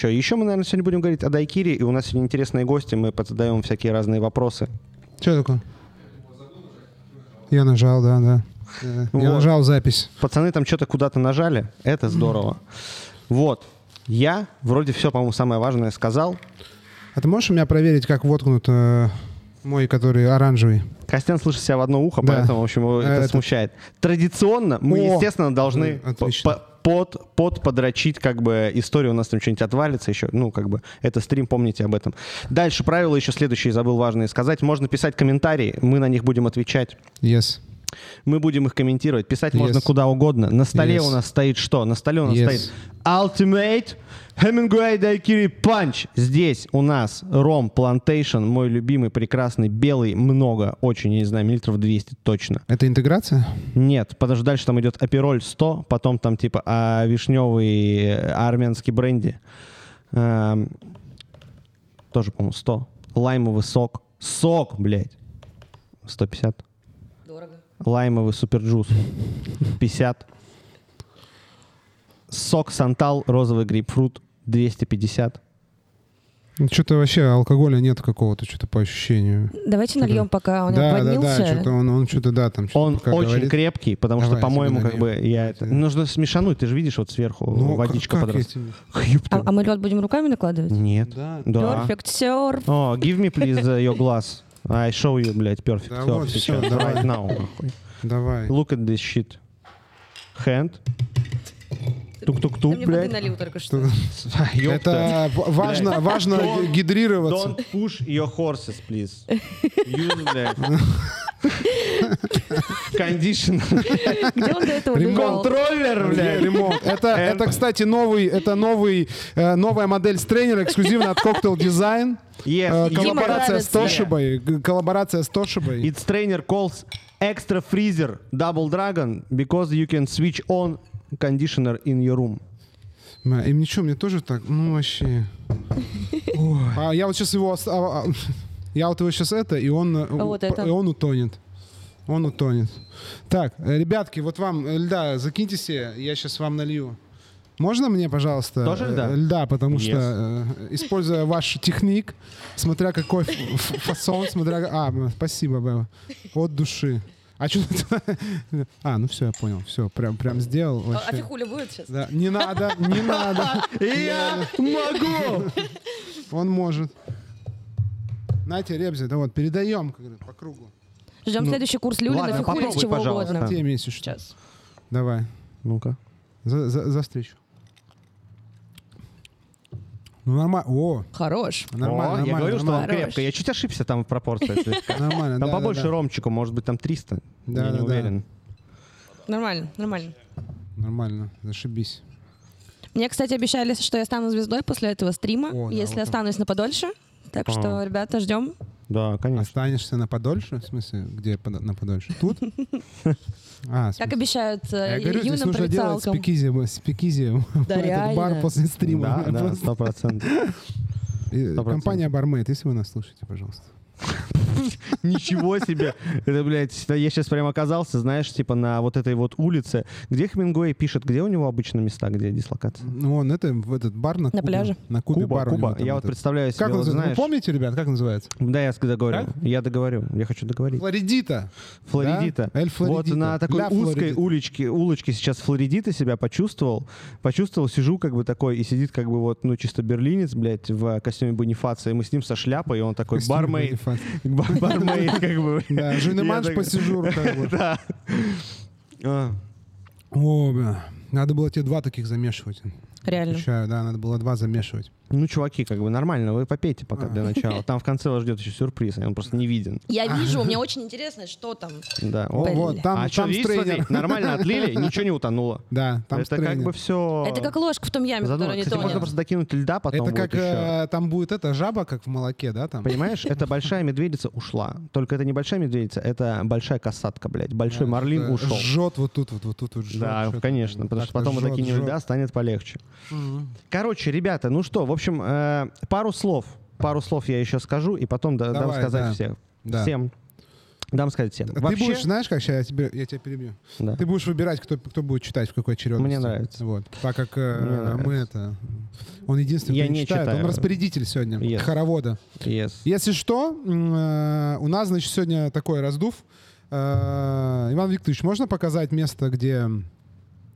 Что, еще мы, наверное, сегодня будем говорить о Дайкире, и у нас сегодня интересные гости, мы задаем всякие разные вопросы. Что такое? Я нажал, да, да. Э, Я Вот. нажал запись. Пацаны там что-то куда-то нажали, это здорово. Вот, я вроде все, по-моему, самое важное сказал. А ты можешь у меня проверить, как воткнут э, мой, который оранжевый? Костян слышит себя в одно ухо, Да. поэтому, в общем, его это, Это- смущает. Традиционно мы, О! естественно, должны по- под, под подрочить как бы историю, у нас там что-нибудь отвалится еще, ну, как бы, это стрим, помните об этом. Дальше правила еще следующие, забыл важные сказать. Можно писать комментарии, мы на них будем отвечать. Yes. Мы будем их комментировать. Писать Yes. можно куда угодно. На столе Yes. у нас стоит что? На столе у нас Yes. стоит Ultimate Hemingway Daiquiri Punch. Здесь у нас Ром Plantation, мой любимый, прекрасный, белый, много, очень, я не знаю, миллилитров 200 точно. Это интеграция? Нет, потому что дальше там идет апероль 100, потом там типа а, вишневый э, армянский бренди. Эм, тоже, по-моему, 100. Лаймовый сок. Сок, блядь. 150. Дорого. Лаймовый суперджус. 50. Сок Сантал, розовый грейпфрут. 250. Что-то Ну, вообще алкоголя нет какого-то, что-то по ощущению. Давайте нальем, пока он да, да, да, поднялся. что-то он, он что-то, да, там что-то Он пока очень говорит. крепкий, потому Давай, что, по-моему, как бы я это... Нужно смешануть, ты же видишь вот сверху Ну, водичка как, как подрос. тебе- Ёпта. а, а мы лед будем руками накладывать? Нет. Да. Да. Perfect serve. О, give me, please, uh, your glass. I show you, блядь, perfect. Да Всё, вот, сейчас, давай. right now. Давай. Look at this shit. Hand. Тук-тук-тук, блядь. налил только что. Это важно, важно гидрироваться. Don't push your horses, please. Use, блядь. Бежал? Контроллер, блядь. Ремонт. Это, это, кстати, новый, это новый, э, новая модель с тренера, эксклюзивно от Cocktail Design. Yes. Э, коллаборация с. Тошибой. Коллаборация с Тошибой. Its trainer calls extra freezer double dragon because you can switch on conditioner in your room. Бля, И ничего, мне тоже так, ну вообще. Ой. А я вот сейчас его, ост- а, а, я вот его сейчас это, и он, э, вот это. и он утонет. Он утонет. Так, э, ребятки, вот вам э, льда закиньте себе, я сейчас вам налью. Можно мне, пожалуйста, Тоже э, льда? льда, потому Yes. что, э, используя ваш техник, смотря какой ф- ф- фасон, смотря... А, м, спасибо, Бэва. От души. А что А, ну все, я понял. Все, прям, прям сделал. А, вообще. а фихуля будет сейчас? Да, не надо, не надо. Я могу! Он может. Нате, Ребзи, да вот, передаем по кругу. Ждем Ну, следующий курс Люлина, ладно, фихуля, попробуй, чего пожалуйста. угодно. Теме, если что. Сейчас. Давай, Ну-ка. за, за- за встречу. Ну, нормально. О, Хорош. нормально, О, нормально. я говорю, что он. Хорош. крепко. Я чуть ошибся там в пропорциях. Нормально, Там да, побольше да, да. ромчику, может быть, там 300. Да, Я да, не да. уверен. Нормально, нормально. Нормально, зашибись. Мне, кстати, обещали, что я стану звездой после этого стрима, О, да, если вот останусь на подольше. Так что, ребята, ждем. Да, конечно. Останешься на подольше? В смысле, где подо- на подольше? Тут? А, Как обещают э, Я говорю, здесь юным нужно делать провинциалкам. спикизи, спикизи Да, этот реально. бар после стрима. Да, да, Просто. сто процентов. И Компания Бармейт, если вы нас слушаете, пожалуйста. Ничего себе. Это, блядь, я сейчас прям оказался, знаешь, типа на вот этой вот улице. Где Хемингуэй пишет? Где у него обычно места, где дислокация? Ну, он это, в этот бар на, Кубе. пляже. На Кубе Куба, бар Куба. Я вот представляю себе, Как он вот называется? знаешь... Вы помните, ребят, как называется? Да, я договорю. Я договорю. Я хочу договорить. Флоридита. Флоридита. Да? Эль Вот Флоридита. на такой Ля узкой Флоридита. уличке, улочке сейчас Флоридита себя почувствовал. Почувствовал, сижу как бы такой, и сидит как бы вот, ну, чисто берлинец, блядь, в костюме Бонифация. И мы с ним со шляпой, и он такой бармейд. Бармейд, как бы. Да, Женеманш по сижуру как бы. Да. А, О, бля. Надо было тебе два таких замешивать. Реально. Отвечаю, да, надо было два замешивать. Ну, чуваки, как бы нормально, вы попейте пока для начала. Там в конце вас ждет еще сюрприз, и он просто не виден. Я вижу, мне очень интересно, что там. Да. О, вот, там, а что, там видишь, смотри, нормально отлили, ничего не утонуло. Да, там Это как бы все... Это как ложка в том яме, которая не Кстати, можно тонет. просто докинуть льда потом Это будет как еще. э, там будет эта жаба, как в молоке, да, там? Понимаешь, это большая медведица ушла. Только это не большая медведица, это большая касатка, блядь. Большой Да, марлин ушел. Жжет вот тут, вот, вот тут вот жжет. Да, конечно, потому что потом докинем жжет. льда, станет полегче. Короче, ребята, ну что, в общем, э, пару слов. Пару слов я еще скажу, и потом да- дам Давай, сказать да. всех. Да. всем. Дамская тема. Ты Вообще, будешь, знаешь, как сейчас я тебе, я тебя перебью. да. Ты будешь выбирать, кто, кто будет читать в какой очередности. Мне нравится. Вот. Так как э, Мне мы нравится. это... Он единственный, Я кто не читает. читаю. Он распорядитель сегодня. Yes. Хоровода. Yes. Если что, э, у нас, значит, сегодня такой раздув. Э, Иван Викторович, можно показать место, где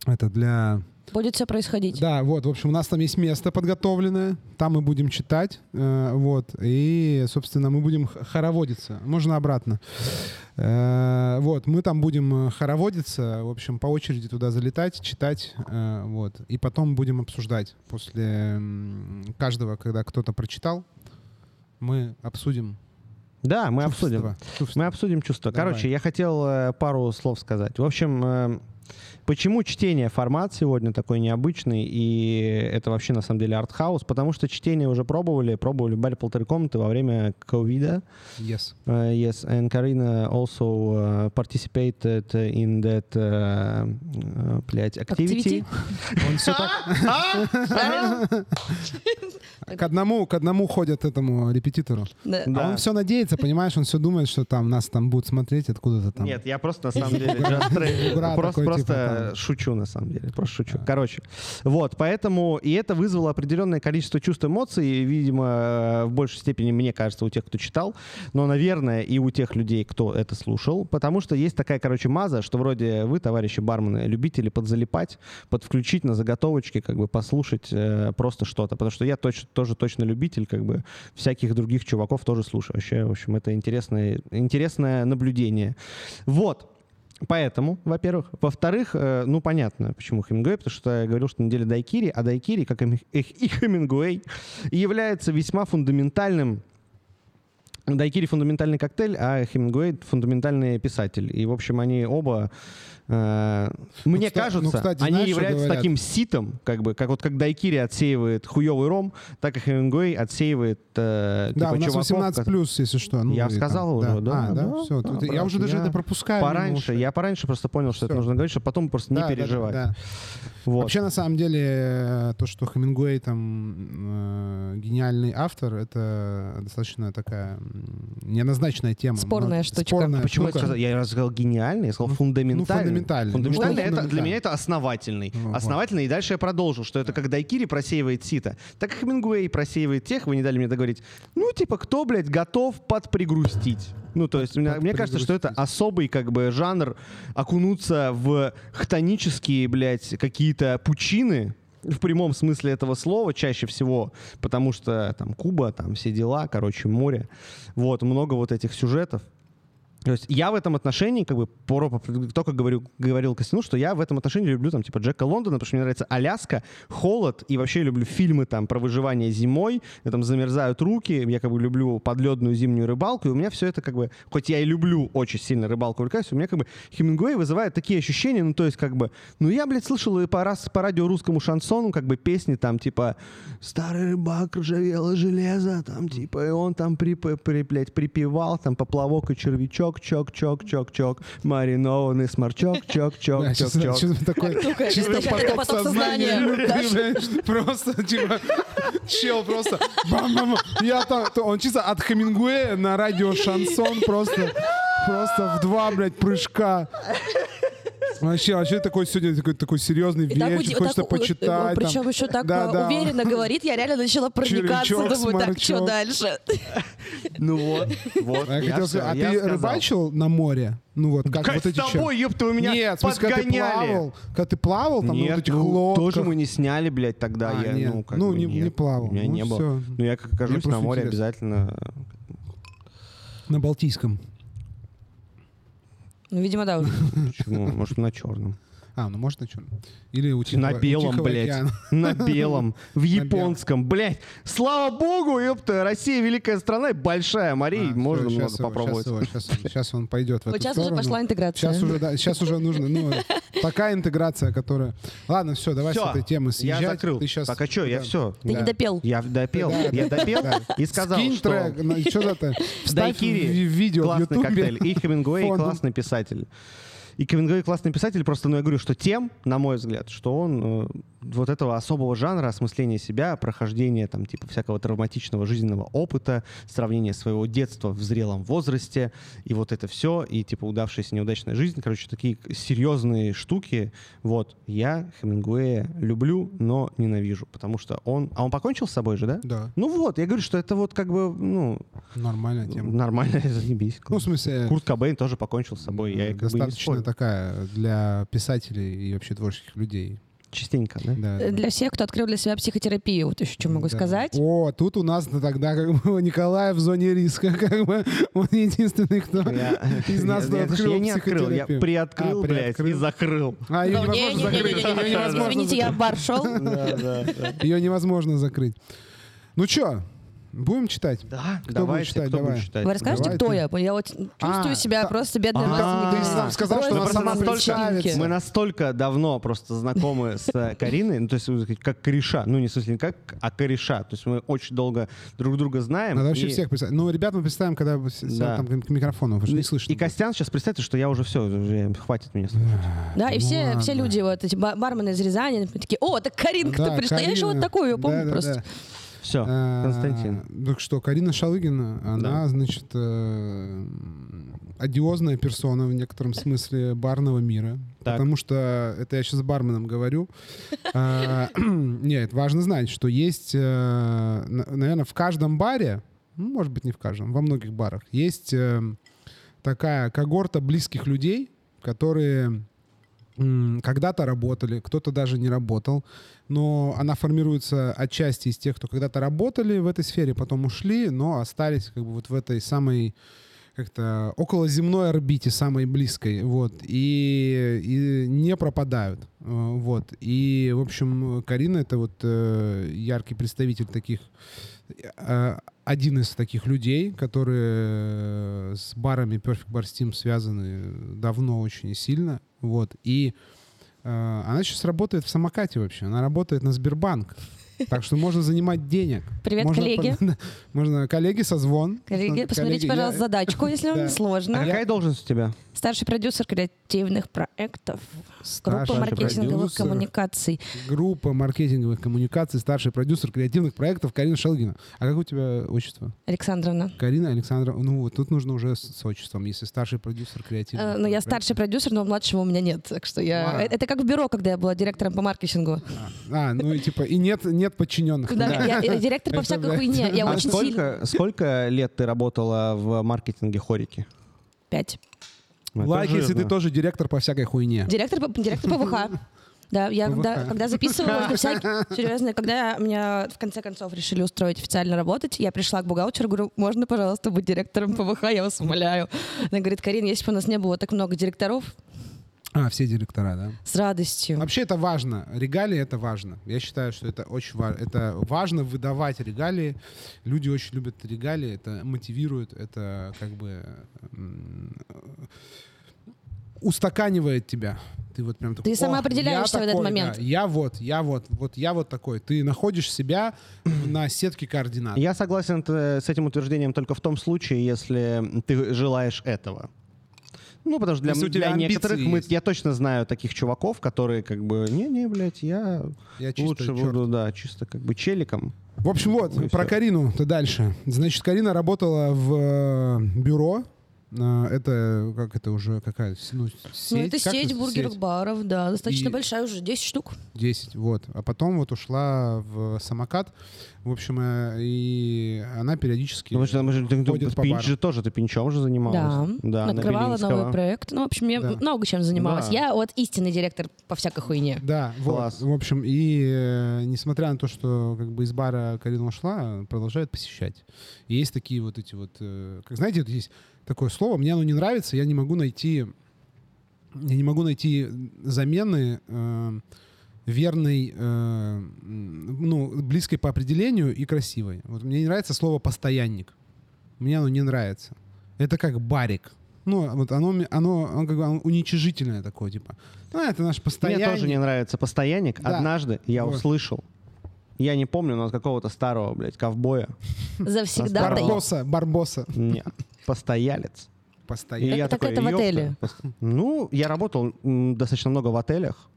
это для... Будет все происходить. Да, вот, в общем, у нас там есть место подготовленное, там мы будем читать, э, вот, и, собственно, мы будем хороводиться. Можно обратно. Э, Вот, мы там будем э, хороводиться, в общем, по очереди туда залетать, читать, э, вот, и потом будем обсуждать после каждого, когда кто-то прочитал, мы обсудим Да, мы обсудим. чувства. чувства. Мы обсудим чувства. Давай. Короче, я хотел э, пару слов сказать. В общем, э, почему чтение формат сегодня такой необычный, и это вообще на самом деле артхаус? Потому что чтение уже пробовали, пробовали в баре полторы комнаты во время ковида. Yes. Uh, yes, and Karina also uh, participated in that, uh, uh, блядь, activity. Activity? Он все так... К одному, к одному ходят этому репетитору. Да. А он все надеется, понимаешь, он все думает, что там нас там будут смотреть откуда-то там. Нет, я просто на самом деле просто, просто там. шучу на самом деле, просто шучу. Короче, вот, поэтому и это вызвало определенное количество чувств, эмоций, видимо, э, в большей степени, мне кажется, у тех, кто читал, но, наверное, и у тех людей, кто это слушал, потому что есть такая, короче, маза, что вроде вы, товарищи бармены, любители подзалипать, подвключить на заготовочке, как бы послушать э, просто что-то, потому что я точно, тоже точно любитель, как бы всяких других чуваков тоже слушаю. Вообще, в общем, это интересное, интересное наблюдение. Вот. Поэтому, во-первых. Во-вторых, э, ну, понятно, почему Хемингуэй, потому что я говорил, что неделя Дайкири, а Дайкири, как и Хемингуэй, является весьма фундаментальным Дайкири фундаментальный коктейль, а Хемингуэй фундаментальный писатель. И, в общем, они оба, мне кста- ну, кажется, кстати, они знаешь, являются таким ситом, как бы, как вот как Дайкири отсеивает хуёвый ром, так и Хемингуэй отсеивает э, Да, типа, у нас чуваков, 18 ко- плюс, если что. Ну, Я и там, сказал уже, да, А, да, да, все. да, я уже брат, даже я это пропускаю. Пораньше, я пораньше просто понял, что это Всё. нужно говорить, чтобы потом просто Да, не да, да, переживать. да. Вот. Вообще, на самом деле, э, то, что Хемингуэй там э, гениальный автор, это достаточно такая неоднозначная тема. Спорная Но- штучка. Спорная Почему я штука. сказал? Я сказал гениальный, я сказал Ну, фундаментальный. ну, фундаментальный. Фундаментальный Ну, что это, для фундаментальный? меня это основательный. Вот. Основательный, и дальше я продолжил, что это как Дайкири просеивает сито, так и Хемингуэй просеивает тех, вы не дали мне договорить, ну, типа, кто, блядь, готов подпригрустить? Ну, то есть, мне, мне кажется, что это особый, как бы, жанр окунуться в хтонические, блядь, какие-то пучины, в прямом смысле этого слова чаще всего, потому что там Куба, там все дела, короче, море. Вот, много вот этих сюжетов. То есть я в этом отношении, как бы, про- только говорю, говорил Костяну, что я в этом отношении люблю, там, типа, Джека Лондона, потому что мне нравится Аляска, холод, и вообще я люблю фильмы, там, про выживание зимой, мне там замерзают руки, я, как бы, люблю подледную зимнюю рыбалку, и у меня все это, как бы, хоть я и люблю очень сильно рыбалку, увлекаюсь, у меня, как бы, Хемингуэй вызывает такие ощущения, ну, то есть, как бы, ну, я, блядь, слышал и по, раз, по радио русскому шансону, как бы, песни, там, типа, «Старый рыбак, ржавело железо», там, типа, и он там, при, при, блядь, припевал, там, поплавок и червячок, чок, чок, чок, чок, маринованный сморчок, чок, чок, чок, чок. чисто поток сознания. Просто типа чел просто бам-бам. Я там, то он чисто от Хемингуэя на радио шансон просто просто в два, блядь, прыжка. Вообще, вообще такой сегодня такой, такой серьезный так вечер, уди- хочется так, у- почитать. Причем там. еще так Да, э, да. уверенно говорит, я реально начала проникаться, Червячок, думаю, так, что сморчок. дальше? Ну вот, вот. А я хотел всё, сказать, а я ты сказал. рыбачил на море? Ну вот, как, Как вот эти с тобой, ёпта, вы меня Нет, в смысле, когда ты подгоняли. плавал, когда ты плавал, там на Нет, вот этих ну, лодках. тоже мы не сняли, блядь, тогда. А, я, нет. ну, как Ну, бы не- не нет. плавал. У меня Ну, не было. всё. Ну, я как окажусь на море, интересно. обязательно. На Балтийском. Ну, видимо, да. Почему? Может, на черном. А, ну можно что? Или у Тихого, На у белом, Тихого блядь. океана. На белом. В японском. Блядь. Слава богу, ёпта. Россия великая страна и большая. Морей А, можно много его, попробовать. Сейчас, его, он- пойдет в Вот эту сейчас уже пошла интеграция. Сейчас уже, да, сейчас уже нужно, ну, такая интеграция, которая... Ладно, все, давай с этой темы съезжать. Я закрыл. Ты сейчас... Так, а что, я все. Ты не допел. Я допел. Да, Я допел и сказал, Скинь что... трек, что за это? Вставь в видео в классный коктейль. И Хемингуэй классный писатель. И Хемингуэй классный писатель, просто, ну, я говорю, что тем, на мой взгляд, что он, э, вот этого особого жанра осмысления себя, прохождения там типа всякого травматичного жизненного опыта, сравнения своего детства в зрелом возрасте, и вот это все, и типа удавшаяся неудачная жизнь, короче, такие серьезные штуки. Вот, я Хемингуэя люблю, но ненавижу, потому что он... А он покончил с собой же, да? Да, Ну вот, я говорю, что это вот как бы, ну, нормальная тема. нормально, заебись. Ну, в смысле, Курт Кобейн тоже покончил с собой, я как бы не спорю. такая для писателей и вообще творческих людей. Частенько, да? Да. Э, Для всех, кто открыл для себя психотерапию, вот еще что могу Да. сказать. О, тут у нас тогда как бы Николай в зоне риска, как бы он единственный, кто Я, из нас я- открыл я не открыл, я психотерапию. приоткрыл, А, блядь, и закрыл. А, ее невозможно закрыть. Извините, я в бар шел. Да, да, да. Ее невозможно закрыть. Ну чё, будем читать? Да, Кто давайте, будет читать? кто Давай. будет читать? Вы расскажете, Давай кто ты. я? Я вот чувствую А, себя та- просто бедной А, ты сам сказал, что Просто она сама красавица. Мы настолько давно просто знакомы с э, Кариной, ну, то есть э, как кореша, ну, не в смысле не как, а кореша. То есть мы очень долго друг друга знаем. Надо вообще и- всех представить. Ну, ребят мы представим, когда с- с- Да. там к микрофону, потому что не слышно. И Костян, сейчас представьте, что я уже все, уже хватит меня слушать. Да, и все, все люди, вот эти ба- бармены из Рязани, такие, о, так Каринка-то Да, пришла. Я еще вот такую ее помню Да, да, просто. да. Все, А, Константин. Так что, Карина Шалыгина, она, значит, э, одиозная персона в некотором смысле барного мира. Так. Потому что, это я сейчас барменом говорю, А, нет, важно знать, что есть, наверное, в каждом баре, ну, может быть, не в каждом, во многих барах, есть э, такая когорта близких людей, которые когда-то работали, кто-то даже не работал, но она формируется отчасти из тех, кто когда-то работали в этой сфере, потом ушли, но остались как бы вот в этой самой как-то околоземной орбите, самой близкой, вот, и, и не пропадают, э, вот. И, в общем, Карина — это вот э, яркий представитель таких, один из таких людей, которые э, с барами Perfect Bar Steam связаны давно очень сильно, вот. И э, она сейчас работает в самокате вообще, она работает на Сбербанк. Так что можно занимать денег. Привет, Можно коллеги. по- Можно, коллеги, созвон. Коллеги, посмотрите, Коллеги, пожалуйста, я- задачку, если вам не А сложно. какая должность у тебя? Старший продюсер креативных проектов. Группа Старший маркетинговых продюсер. коммуникаций. Группа маркетинговых коммуникаций, старший продюсер креативных проектов Карина Шелгина. А как у тебя отчество? Александровна. Карина Александровна. Ну вот, тут нужно уже с, с отчеством, если старший продюсер креативных. Э, Ну, я проектов. старший продюсер, но младшего у меня нет. Так что я... А. Это как в бюро, когда я была директором по маркетингу. А, а, ну и типа, и нет, нет подчиненных. Да, я, я директор по Это всякой да. хуйне. Я А очень сильно... сколько, сколько лет ты работала в маркетинге Хорики? Пять. Лайк, если ты тоже директор по всякой хуйне. Директор, по- директор ПВХ. Да, я когда, когда записывалась на всякие... Серьезно, когда меня в конце концов решили устроить официально работать, я пришла к бухгалтеру, говорю, можно, пожалуйста, быть директором ПВХ, я вас умоляю. Она говорит, Карин, если бы у нас не было так много директоров, А, все директора, да? с радостью. Вообще это важно. Регалии это важно. Я считаю, что это очень важно. Это важно выдавать регалии. Люди очень любят регалии. Это мотивирует. Это как бы устаканивает тебя. Ты вот прям такой, Ты самоопределяешься «Ох, в этот такой, момент». да, я вот, я вот, вот я вот такой. Ты находишь себя на сетке координат. Я согласен с этим утверждением только в том случае, если ты желаешь этого. Ну, потому что для, Если для некоторых мы, есть. я точно знаю таких чуваков, которые как бы, не-не, блядь, я Я лучше буду, да, чисто как бы челиком. В общем, вот, Ну и про всё. Карину-то дальше. Значит, Карина работала в э, бюро. Э, Это, как это уже, какая ну, сеть? Ну, это Как сеть бургеров, баров, да, достаточно И- большая уже, 10 штук. 10, вот. А потом вот ушла в самокат. В общем, э, и она периодически Потому что мы же, ты- ходит ты- по пинч барам. же тоже, ты пинчом же занималась. Да, на открывала Белинского. новый проект. Ну, в общем, я Да. много чем занималась. Да. Я вот истинный директор по всякой хуйне. Да, вот. Класс. В общем, и э, несмотря на то, что как бы из бара Карина ушла, продолжает посещать. И есть такие вот эти вот, э, как знаете, вот есть такое слово, мне оно не нравится, я не могу найти, я не могу найти замены э, верной, э, ну, близкой по определению и красивой. Вот мне не нравится слово «постоянник». Мне оно не нравится. Это как барик. Ну, вот оно, оно, оно как бы оно уничижительное такое, типа. Ну, это наш постоянник. Мне тоже не нравится постоянник. Да. Однажды я Вот. услышал, я не помню, но от какого-то старого, блядь, ковбоя. Завсегда Барбос. Барбоса, Барбоса. Не, постоялец. И Постоянник. я Так такой, это в отеле. Ну, я работал достаточно много в отелях.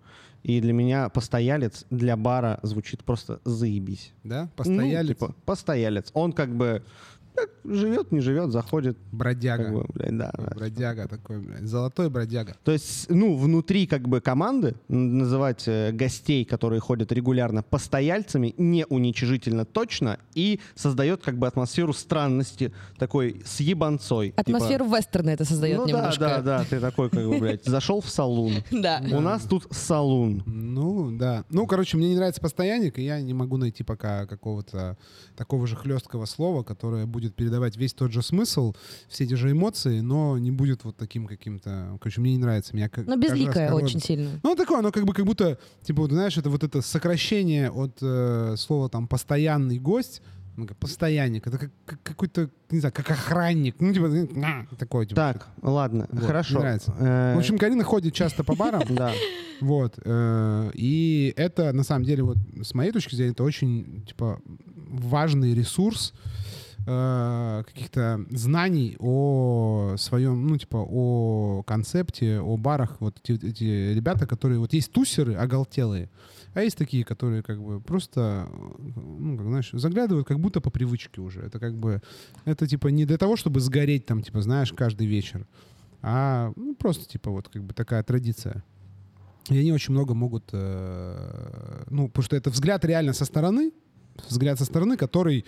И для меня постоялец для бара звучит просто заебись. Да? Ну, Постоялец, типа, постоялец. Он как бы как живет, не живет, заходит. бродяга. Как бы, блядь, да. Бродяга такой, блядь. Золотой бродяга. То есть, ну, внутри как бы команды называть э, гостей, которые ходят регулярно, постояльцами, не уничижительно точно, и создает как бы атмосферу странности, такой с ебанцой. Типа, Атмосферу вестерна это создает ну немножко. да, да, да, ты такой как бы, блядь, зашел в салун. Да. У нас тут салун. Ну, да. Ну, короче, мне не нравится постоянник, и я не могу найти пока какого-то такого же хлесткого слова, которое будет передавать весь тот же смысл, все эти же эмоции, но не будет вот таким каким-то... Короче, мне не нравится. Меня как, Но раз коробит. очень сильно. Ну, такое, оно как бы как будто, типа, вот, знаешь, это вот это сокращение от э, слова там «постоянный гость», ну, как постоянник, это как, как какой-то, не знаю, как охранник, ну, типа, «на», такой, типа. Так, ладно, Вот, хорошо. мне нравится. Э, В общем, Карина ходит часто по барам, да. вот, э, и это, на самом деле, вот, с моей точки зрения, это очень, типа, важный ресурс э, каких-то знаний о своем, ну, типа, о концепте, о барах. Вот эти, эти ребята, которые... Вот есть тусеры оголтелые, а есть такие, которые как бы просто, ну, как, знаешь, заглядывают как будто по привычке уже. Это как бы... Это, типа, не для того, чтобы сгореть там, типа, знаешь, каждый вечер, а ну, просто, типа, вот как бы такая традиция. И они очень много могут... э, ну, потому что это взгляд реально со стороны, взгляд со стороны, который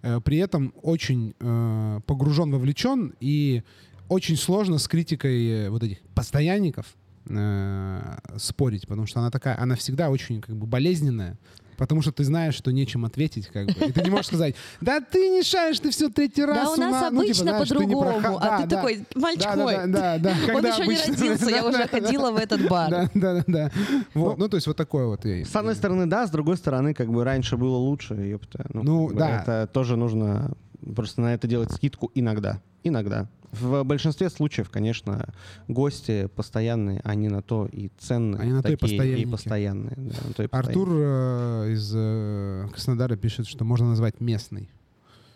при этом очень э, погружен, вовлечен, и очень сложно с критикой э, вот этих постоянников э, спорить, потому что она такая, она всегда очень как бы болезненная, потому что ты знаешь, что нечем ответить, как бы. И ты не можешь сказать, да ты не шаришь, ты все третий раз. Да у нас на-» Ну, типа, обычно по-другому. А ты такой, мальчик мой. да, да, да. Он еще не родился, я уже ходила в этот бар. Да, да, да. Вот, ну, то есть вот такое вот. я- С одной стороны, да, с другой стороны, как бы раньше было лучше, ёпта. Ну, Ну, да. Это тоже нужно просто на это делать скидку иногда. Иногда. В большинстве случаев, конечно, гости постоянные, они на то и ценные. Они на то и такие постоянники. постоянные. да, на то и Артур э, из э, Краснодара пишет, что можно назвать местный.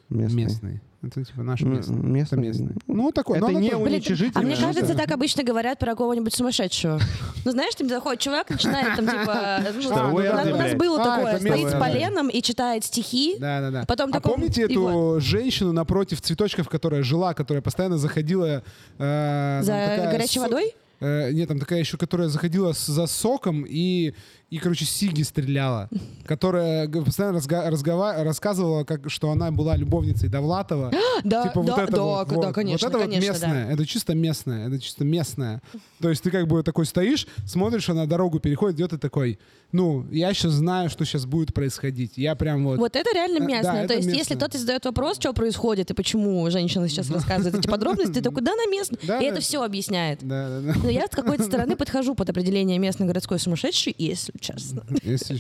постоянные. Местный. Это типа наш М- местный. местный. Это местный. Ну, такой. Это но оно не тоже- Блин, уничижительно. а мне кажется, так обычно говорят про кого-нибудь сумасшедшего. Ну, знаешь, там заходит чувак, начинает там, типа... ну, у нас- было А, такое, стоит с поленом и читает стихи. Да, да, да. Потом а такой- помните эту женщину напротив цветочков, которая жила, которая постоянно заходила... э, За горячей водой? Э, нет, там такая еще, которая заходила с- за соком и, и короче, сиги стреляла. Которая постоянно разга- разгова- рассказывала, как, что она была любовницей Довлатова. Да, Типа да, вот это да, вот, да, вот. конечно, Вот это конечно, вот местное, это чисто местное, это чисто местное. То есть ты как бы такой стоишь, смотришь, она дорогу переходит, идет и такой, ну, я сейчас знаю, что сейчас будет происходить. Я прям вот... Вот это реально Э, да, местное. это То есть, если местное. кто-то задает вопрос, что происходит и почему женщина сейчас рассказывает эти подробности, ты такой, да, на местном. Да, И да. это все объясняет. Да, да, да. Но я с какой-то стороны подхожу под определение местной городской сумасшедший, если честно. Если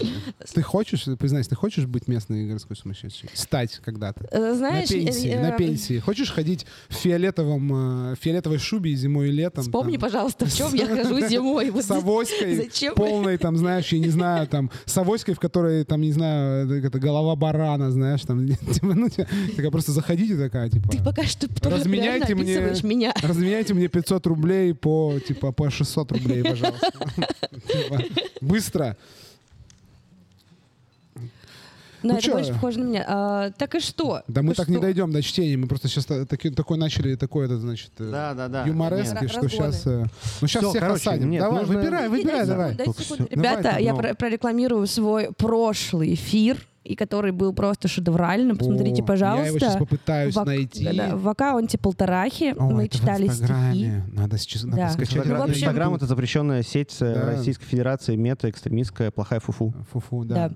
ты хочешь, признайся, ты хочешь быть местной городской сумасшедшей? Стать когда-то? Э, Знаешь, на пенсии, э, на э, пенсии. Хочешь ходить в фиолетовом, фиолетовой шубе зимой и летом? Вспомни, там, пожалуйста, в чем я хожу зимой. Вот С авоськой Зачем? полной, там, знаешь, я не знаю, там, с авоськой, в которой, там, не знаю, это, голова барана, знаешь, там, типа, ну, типа, такая просто заходите такая, типа, Ты пока что Разменяйте мне- меня. разменяйте мне 500 рублей по, типа, по 600 рублей, пожалуйста. Типа, Быстро. Но Ну это чё? больше похоже на меня. А, так и что? Да мы Ну так не что? дойдем до чтения, мы просто сейчас такой начали, такой, это, значит, э, Да, да, да. юморески, Нет. что сейчас... Ну, сейчас Всё, всех короче, осадим. нет, давай, нужно- выбирай, Дайте выбирай, секунду, давай. дайте. Ребята, Давай, я ну. про- прорекламирую свой прошлый эфир, и который был просто шедевральным. Посмотрите, О, пожалуйста. Я его сейчас попытаюсь В ак- найти. да-да, в аккаунте полторахи О, мы это в читали стихи. Инстаграме. Надо сейчас надо Да. скачать. Ну, Инстаграм, общем- Инстаграм это запрещенная сеть э, Да. Российской Федерации, мета, экстремистская, плохая фуфу. Фу-фу, да. Да.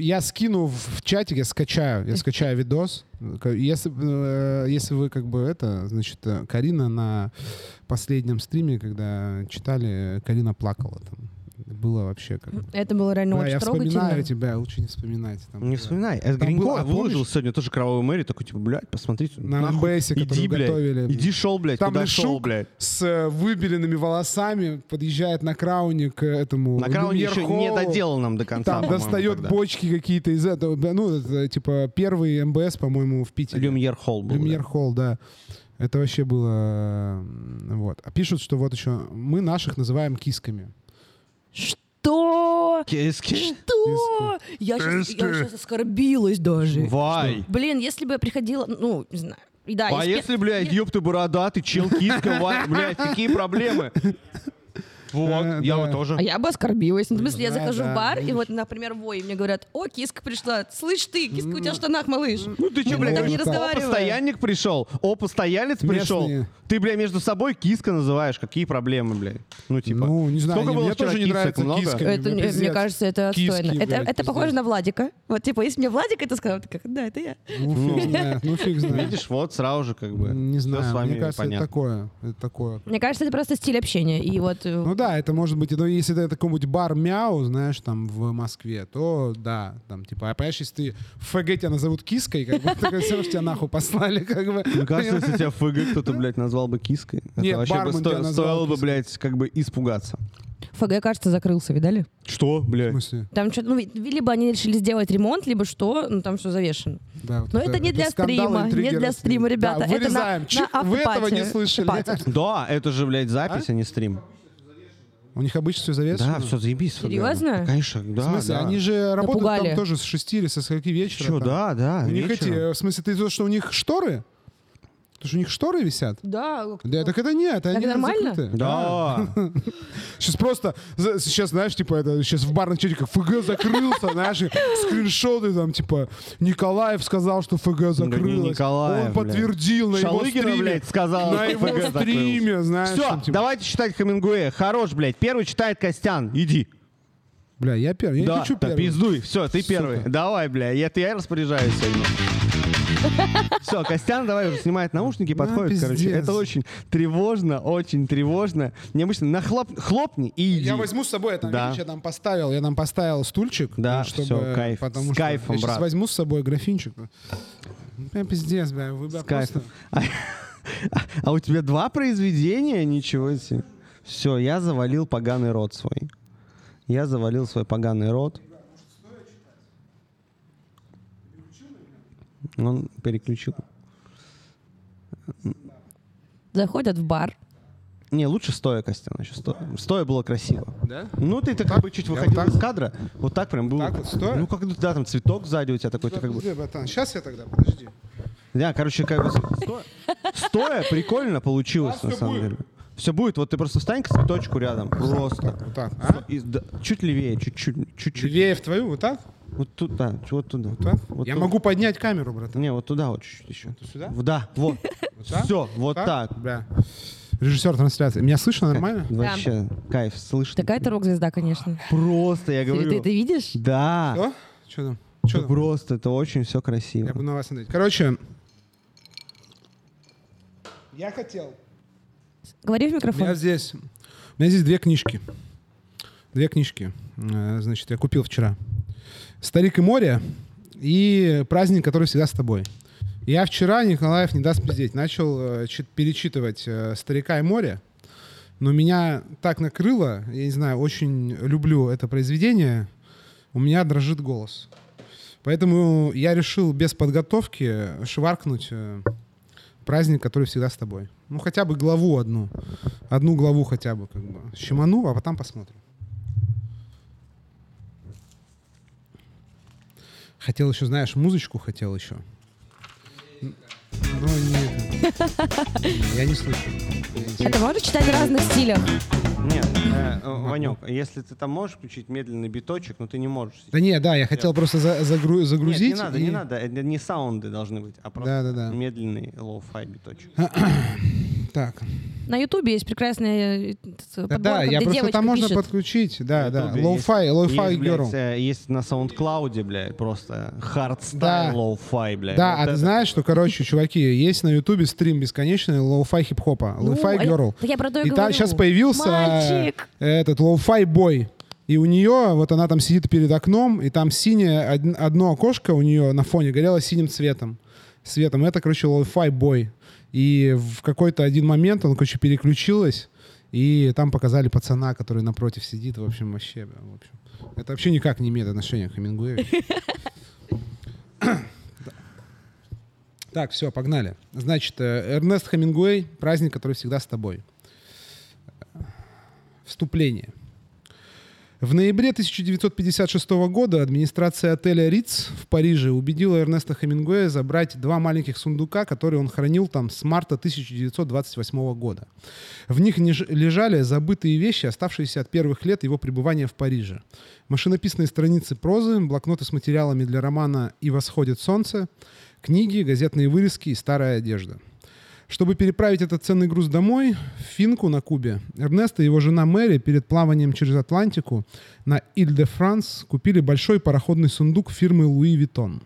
Я скину в чатик, я скачаю, я скачаю видос. Если, э, если вы как бы это, значит, э, Карина на последнем стриме, когда читали, Карина плакала там. Было вообще как... Это было реально Да, очень я трогательно. вспоминаю тебя, лучше не вспоминать. Там Не вспоминай. Это Гринько было, а выложил помнишь? сегодня тоже кровавую Мэри, такой, типа, блядь, посмотрите. На нахуй. Иди, который блядь. готовили. Иди шел, блядь, Там куда шел, блядь. с э, выбеленными волосами подъезжает на крауне к этому На крауне еще не доделал нам до конца, Там достает тогда. бочки какие-то из этого. Ну, это, типа, первый МБС, по-моему, в Питере. Люмьер Холл был. Люмьер. Холл, да. Это вообще было... Вот. А пишут, что вот еще мы наших называем кисками. Что? Киски? Что? Я сейчас, оскорбилась даже. Вай. Блин, если бы я приходила, ну, не знаю. и Да, А если, блядь, ёб ты бородатый, чел, киска, блядь, какие проблемы? Вот, Да, я да. вот тоже. А я бы оскорбилась. Ну, в смысле, я Да, захожу да, в бар, и видишь. вот, например, вой, и мне говорят, о, киска пришла. Слышь ты, киска у тебя в штанах, малыш. Ну ты что, Ну, блядь, так не о, разговариваем. постоянник пришел, о, постоялец пришел. Местные. Ты, бля, между собой киска называешь. Какие проблемы, блядь? Ну, типа. Ну, не знаю, Сколько мне тоже не нравится Много? киска. Это, ну, мне- кажется, это Киски, отстойно. это, блядь, это похоже на Владика. Вот, типа, если мне Владик это сказал, ты как, да, это я. Ну, фиг знает, ну, фиг знает. Видишь, вот сразу же как бы. Не знаю, с вами мне кажется, это понятно. такое. Мне кажется, это просто стиль общения. И вот э, Ну да, это может быть, ну, если это какой-нибудь бар Мяу, знаешь, там в Москве, то да, там типа, а понимаешь, если ты в ФГ тебя назовут киской, как бы, такое все, что тебя нахуй послали, как бы. Мне кажется, если тебя в ФГ кто-то, блядь, назвал бы киской, это Нет, вообще бы сто- стоило бы, блядь, как бы испугаться. ФГ, кажется, закрылся, видали? Что, В блядь? смысле? Там что-то, ну, либо они решили сделать ремонт, либо что, ну, там все завешено. Да, вот Но это не для скандал, стрима, не для стрима, ребята. Да, Это на- вырезаем. на Вы этого не слышали. Да, это же, блядь, запись, а, не стрим. У них обычно все завешено. Да, все, заебись. Серьезно? Конечно, да. В смысле, да. они же работают Напугали. там тоже с 6 или со скольки вечера. Там. да, да. У них эти, вечером. э, в смысле, ты то, что у них шторы? То, что у них шторы висят? Да. Да, так это нет, они нормально? закрыты. Да. Сейчас просто, сейчас, знаешь, типа, это сейчас в барных чатиках ФГ закрылся, знаешь, скриншоты там, типа, Николаев сказал, что ФГ закрылось. Николаев, Он подтвердил на его стриме. блядь, сказала, на его стриме, знаешь. Все, типа, давайте читать Хамингуэя. Хорош, блядь. Первый читает Костян. Иди. Бля, я первый, я да, хочу да первый. пиздуй. Все, ты первый. Давай, бля. Я, я распоряжаюсь сегодня. Все, Костян, давай уже снимает наушники, подходит, короче. Это очень тревожно, очень тревожно. Необычно. Нахлоп, хлопни и иди. Я возьму с собой, я там, Да. видишь, я там поставил, я там поставил стульчик. Да, э, чтобы, всё, кайф. С кайфом, я сейчас брат. возьму с собой графинчик. Бля, пиздец, бля, вы бля, просто... А, а у тебя два произведения? Ничего себе. Все, я завалил поганый рот свой. Я завалил свой поганый рот. Он переключил. Заходят в бар. Не, лучше стоя, Костян. еще Стоя. стоя было красиво. Да? Ну, ты так как бы чуть выходил вот так? из кадра. Вот так прям было. Так вот, стоя? Ну, как да, там цветок сзади у тебя такой. Ты как бы... Сейчас я тогда, подожди. Да, короче, как бы стоя, стоя прикольно получилось, на самом будет. деле. Все будет, вот ты просто встань к цветочку рядом. Просто. Вот так, а? И да, чуть левее, чуть-чуть, чуть-чуть. Левее в твою, вот так? Вот туда, вот туда. Вот так? Вот я туда. могу поднять камеру, братан. Не, вот туда вот чуть-чуть еще. Сюда? Да, вот. Все, вот так. Бля. Режиссер трансляции. Меня слышно нормально? Вообще, кайф, слышно. Такая ты рок-звезда, конечно. Просто, я говорю. ты- ты видишь? Да. Что? Что там? Это Что там? просто, это очень все красиво. Я буду на вас смотреть. Короче, я хотел. Говори в У меня микрофон. здесь, у меня здесь две книжки. Две книжки. Э, Значит, я купил вчера. «Старик и море» и «Праздник, который всегда с тобой». Я вчера, Николаев не даст пиздеть, начал э, чит- перечитывать э, «Старика и море», но меня так накрыло, я не знаю, очень люблю это произведение, у меня дрожит голос. Поэтому я решил без подготовки шваркнуть э, праздник, который всегда с тобой. Ну, хотя бы главу одну. Одну главу хотя бы, как бы. Щеману, а потом посмотрим. Хотел еще, знаешь, музычку хотел еще. Но нет. Я не слышу. Ты можешь читать в разных стилях? Нет, э, Ванек, если ты там можешь включить медленный биточек, но ты не можешь. Да не, да, я хотел просто за- загру- Нет, загрузить. не надо, и- не надо. Это не саунды должны быть, а просто Да-да-да. медленный lo-fi биточек. Так. На Ютубе есть прекрасная э, Да, подборка, да, я где просто там можно пишет. подключить. Да, да. Есть, блядь, girl. э, Есть на SoundCloud, блядь, просто Да. hardstyle lo-fi, блядь. Да, Вот а ты это- знаешь, что, короче, чуваки, есть на Ютубе стрим бесконечный lo-fi хип-хопа, Ну, лоу-фай я- girl. я про то и И там говорю. сейчас появился Мальчик! этот lo-fi boy. И у нее, вот она там сидит перед окном, и там синее, од- одно окошко у нее на фоне горело синим цветом. Светом. Это, короче, lo-fi boy. И в какой-то один момент он, короче, переключилась, и там показали пацана, который напротив сидит. В общем, вообще, в общем. Это вообще никак не имеет отношения к Хемингуэю. Так, все, погнали. Значит, э, Эрнест Хемингуэй «Праздник, который всегда с тобой». Вступление. В ноябре 1956 года администрация отеля Риц в Париже убедила Эрнеста Хемингуэя забрать два маленьких сундука, которые он хранил там с марта 1928 года. В них лежали забытые вещи, оставшиеся от первых лет его пребывания в Париже. Машинописные страницы прозы, блокноты с материалами для романа «И восходит солнце», книги, газетные вырезки и старая одежда – чтобы переправить этот ценный груз домой, в Финку на Кубе, Эрнест и его жена Мэри перед плаванием через Атлантику на Иль-де-Франс купили большой пароходный сундук фирмы Louis Vuitton.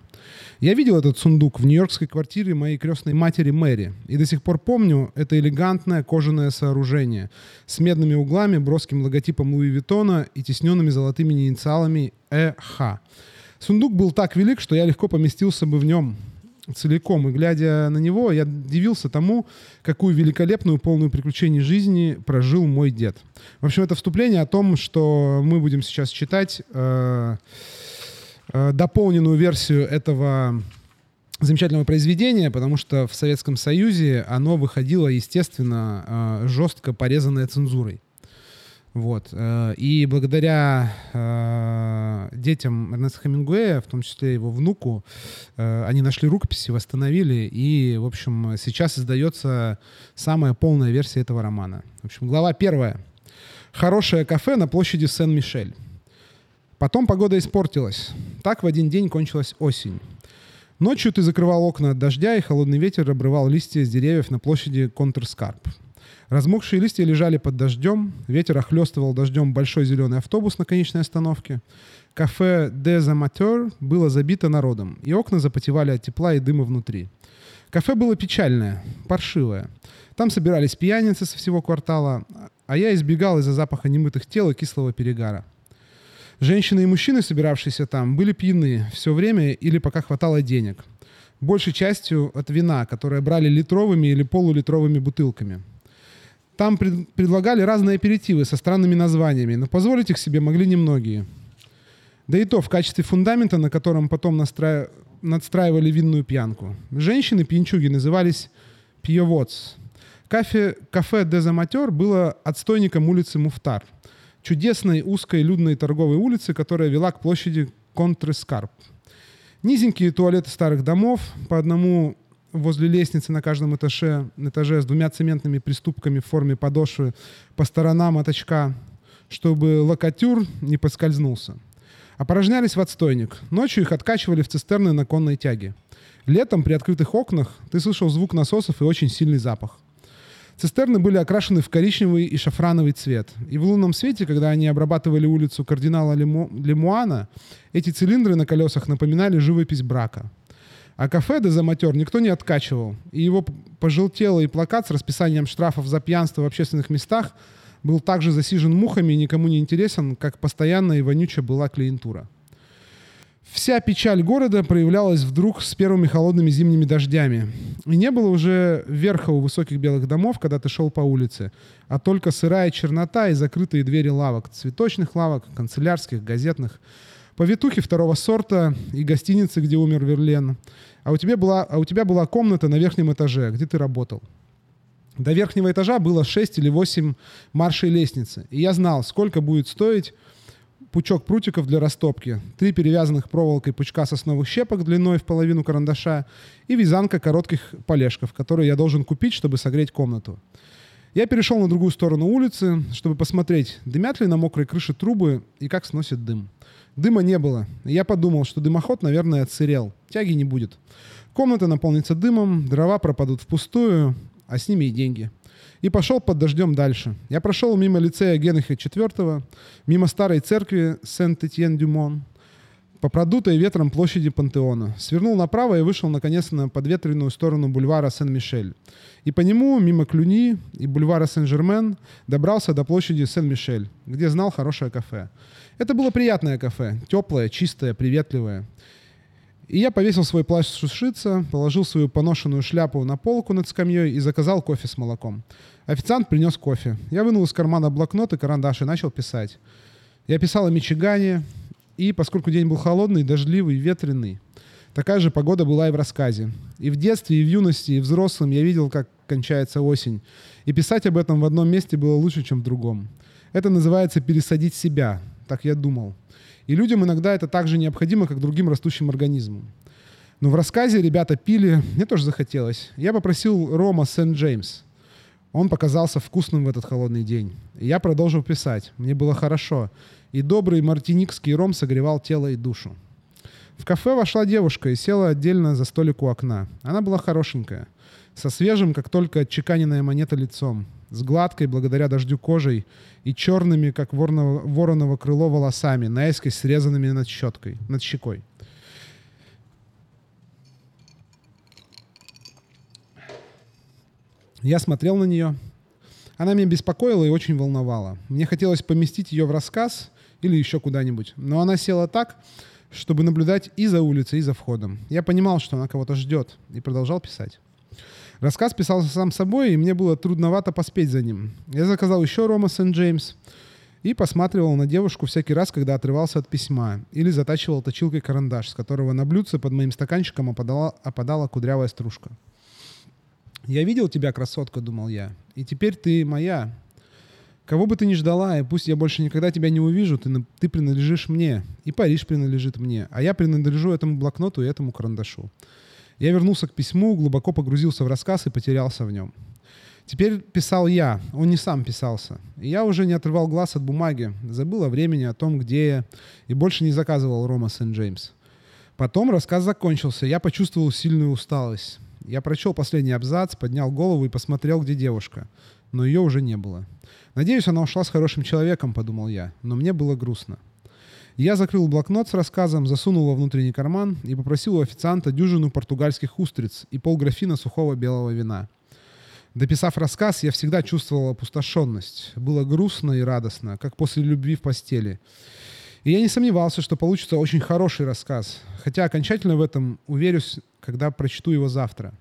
Я видел этот сундук в нью-йоркской квартире моей крестной матери Мэри, и до сих пор помню это элегантное кожаное сооружение с медными углами, броским логотипом Луи Виттона и тесненными золотыми инициалами ЭХ. Сундук был так велик, что я легко поместился бы в нем, целиком. И глядя на него, я дивился тому, какую великолепную, полную приключений жизни прожил мой дед. В общем, это вступление о том, что мы будем сейчас читать э, э, дополненную версию этого замечательного произведения, потому что в Советском Союзе оно выходило, естественно, э, жестко порезанное цензурой. Вот. Э, и благодаря э, детям Эрнеста Хемингуэя, в том числе его внуку, э, они нашли рукописи, восстановили, и, в общем, сейчас издается самая полная версия этого романа. В общем, глава первая. Хорошее кафе на площади Сен-Мишель. Потом погода испортилась. Так в один день кончилась осень. Ночью ты закрывал окна от дождя, и холодный ветер обрывал листья с деревьев на площади Контрскарп. Размокшие листья лежали под дождем, ветер охлестывал дождем большой зеленый автобус на конечной остановке. Кафе «Des Amateurs» было забито народом, и окна запотевали от тепла и дыма внутри. Кафе было печальное, паршивое. Там собирались пьяницы со всего квартала, а я избегал из-за запаха немытых тел и кислого перегара. Женщины и мужчины, собиравшиеся там, были пьяны все время или пока хватало денег. Большей частью от вина, которое брали литровыми или полулитровыми бутылками – там пред, предлагали разные аперитивы со странными названиями, но позволить их себе могли немногие. Да и то в качестве фундамента, на котором потом настра... надстраивали винную пьянку. Женщины-пьянчуги назывались пьеводс. Кафе, кафе «Дезаматер» было отстойником улицы Муфтар, чудесной узкой людной торговой улицы, которая вела к площади Контрескарп. Низенькие туалеты старых домов, по одному возле лестницы на каждом этаже, этаже с двумя цементными приступками в форме подошвы по сторонам от очка, чтобы локатюр не подскользнулся. Опорожнялись в отстойник. Ночью их откачивали в цистерны на конной тяге. Летом при открытых окнах ты слышал звук насосов и очень сильный запах. Цистерны были окрашены в коричневый и шафрановый цвет. И в лунном свете, когда они обрабатывали улицу кардинала Лему... Лемуана, эти цилиндры на колесах напоминали живопись брака – а кафе «Дезаматер» никто не откачивал. И его пожелтелый плакат с расписанием штрафов за пьянство в общественных местах был также засижен мухами и никому не интересен, как постоянно и вонючая была клиентура. Вся печаль города проявлялась вдруг с первыми холодными зимними дождями. И не было уже верха у высоких белых домов, когда ты шел по улице, а только сырая чернота и закрытые двери лавок, цветочных лавок, канцелярских, газетных – повитухи второго сорта и гостиницы, где умер Верлен. А у, тебя была, а у тебя была комната на верхнем этаже, где ты работал. До верхнего этажа было 6 или 8 маршей лестницы. И я знал, сколько будет стоить пучок прутиков для растопки, три перевязанных проволокой пучка сосновых щепок длиной в половину карандаша и вязанка коротких полежков, которые я должен купить, чтобы согреть комнату. Я перешел на другую сторону улицы, чтобы посмотреть, дымят ли на мокрой крыше трубы и как сносит дым. Дыма не было. Я подумал, что дымоход, наверное, отсырел. Тяги не будет. Комната наполнится дымом, дрова пропадут впустую, а с ними и деньги. И пошел под дождем дальше. Я прошел мимо лицея Генриха IV, мимо старой церкви Сент-Этьен-Дюмон, по продутой ветром площади Пантеона. Свернул направо и вышел, наконец, на подветренную сторону бульвара Сен-Мишель. И по нему, мимо Клюни и бульвара Сен-Жермен, добрался до площади Сен-Мишель, где знал хорошее кафе. Это было приятное кафе, теплое, чистое, приветливое. И я повесил свой плащ сушиться, положил свою поношенную шляпу на полку над скамьей и заказал кофе с молоком. Официант принес кофе. Я вынул из кармана блокнот и карандаш и начал писать. Я писал о Мичигане, и поскольку день был холодный, дождливый, ветреный, такая же погода была и в рассказе. И в детстве, и в юности, и взрослым я видел, как кончается осень. И писать об этом в одном месте было лучше, чем в другом. Это называется «пересадить себя», так я думал. И людям иногда это так же необходимо, как другим растущим организмам. Но в рассказе ребята пили, мне тоже захотелось. Я попросил Рома Сент-Джеймс. Он показался вкусным в этот холодный день. И я продолжил писать. Мне было хорошо. И добрый мартиникский ром согревал тело и душу. В кафе вошла девушка и села отдельно за столик у окна. Она была хорошенькая, со свежим, как только отчеканенная монета лицом, с гладкой, благодаря дождю кожей, и черными, как вороново, вороново крыло, волосами, наискось срезанными над щеткой, над щекой. Я смотрел на нее. Она меня беспокоила и очень волновала. Мне хотелось поместить ее в рассказ или еще куда-нибудь. Но она села так, чтобы наблюдать и за улицей, и за входом. Я понимал, что она кого-то ждет, и продолжал писать. Рассказ писался сам собой, и мне было трудновато поспеть за ним. Я заказал еще Рома Сент-Джеймс и посматривал на девушку всякий раз, когда отрывался от письма или затачивал точилкой карандаш, с которого на блюдце под моим стаканчиком опадала, опадала кудрявая стружка. «Я видел тебя, красотка», — думал я, — «и теперь ты моя, Кого бы ты ни ждала, и пусть я больше никогда тебя не увижу, ты, ты принадлежишь мне, и Париж принадлежит мне, а я принадлежу этому блокноту и этому карандашу. Я вернулся к письму, глубоко погрузился в рассказ и потерялся в нем. Теперь писал я, он не сам писался. И я уже не отрывал глаз от бумаги, забыл о времени, о том, где я, и больше не заказывал Рома Сент-Джеймс. Потом рассказ закончился, я почувствовал сильную усталость. Я прочел последний абзац, поднял голову и посмотрел, где девушка. Но ее уже не было. Надеюсь, она ушла с хорошим человеком, подумал я, но мне было грустно. Я закрыл блокнот с рассказом, засунул во внутренний карман и попросил у официанта дюжину португальских устриц и полграфина сухого белого вина. Дописав рассказ, я всегда чувствовал опустошенность. Было грустно и радостно, как после любви в постели. И я не сомневался, что получится очень хороший рассказ, хотя окончательно в этом уверюсь, когда прочту его завтра.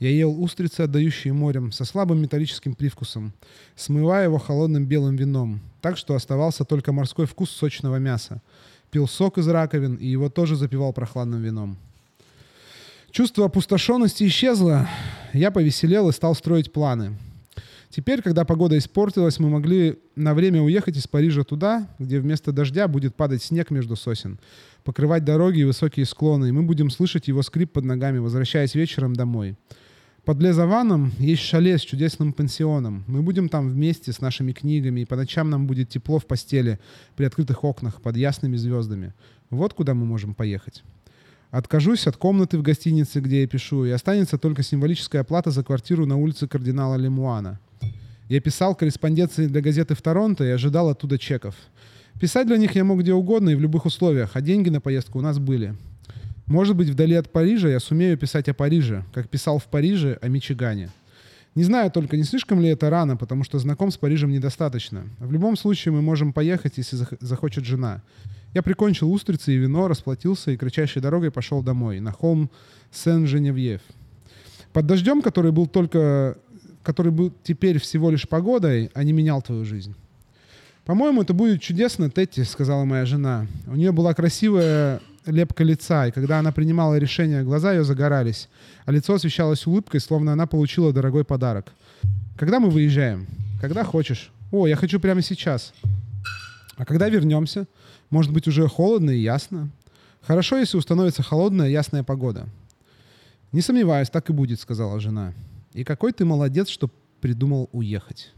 Я ел устрицы, отдающие морем, со слабым металлическим привкусом, смывая его холодным белым вином, так что оставался только морской вкус сочного мяса. Пил сок из раковин и его тоже запивал прохладным вином. Чувство опустошенности исчезло. Я повеселел и стал строить планы. Теперь, когда погода испортилась, мы могли на время уехать из Парижа туда, где вместо дождя будет падать снег между сосен, покрывать дороги и высокие склоны, и мы будем слышать его скрип под ногами, возвращаясь вечером домой. Под Лезаваном есть шале с чудесным пансионом. Мы будем там вместе с нашими книгами, и по ночам нам будет тепло в постели при открытых окнах под ясными звездами. Вот куда мы можем поехать. Откажусь от комнаты в гостинице, где я пишу, и останется только символическая плата за квартиру на улице кардинала Лемуана. Я писал корреспонденции для газеты в Торонто и ожидал оттуда чеков. Писать для них я мог где угодно и в любых условиях, а деньги на поездку у нас были. Может быть, вдали от Парижа я сумею писать о Париже, как писал в Париже о Мичигане. Не знаю только, не слишком ли это рано, потому что знаком с Парижем недостаточно. В любом случае мы можем поехать, если захочет жена. Я прикончил устрицы и вино, расплатился и кратчайшей дорогой пошел домой, на холм Сен-Женевьев. Под дождем, который был только который был теперь всего лишь погодой, а не менял твою жизнь. «По-моему, это будет чудесно, Тетти», — сказала моя жена. У нее была красивая лепка лица, и когда она принимала решение, глаза ее загорались, а лицо освещалось улыбкой, словно она получила дорогой подарок. «Когда мы выезжаем?» «Когда хочешь». «О, я хочу прямо сейчас». «А когда вернемся?» «Может быть, уже холодно и ясно?» «Хорошо, если установится холодная ясная погода». «Не сомневаюсь, так и будет», — сказала жена. «И какой ты молодец, что придумал уехать».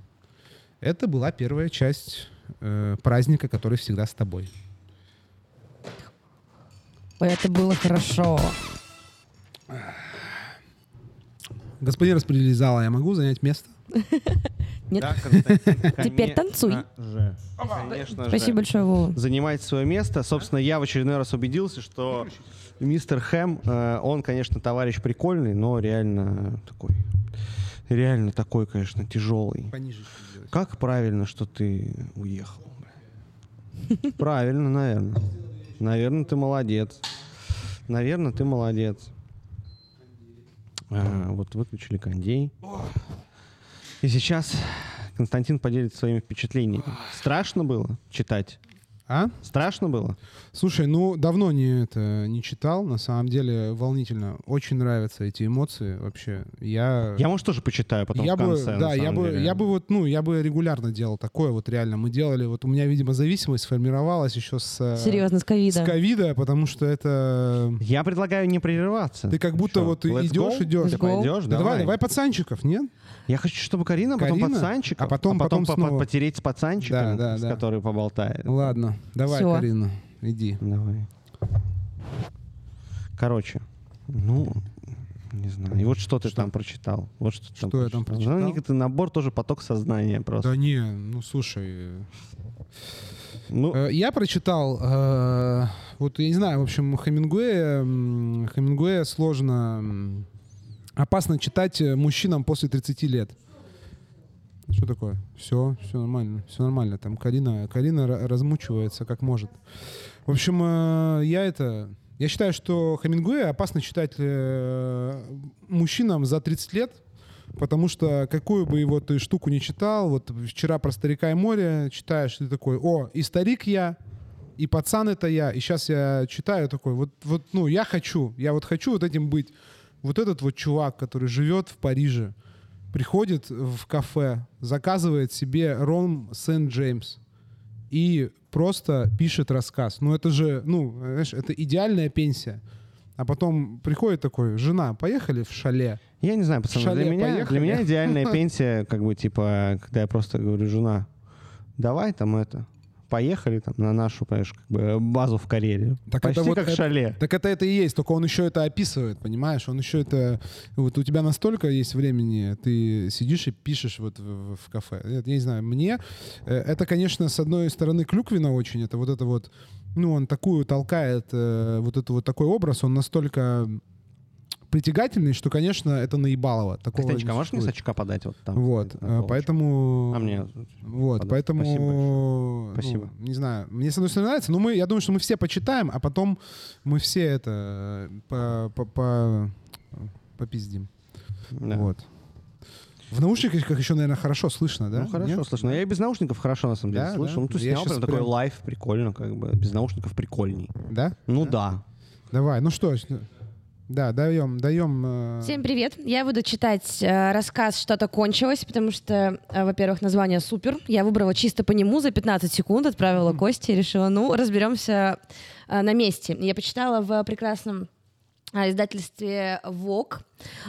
Это была первая часть э, праздника, который всегда с тобой. Это было хорошо. Господин распределитель зала, я могу занять место? Нет. Да, Теперь танцуй. же. Конечно Спасибо же. большое, Вова. Занимать свое место. Собственно, я в очередной раз убедился, что мистер Хэм, э, он, конечно, товарищ прикольный, но реально такой, реально такой, конечно, тяжелый. Пониже. Как правильно, что ты уехал? Правильно, наверное. Наверное, ты молодец. Наверное, ты молодец. А, вот выключили кондей. И сейчас Константин поделится своими впечатлениями. Страшно было читать? А? Страшно было? Слушай, ну давно не это не читал, на самом деле волнительно. Очень нравятся эти эмоции вообще. Я Я, может, тоже почитаю потом я в бы, конце. на да, я бы, деле. я бы вот, ну, я бы регулярно делал такое вот реально. Мы делали, вот у меня, видимо, зависимость сформировалась еще с э, Серьезно, с с ковида. ковида, потому что это Я предлагаю не прерываться. ты как будто Что, вот let's идешь, go? идешь. Ты Let's go. пойдешь? Да давай, давай пацанчиков, нет? Я хочу, чтобы Карина, потом Карина, пацанчиков, а потом- потом по- снова. потереть с пацанчиком, Да, да, с да. который поболтает. Ладно, давай, Всё. Карина, иди. Давай. Короче, ну, не знаю. И вот что ты Что? там прочитал? Вот что, ты Что я там Ну, прочитал? некий набор тоже поток сознания просто. Да не, ну слушай, Ну, Э, Я прочитал, э, вот я не знаю, в общем, Хемингуэя, Хемингуэя сложно, опасно читать э, мужчинам после 30 лет. Что такое? Все, все нормально, все нормально. Там Карина, Карина ра- размучивается как может. В общем, э, я это, я считаю, что Хемингуэя опасно читать э, мужчинам за 30 лет, Потому что какую бы его ты штуку не читал, вот вчера про старика и море читаешь, ты такой, о, и старик я, и пацан это я, и сейчас я читаю такой, вот, вот, ну, я хочу, я вот хочу вот этим быть. Вот этот вот чувак, который живет в Париже, приходит в кафе, заказывает себе ром Сент-Джеймс и просто пишет рассказ. Ну, это же, ну, знаешь, это идеальная пенсия. А потом приходит такой, жена, поехали в шале. я не знаю, пацаны, шале для меня, поехали. для меня идеальная пенсия, как бы, типа, когда я просто говорю, жена, давай там это, поехали там на нашу, понимаешь, как бы базу в Карелию. Так Почти это вот как это- шале. Так это это и есть, только он еще это описывает, понимаешь? Он еще это... Вот у тебя настолько есть времени, ты сидишь и пишешь вот в, в кафе. Это, Я не знаю, мне... э, Это, конечно, с одной стороны клюквенно очень, это вот это вот... Ну, он такую толкает, э, вот это вот такой образ, он настолько притягательный, что, конечно, это наебалово. Такого Костянчик, а можешь мне с очка подать вот там? Вот, э, поэтому... А мне... Вот, Подо- поэтому, спасибо ну, Спасибо. не знаю, мне с одной стороны нравится, но мы, я думаю, что мы все почитаем, а потом мы все это э, по, по, по- попиздим. Да. Вот. В наушниках как еще, наверное, хорошо слышно, да? Ну хорошо, Нет? слышно. Я и без наушников хорошо на самом деле Да, слышу. да. Ну ты снял прям такой прям- лайф, прикольно, как бы. Без наушников прикольней. Да? Ну да. Давай, ну что, да, даем, даем. э, Всем привет. Я буду читать э, рассказ «Что-то кончилось», потому что, э, во-первых, название супер. Я выбрала чисто по нему за 15 секунд, отправила Косте и решила, ну, разберемся э, на месте. Я почитала в прекрасном э, издательстве ВОК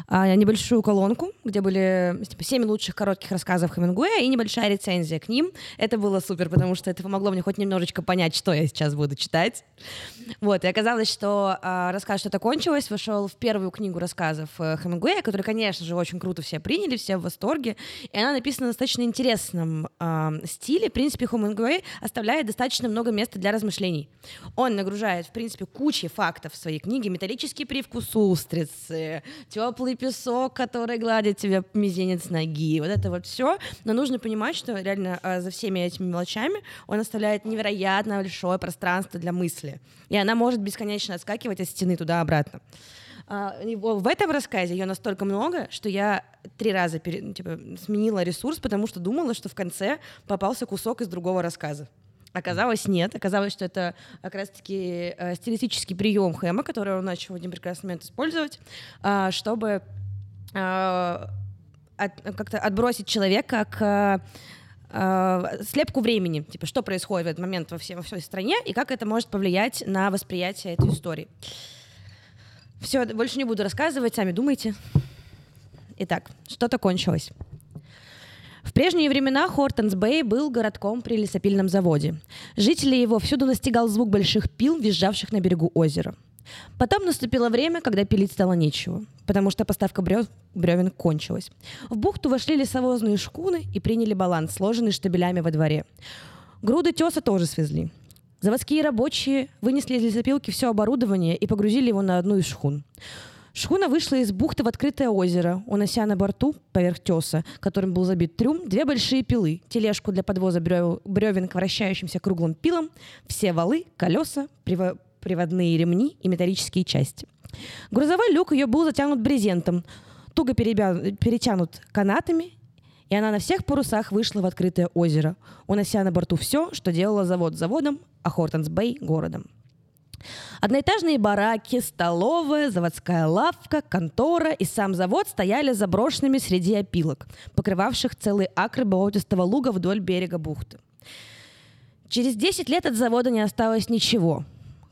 небольшую колонку, где были типа, 7 лучших коротких рассказов Хемингуэя и небольшая рецензия к ним. Это было супер, потому что это помогло мне хоть немножечко понять, что я сейчас буду читать. Вот, и оказалось, что а, рассказ «Что-то кончилось» вошел в первую книгу рассказов э, Хемингуэя, которую, конечно же, очень круто все приняли, все в восторге. И она написана в достаточно интересном а, стиле. В принципе, Хемингуэй оставляет достаточно много места для размышлений. Он нагружает, в принципе, кучей фактов в своей книге. Металлический привкус устрицы, теплый песок, который гладит тебе мизинец ноги. Вот это вот все. Но нужно понимать, что реально а, за всеми этими мелочами он оставляет невероятно большое пространство для мысли. И она может бесконечно отскакивать от стены туда-обратно. А, и во- в этом рассказе ее настолько много, что я три раза пере- типа, сменила ресурс, потому что думала, что в конце попался кусок из другого рассказа. Оказалось, нет. Оказалось, что это как раз-таки э, стилистический прием Хэма, который он начал в один прекрасный момент использовать, а, чтобы а, от- как-то отбросить человека к э, слепку времени, типа что происходит в этот момент во, всей во всей стране и как это может повлиять на восприятие этой истории. Все, больше не буду рассказывать, сами думайте. Итак, что-то кончилось. В прежние времена Хортонс-Бэй был городком при лесопильном заводе. Жители его всюду настигал звук больших пил, визжавших на берегу озера. Потом наступило время, когда пилить стало нечего, потому что поставка брев- бревен кончилась. В бухту вошли лесовозные шкуны и приняли баланс, сложенный штабелями во дворе. Груды теса тоже свезли. Заводские рабочие вынесли из лесопилки все оборудование и погрузили его на одну из шхун. Шхуна вышла из бухты в открытое озеро, унося на борту, поверх теса, которым был забит трюм, две большие пилы, тележку для подвоза брев- бревен к вращающимся круглым пилам, все валы, колеса, приво- приводные ремни и металлические части. Грузовой люк ее был затянут брезентом, туго перебя- перетянут канатами И она на всех парусах вышла в открытое озеро, унося на борту все, что делала завод заводом, а Хортонс-Бэй — городом. Одноэтажные бараки, столовая, заводская лавка, контора и сам завод стояли заброшенными среди опилок, покрывавших целые акры болотистого луга вдоль берега бухты. Через 10 лет от завода не осталось ничего,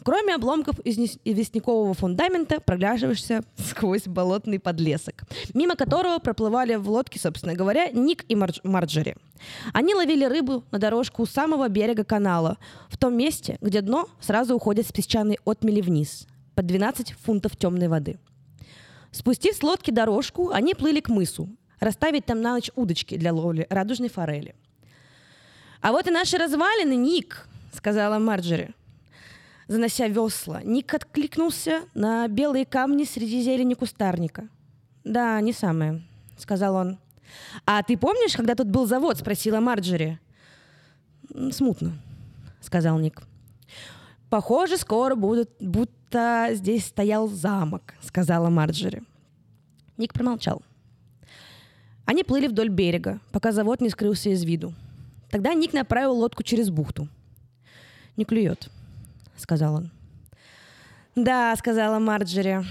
кроме обломков известнякового фундамента, проглядываешься сквозь болотный подлесок, мимо которого проплывали в лодке, собственно говоря, Ник и Мардж- Марджери. Они ловили рыбу на дорожку у самого берега канала, в том месте, где дно сразу уходит с песчаной отмели вниз, под 12 фунтов темной воды. Спустив с лодки дорожку, они плыли к мысу, расставить там на ночь удочки для ловли радужной форели. «А вот и наши развалины, Ник!» — сказала Марджери занося весла. Ник откликнулся на белые камни среди зелени кустарника. «Да, не самое», — сказал он. «А ты помнишь, когда тут был завод?» — спросила Марджери. «Смутно», — сказал Ник. «Похоже, скоро будут, будто здесь стоял замок», — сказала Марджери. Ник промолчал. Они плыли вдоль берега, пока завод не скрылся из виду. Тогда Ник направил лодку через бухту. «Не клюет», — сказал он. «Да», — сказала Марджери.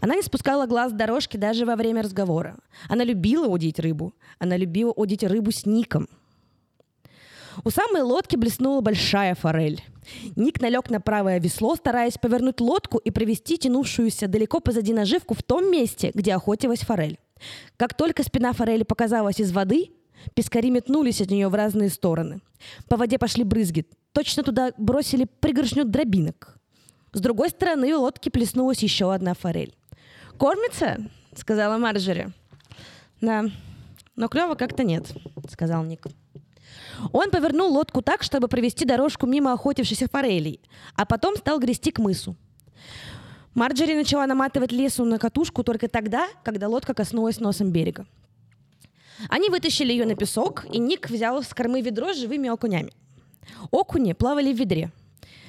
Она не спускала глаз с дорожки даже во время разговора. Она любила удить рыбу. Она любила удить рыбу с Ником. У самой лодки блеснула большая форель. Ник налег на правое весло, стараясь повернуть лодку и провести тянувшуюся далеко позади наживку в том месте, где охотилась форель. Как только спина форели показалась из воды, пескари метнулись от нее в разные стороны. По воде пошли брызги. Точно туда бросили пригоршню дробинок. С другой стороны лодки плеснулась еще одна форель. «Кормится?» — сказала Марджери. «Да, но клево как-то нет», — сказал Ник. Он повернул лодку так, чтобы провести дорожку мимо охотившихся форелей, а потом стал грести к мысу. Марджери начала наматывать лесу на катушку только тогда, когда лодка коснулась носом берега. Они вытащили ее на песок, и Ник взял с кормы ведро с живыми окунями. Окуни плавали в ведре.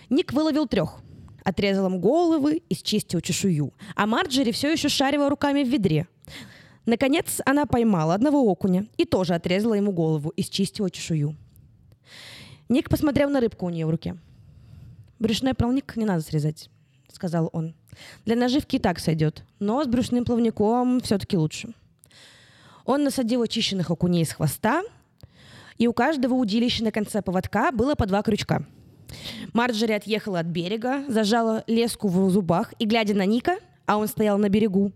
Ник выловил трех. Отрезал им головы и счистил чешую. А Марджери все еще шарила руками в ведре. Наконец она поймала одного окуня и тоже отрезала ему голову и счистила чешую. Ник посмотрел на рыбку у нее в руке. «Брюшной плавник не надо срезать», — сказал он. «Для наживки и так сойдет, но с брюшным плавником все-таки лучше». Он насадил очищенных окуней с хвоста, и у каждого удилища на конце поводка было по два крючка. Марджери отъехала от берега, зажала леску в зубах и, глядя на Ника, а он стоял на берегу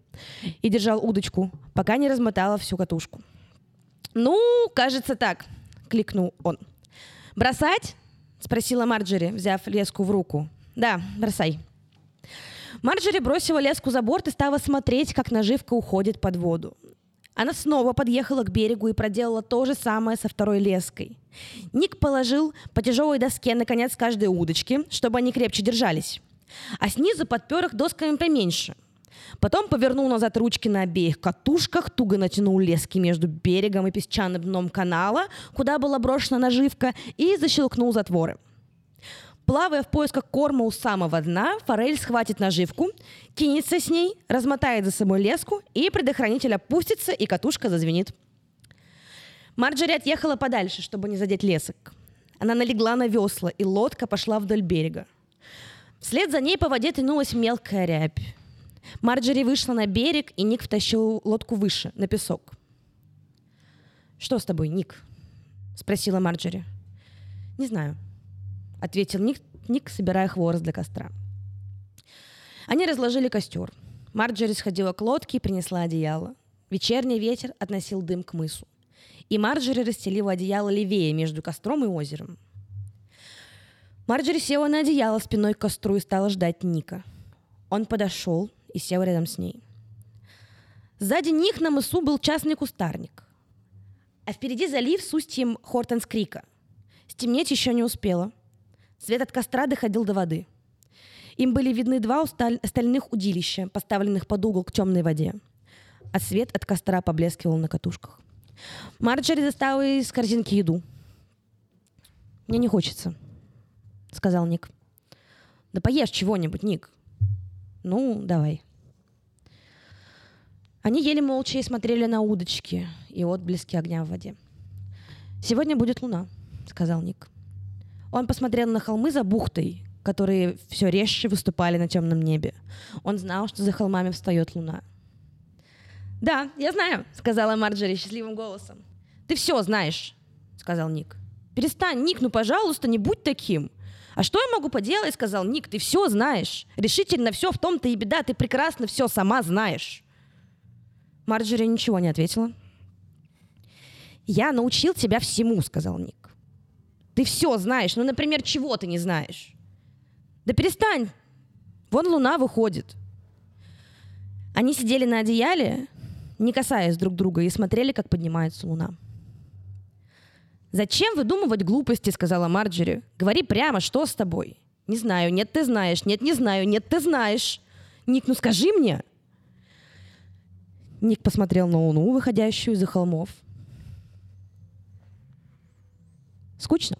и держал удочку, пока не размотала всю катушку. «Ну, кажется так», — кликнул он. «Бросать?» — спросила Марджери, взяв леску в руку. «Да, бросай». Марджери бросила леску за борт и стала смотреть, как наживка уходит под воду. Она снова подъехала к берегу и проделала то же самое со второй леской. Ник положил по тяжелой доске наконец каждой удочки, чтобы они крепче держались. А снизу подпер их досками поменьше. Потом повернул назад ручки на обеих катушках, туго натянул лески между берегом и песчаным дном канала, куда была брошена наживка, и защелкнул затворы. Плавая в поисках корма у самого дна, форель схватит наживку, кинется с ней, размотает за собой леску, и предохранитель опустится, и катушка зазвенит. Марджери отъехала подальше, чтобы не задеть лесок. Она налегла на весла, и лодка пошла вдоль берега. Вслед за ней по воде тянулась мелкая рябь. Марджери вышла на берег, и Ник втащил лодку выше, на песок. «Что с тобой, Ник?» — спросила Марджери. «Не знаю», — ответил Ник, Ник, собирая хворост для костра. Они разложили костер. Марджери сходила к лодке и принесла одеяло. Вечерний ветер относил дым к мысу. И Марджери расстелила одеяло левее между костром и озером. Марджери села на одеяло спиной к костру и стала ждать Ника. Он подошел и сел рядом с ней. Сзади них на мысу был частный кустарник. А впереди залив с устьем Хортонс-Крика. Стемнеть еще не успело. Свет от костра доходил до воды. Им были видны два остальных удилища, поставленных под угол к темной воде. А свет от костра поблескивал на катушках. Марджери достала из корзинки еду. «Мне не хочется», — сказал Ник. «Да поешь чего-нибудь, Ник». «Ну, давай». Они ели молча и смотрели на удочки и отблески огня в воде. «Сегодня будет луна», — сказал Ник. Он посмотрел на холмы за бухтой, которые все резче выступали на темном небе. Он знал, что за холмами встает луна. «Да, я знаю», — сказала Марджери счастливым голосом. «Ты все знаешь», — сказал Ник. «Перестань, Ник, ну, пожалуйста, не будь таким». «А что я могу поделать?» — сказал Ник. «Ты все знаешь. Решительно все в том-то и беда. Ты прекрасно все сама знаешь». Марджери ничего не ответила. «Я научил тебя всему», — сказал Ник. «Ты все знаешь. Ну, например, чего ты не знаешь?» «Да перестань! Вон луна выходит». Они сидели на одеяле, не касаясь друг друга, и смотрели, как поднимается луна. «Зачем выдумывать глупости?» — сказала Марджери. «Говори прямо, что с тобой?» «Не знаю, нет, ты знаешь, нет, не знаю, нет, ты знаешь». «Ник, ну скажи мне!» Ник посмотрел на луну, выходящую из-за холмов. Скучно.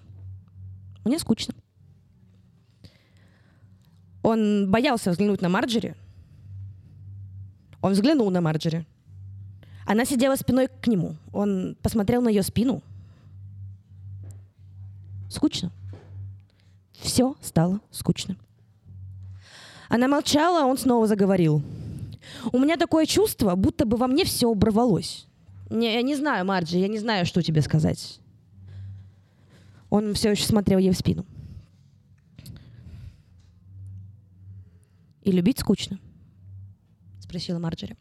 Мне скучно. Он боялся взглянуть на Марджери. Он взглянул на Марджери. Она сидела спиной к нему. Он посмотрел на ее спину. Скучно. Все стало скучно. Она молчала, а он снова заговорил. У меня такое чувство, будто бы во мне все оборвалось. Не, я не знаю, Марджи, я не знаю, что тебе сказать. Он все еще смотрел ей в спину. «И любить скучно?» — спросила Марджери.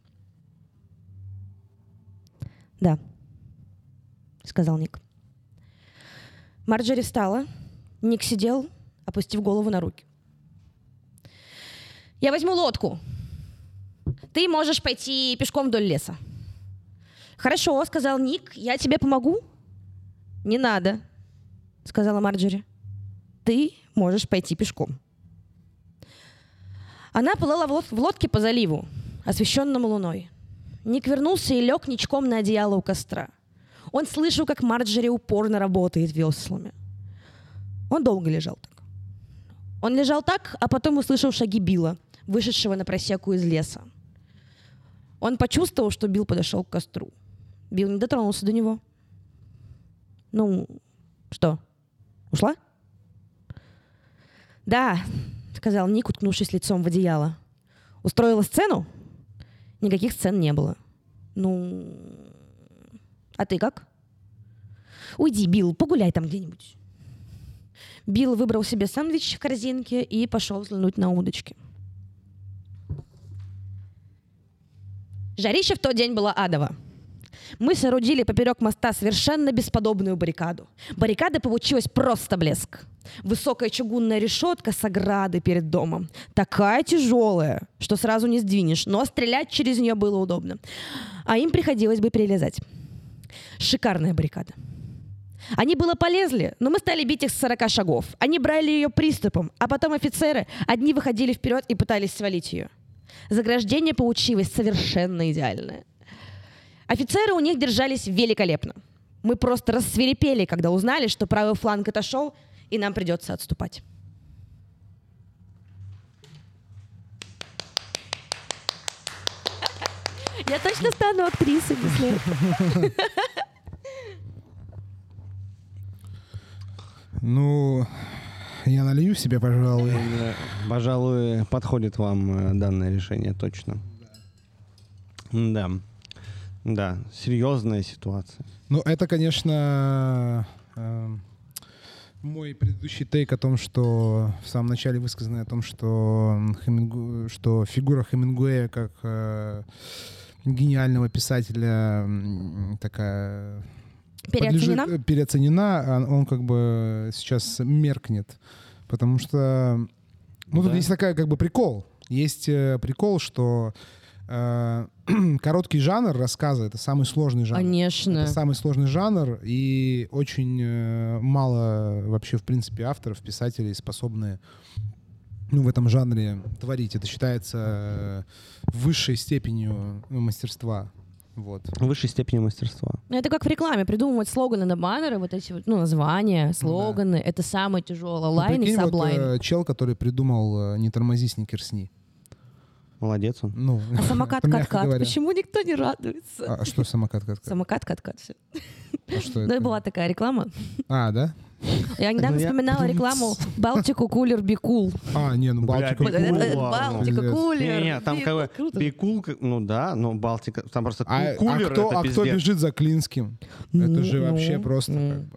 «Да», — сказал Ник. Марджери встала. Ник сидел, опустив голову на руки. «Я возьму лодку. Ты можешь пойти пешком вдоль леса». «Хорошо», — сказал Ник. «Я тебе помогу?» «Не надо», — сказала Марджери. «Ты можешь пойти пешком». Она плыла в лодке по заливу, освещенному луной. Ник вернулся и лег ничком на одеяло у костра. Он слышал, как Марджери упорно работает веслами. Он долго лежал так. Он лежал так, а потом услышал шаги Билла, вышедшего на просеку из леса. Он почувствовал, что Билл подошел к костру. Билл не дотронулся до него. «Ну, что, ушла?» «Да», — сказал Ник, уткнувшись лицом в одеяло. «Устроила сцену?» Никаких сцен не было. «Ну, а ты как?» «Уйди, Билл, погуляй там где-нибудь». Билл выбрал себе сэндвич в корзинке и пошел взглянуть на удочки. Жарище в тот день было адово. Мы соорудили поперек моста совершенно бесподобную баррикаду. Баррикада получилась просто блеск. Высокая чугунная решетка с ограды перед домом. Такая тяжелая, что сразу не сдвинешь, но стрелять через нее было удобно. А им приходилось бы перелезать. Шикарная баррикада. Они было полезли, но мы стали бить их с 40 шагов. Они брали ее приступом, а потом офицеры, одни выходили вперед и пытались свалить ее. Заграждение получилось совершенно идеальное. Офицеры у них держались великолепно. Мы просто рассверепели, когда узнали, что правый фланг отошел, и нам придется отступать. Я точно стану актрисой, если... Ну, я налью себе, пожалуй. Пожалуй, подходит вам э, данное решение точно. Да. Да, серьезная ситуация. Ну, это, конечно, э, мой предыдущий тейк о том, что в самом начале высказанное о том, что, Хемингу... что фигура Хемингуэя как э, гениального писателя такая Переоценена? подлежит- э, переоценена, а он как бы сейчас меркнет. Потому что... Ну, тут Да. есть такая как бы прикол. Есть э, прикол, что короткий жанр рассказа — это самый сложный жанр. Конечно. Это самый сложный жанр, и очень э, мало вообще, в принципе, авторов, писателей, способные ну, в этом жанре творить. Это считается э, высшей степенью ну, мастерства. Вот. В высшей степени мастерства. Ну, Это как в рекламе, придумывать слоганы на баннеры, вот эти вот, ну, названия, слоганы. Это самое тяжелое. Ну, Line и прикинь, вот, subline. э, чел, который придумал э, «Не тормози, сникерсни». Молодец он. Ну, А самокат каткат. Почему никто не радуется? А что самокат каткат? Самокат каткат. Все. А что Ну, и это? была такая реклама. А, да? Я недавно Ну, я- вспоминала рекламу Балтику Кулер Бикул. А, не, ну Балтика. Бикул, Cool. ладно. Балтика. Кулер. Не, там как бы. Бикул, ну да, ну Балтика, там просто А, а кулер это а кто бежит за Клинским? Это же Ну, вообще ну, просто ну. как бы.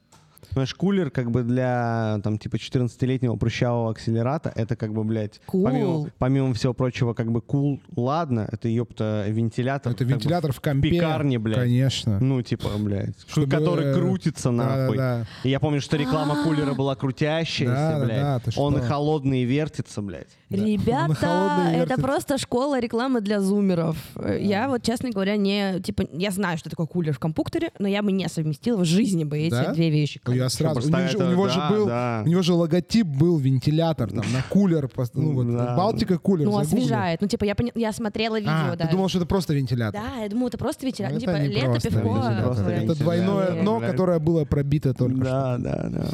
Понимаешь, кулер как бы для там типа 14-летнего прыщавого акселерата, это как бы, блядь, Cool. помимо, помимо всего прочего, как бы кул, ладно, это ёпта вентилятор. Это как бы вентилятор в компе. пекарне, блядь. Конечно. Ну, типа, блядь, Чтобы, который э, крутится нахуй. Да-да-да. И я помню, что реклама кулера была крутящаяся, Да, да, блядь. да, Он холодный и вертится, блядь. Да. Ребята, это просто школа рекламы для зумеров. Э, Я вот, честно говоря, не, типа, я знаю, что такое кулер в компьютере, но я бы не совместила в жизни бы эти Да? две вещи. Ну, Я сразу. У него, же- у это- него да, же был, да. у него же логотип был вентилятор там на кулер, ну вот Да. Балтика кулер. Ну, освежает. Ну, типа, я, поня- я смотрела видео, А, да. ты думал, что это просто вентилятор? Да, я думаю, это просто вентилятор. Ну, это типа, лето, пивко. Это двойное дно, которое было пробито только что. Да, да, да.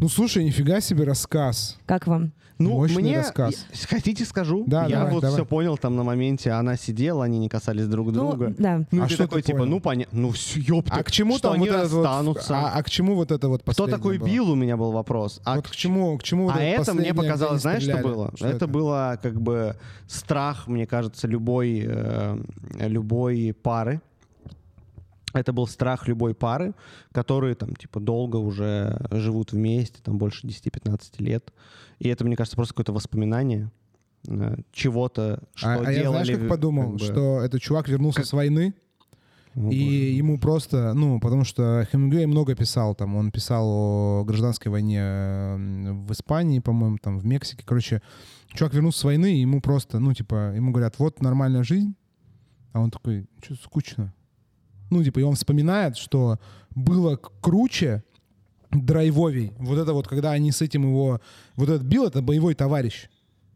Ну, слушай, нифига себе рассказ. Как вам? Ну, Мощный мне, рассказ. хотите скажу? Да, я давай, вот давай. все понял там на моменте, она сидела, они не касались друг друга. Ну, да. Ну, А ты что такой, ты типа, ну, понятно, ну, ёпта, А к чему что там они вот этот вот... расстанутся. А, а к чему вот это вот Кто такой было? Билл, у меня был вопрос. А, Вот к чему, к чему вот а это это мне показалось, знаешь, что было? Что это, было как бы страх, мне кажется, любой, э, любой пары. Это был страх любой пары, которые там, типа, долго уже живут вместе, там, больше 10-15 лет. И это, мне кажется, просто какое-то воспоминание э, чего-то, что А, а я делали. знаешь, как подумал, как бы, что этот чувак вернулся Как- с войны, о, и боже. ему просто, ну, потому что Хемингуэй много писал, там, он писал о гражданской войне в Испании, по-моему, там, в Мексике, короче, чувак вернулся с войны, и ему просто, ну, типа, ему говорят, вот нормальная жизнь, а он такой, что скучно. Ну, типа, и он вспоминает, что было круче, драйвовей. Вот это вот, когда они с этим его... Вот этот Билл — это боевой товарищ,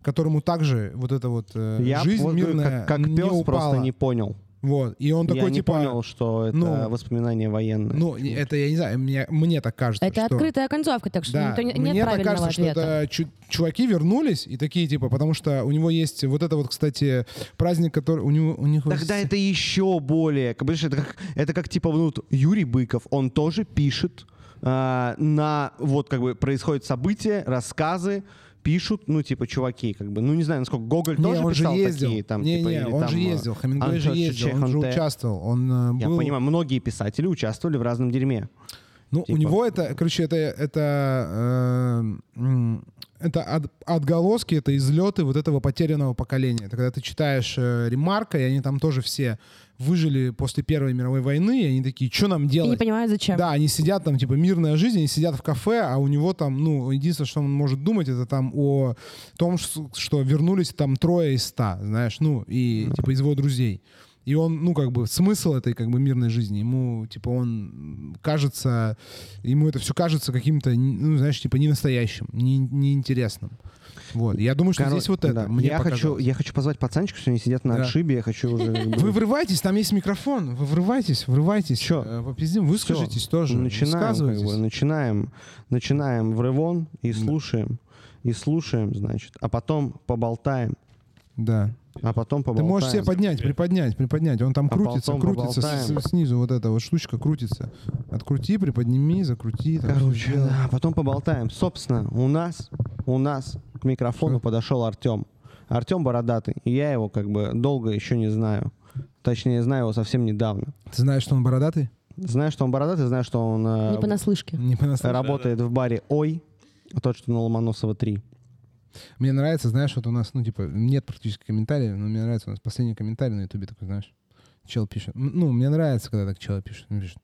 которому также вот эта вот э, Я жизнь вот, мирная как, как не пес упала. просто не понял. Вот. И он Я такой, не типа... понял, что это ну, воспоминания военные. Ну, это я не знаю, мне, мне так кажется, Это что... открытая концовка, так что Да, никто не- мне нет так правильного кажется, ответа. что это чу- чуваки вернулись и такие, типа, потому что у него есть вот это вот, кстати, праздник, который у него... У них вот Тогда с- это еще более. как бы, знаешь, Это как, это как типа вот Юрий Быков, он тоже пишет а, на вот как бы происходят события, рассказы, пишут, ну типа чуваки, как бы, ну не знаю, насколько Гоголь Не, тоже он же писал ездил. такие там, не, типа, не, или он там, же а, ездил. Хемингуэй же ездил, он же участвовал. Он э, Я был... понимаю, многие писатели участвовали в разном дерьме. Ну, Типа. у него это, короче, это, это, э, это от- отголоски, это излеты вот этого потерянного поколения. Это когда ты читаешь э, Ремарка, и они там тоже все выжили после Первой мировой войны, и они такие, что нам И не делать? понимаю, зачем. Да, они сидят там, типа, мирная жизнь, они сидят в кафе, а у него там, ну, единственное, что он может думать, это там о том, что вернулись там трое из ста, знаешь, ну, и, типа, из его друзей. И он, ну, как бы, смысл этой, как бы, мирной жизни, ему, типа, он кажется, ему это все кажется каким-то, ну, знаешь, типа, ненастоящим, не, неинтересным. Вот. Я думаю, что Короче, здесь вот это. да. Мне я, хочу, я хочу позвать пацанчиков, что они сидят на Да. отшибе, я хочу уже... Вы врывайтесь, там есть микрофон. Вы врывайтесь, врывайтесь. Э, Попиздим, выскажитесь Всё, тоже. Начинаем, как высказывайтесь. бы, начинаем, начинаем в ревон и слушаем, и слушаем, значит, а потом поболтаем, Да. А потом Ты поболтаем. можешь себе поднять, приподнять, приподнять. Он там А крутится, крутится с- снизу, вот эта вот штучка крутится. Открути, приподними, закрути. там Короче, да, потом поболтаем. Собственно, у нас, у нас к микрофону подошел Артем. Артем бородатый, и я его как бы долго еще не знаю. Точнее, знаю его совсем недавно. Ты знаешь, что он бородатый? Знаю, что он бородатый, знаю, что он э, Не понаслышке. Не понаслышке. работает в баре «Ой», тот, что на Ломоносова 3. Мне нравится, знаешь, вот у нас, ну, типа, нет практически комментариев, но мне нравится у нас последний комментарий на ютубе такой, знаешь, чел пишет. Ну, мне нравится, когда так чел пишет. Он пишет,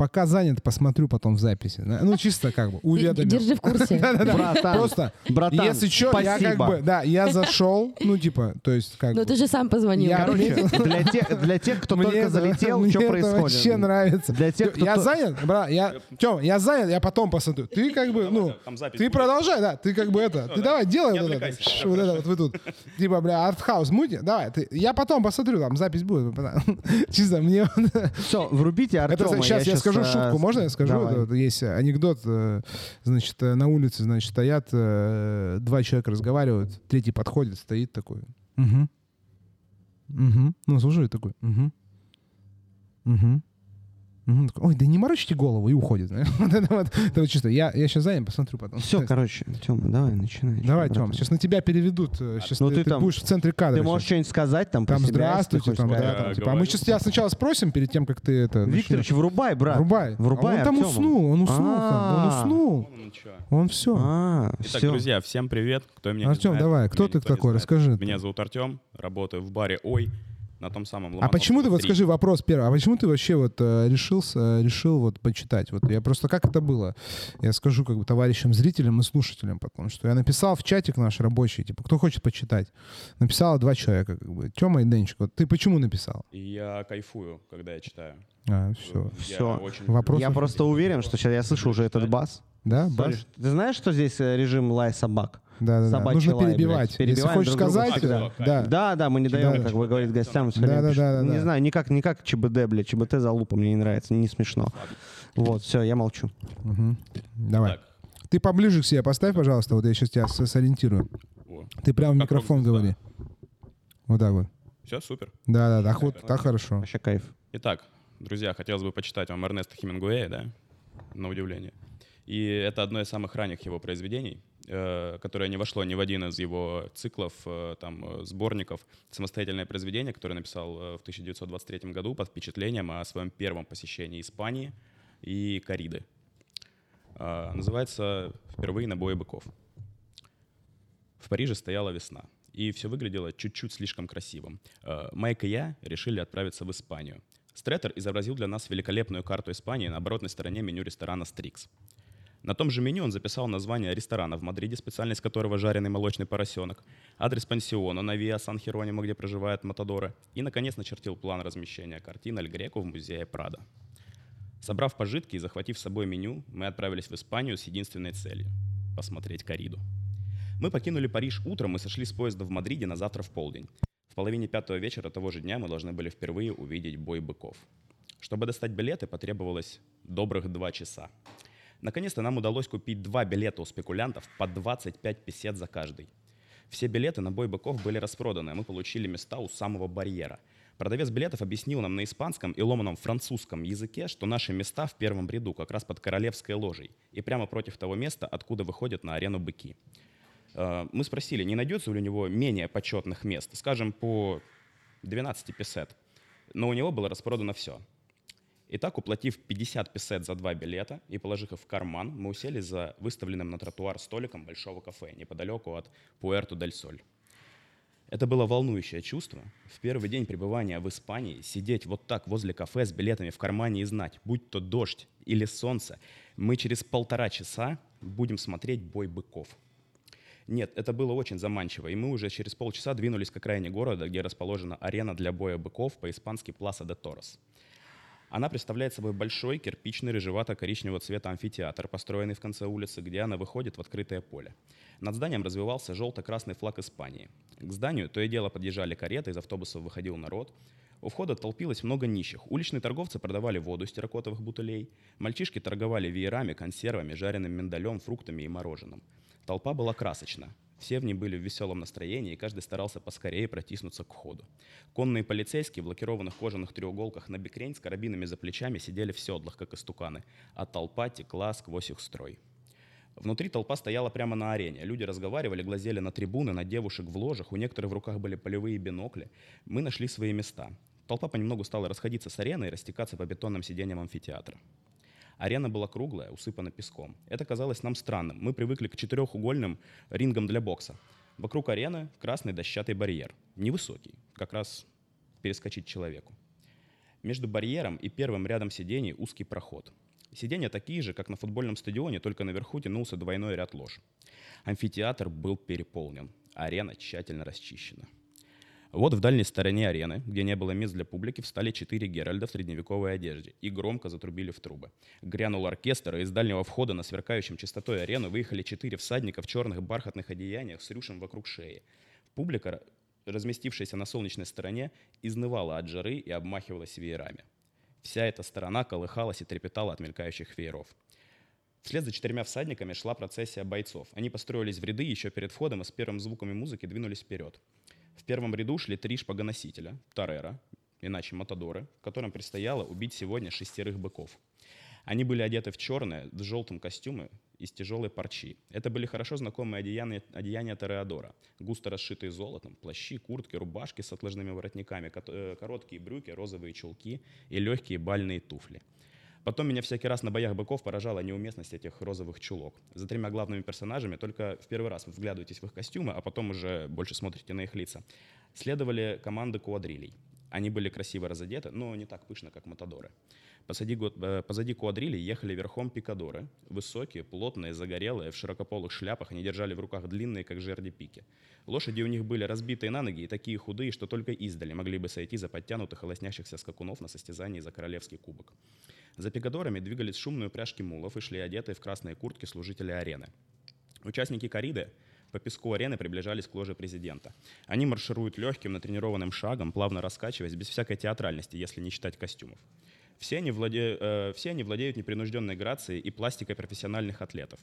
пока занят, посмотрю потом в записи. Ну, чисто как бы уведомил. Держи в курсе. Братан, Просто, братан, если что, я как спасибо. бы, да, я зашел, ну, типа, то есть как Ну бы... ты же сам позвонил. Я- Короче, для тех, для тех, кто Мне только это- залетел, мне что это происходит? вообще нравится. Для тех, кто я то- занят, брат, я, Тём, я занят, я потом посмотрю. Ты как бы, ну, там запись ты будет. продолжай, да, ты как бы это, ты давай, делай вот это, вот это вот вы тут, типа, бля, артхаус мути, давай, ты, я потом посмотрю, там запись будет, чисто мне, Все, врубите Артема. сейчас я, щас, скажу э, шутку, можно я скажу? давай. Есть анекдот, э, значит, э, на улице, значит, стоят, э, два человека разговаривают, третий подходит, стоит такой, «Мгм». Угу. Ну, слушай, такой. Угу. Угу. Ой, да не морочите голову и уходит. Вот это вот, это вот чисто. Я, я сейчас занят, посмотрю потом. Все, короче, Тёма, давай, начинай. Давай, братан. Тём, сейчас на тебя переведут. Сейчас Ну, ты, ты там- будешь в центре кадра. Ты можешь что-нибудь сказать там про Там здравствуйте, там, да, там, типа, а мы сейчас тебя сначала спросим перед тем, как ты это... Викторович, врубай, брат. Врубай. Врубай А он там уснул, он уснул там, он А. уснул. Ну, чё. Он все. А, Итак, друзья, всем привет. Кто меня Артем, давай, кто ты такой? Расскажи. Меня зовут Артем, работаю в баре «Ой» на том самом А почему ты, вот Ломоносова, 3. скажи вопрос первый, а почему ты вообще вот э, решился, решил вот почитать? Вот я просто, как это было? Я скажу как бы товарищам, зрителям и слушателям потом, что я написал в чатик наш рабочий, типа, кто хочет почитать? Написало два человека, как бы, Тёма и Денчик. Вот ты почему написал? Я кайфую, когда я читаю. А, все. Я Всё. очень Вопрос- Я Просто- уверен, что сейчас я слышу уже этот бас. Да, бас? Ты знаешь, что здесь э, режим лай собак? Да, да, собачий Нужно лай, блядь. перебивать. Если Перебиваем хочешь друг друга сказать, всегда. да. Да, да, мы не даем, Да. как бы говорить гостям. Да, да, да, да, Не да. знаю, никак, никак ЧБД, блядь, ЧБТ залупа мне не нравится, не смешно. Вот, все, я молчу. Мгм. Давай. Так, Ты поближе к себе поставь, пожалуйста, вот я сейчас тебя сориентирую. о, Ты прям в микрофон говори. Вот так вот. все, супер. Да, да, да, вот так хорошо. Вообще кайф. Итак, друзья, хотелось бы почитать вам Эрнеста Хемингуэя, да, на удивление. И это одно из самых ранних его произведений, э, которое не вошло ни в один из его циклов, э, там, э, сборников. Самостоятельное произведение, которое написал в 1923 году под впечатлением о своем первом посещении Испании и Кариды. Называется «Впервые на бое быков». В Париже стояла весна, и все выглядело чуть-чуть слишком красивым. Майк и я решили отправиться в Испанию. Стретер изобразил для нас великолепную карту Испании на оборотной стороне меню ресторана «Стрикс». На том же меню он записал название ресторана в Мадриде, специальность которого жареный молочный поросенок, адрес пансиона на Виа Сан-Херонимо, где проживают Матадоры, и, наконец, начертил план размещения картин Аль Греко в музее Прада. Собрав пожитки и захватив с собой меню, мы отправились в Испанию с единственной целью – посмотреть кориду. Мы покинули Париж утром и сошли с поезда в Мадриде на завтра в полдень. В половине пятого вечера того же дня мы должны были впервые увидеть бой быков. Чтобы достать билеты, потребовалось добрых два часа. Наконец-то нам удалось купить два билета у спекулянтов по 25 песет за каждый. Все билеты на бой быков были распроданы, мы получили места у самого барьера. Продавец билетов объяснил нам на испанском и ломаном французском языке, что наши места в первом ряду, как раз под королевской ложей, и прямо против того места, откуда выходят на арену быки. Э, Мы спросили, не найдется ли у него менее почетных мест, скажем, по 12 песет. Но у него было распродано все. Итак, уплатив 50 песет за два билета и положив их в карман, мы усели за выставленным на тротуар столиком большого кафе неподалеку от Пуэрто-дель-Соль. Это было волнующее чувство. В первый день пребывания в Испании сидеть вот так возле кафе с билетами в кармане и знать, будь то дождь или солнце, мы через полтора часа будем смотреть бой быков. Нет, это было очень заманчиво, и мы уже через полчаса двинулись к окраине города, где расположена арена для боя быков, по-испански Пласа де Торос. Она представляет собой большой кирпичный рыжевато-коричневого цвета амфитеатр, построенный в конце улицы, где она выходит в открытое поле. Над зданием развивался желто-красный флаг Испании. К зданию то и дело подъезжали кареты, из автобусов выходил народ. У входа толпилось много нищих. Уличные торговцы продавали воду из терракотовых бутылей. Мальчишки торговали веерами, консервами, жареным миндалем, фруктами и мороженым. Толпа была красочна. Все в ней были в веселом настроении, и каждый старался поскорее протиснуться к входу. Конные полицейские в лакированных кожаных треуголках на бикрень с карабинами за плечами сидели в седлах, как истуканы, а толпа текла сквозь их строй. Внутри толпа стояла прямо на арене. Люди разговаривали, глазели на трибуны, на девушек в ложах. У некоторых в руках были полевые бинокли. Мы нашли свои места. Толпа понемногу стала расходиться с арены и растекаться по бетонным сиденьям амфитеатра. Арена была круглая, усыпана песком. Это казалось нам странным. Мы привыкли к четырехугольным рингам для бокса. Вокруг арены красный дощатый барьер. Невысокий, как раз перескочить человеку. Между барьером и первым рядом сидений узкий проход. Сиденья такие же, как на футбольном стадионе, только наверху тянулся двойной ряд лож. Амфитеатр был переполнен. Арена тщательно расчищена. Вот в дальней стороне арены, где не было мест для публики, встали четыре Геральда в средневековой одежде и громко затрубили в трубы. Грянул оркестр, и из дальнего входа на сверкающем чистотой арену выехали четыре всадника в черных бархатных одеяниях с рюшем вокруг шеи. Публика, разместившаяся на солнечной стороне, изнывала от жары и обмахивалась веерами. Вся эта сторона колыхалась и трепетала от мелькающих вееров. Вслед за четырьмя всадниками шла процессия бойцов. Они построились в ряды еще перед входом и с первым звуками музыки двинулись вперед. В первом ряду шли три шпагоносителя, Тарера, иначе Матадоры, которым предстояло убить сегодня шестерых быков. Они были одеты в черное, в желтом костюме из тяжелой парчи. Это были хорошо знакомые одеяния, одеяния Тореадора. Густо расшитые золотом, плащи, куртки, рубашки с отложными воротниками, э, короткие брюки, розовые чулки и легкие бальные туфли. Потом меня всякий раз на боях быков поражала неуместность этих розовых чулок. За тремя главными персонажами только в первый раз вы вглядываетесь в их костюмы, а потом уже больше смотрите на их лица. Следовали команды квадрилей. Они были красиво разодеты, но не так пышно, как матадоры. Позади, э, позади квадрили ехали верхом пикадоры. Высокие, плотные, загорелые, в широкополых шляпах. Они держали в руках длинные, как жерди пики. Лошади у них были разбитые на ноги и такие худые, что только издали могли бы сойти за подтянутых и лоснящихся скакунов на состязании за королевский кубок. За пикадорами двигались шумные упряжки мулов и шли одетые в красные куртки служители арены. Участники кориды по песку арены приближались к ложе президента. Они маршируют легким, натренированным шагом, плавно раскачиваясь, без всякой театральности, если не считать костюмов. Все они, владе... э, все они владеют непринужденной грацией и пластикой профессиональных атлетов.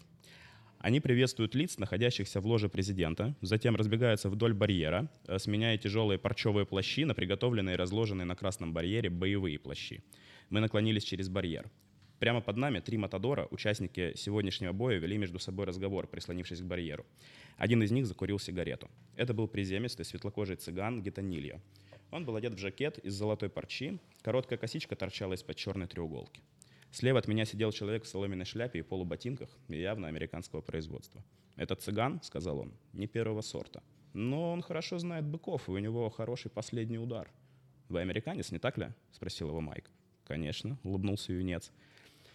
Они приветствуют лиц, находящихся в ложе президента, затем разбегаются вдоль барьера, э, сменяя тяжелые парчевые плащи на приготовленные и разложенные на красном барьере боевые плащи. Мы наклонились через барьер. Прямо под нами три матадора, участники сегодняшнего боя, вели между собой разговор, прислонившись к барьеру. Один из них закурил сигарету. Это был приземистый, светлокожий цыган Гетанилья. Он был одет в жакет из золотой парчи, короткая косичка торчала из-под черной треуголки. Слева от меня сидел человек в соломенной шляпе и полуботинках, явно американского производства. «Этот цыган», — сказал он, — «не первого сорта. Но он хорошо знает быков, и у него хороший последний удар». «Вы американец, не так ли?» — спросил его Майк. «Конечно», — улыбнулся юнец.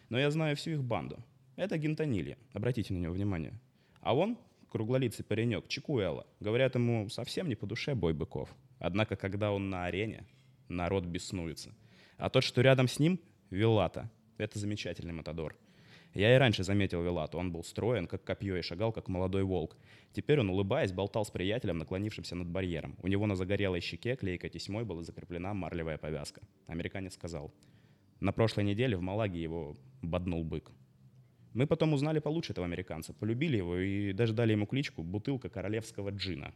«Но я знаю всю их банду. Это Гентонилья. Обратите на него внимание. А он, круглолицый паренек, Чикуэла. Говорят ему, совсем не по душе бой быков. Однако, когда он на арене, народ беснуется. А тот, что рядом с ним, Вилата. Это замечательный матадор. Я и раньше заметил Вилату. Он был строен, как копье, и шагал, как молодой волк. Теперь он, улыбаясь, болтал с приятелем, наклонившимся над барьером. У него на загорелой щеке клейкой тесьмой была закреплена марлевая повязка. Американец сказал, на прошлой неделе в Малаге его боднул бык. Мы потом узнали получше этого американца, полюбили его и даже дали ему кличку «Бутылка королевского джина».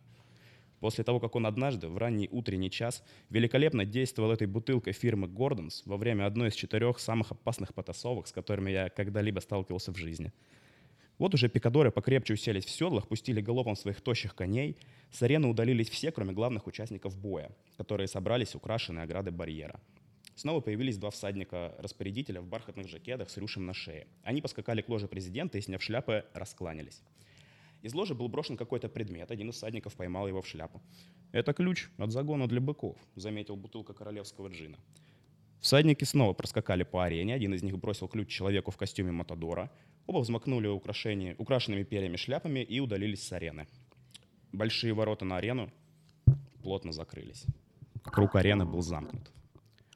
После того, как он однажды в ранний утренний час великолепно действовал этой бутылкой фирмы Гордонс во время одной из четырех самых опасных потасовок, с которыми я когда-либо сталкивался в жизни. Вот уже пикадоры покрепче уселись в седлах, пустили галопом своих тощих коней. С арены удалились все, кроме главных участников боя, которые собрались украшенные ограды барьера. Снова появились два всадника-распорядителя в бархатных жакетах с рюшем на шее. Они поскакали к ложе президента и, сняв шляпы, раскланялись. Из ложи был брошен какой-то предмет. Один из всадников поймал его в шляпу. «Это ключ от загона для быков», — заметил бутылка королевского джина. Всадники снова проскакали по арене. Один из них бросил ключ человеку в костюме Матадора. Оба взмахнули украшенными перьями шляпами и удалились с арены. Большие ворота на арену плотно закрылись. Круг арены был замкнут.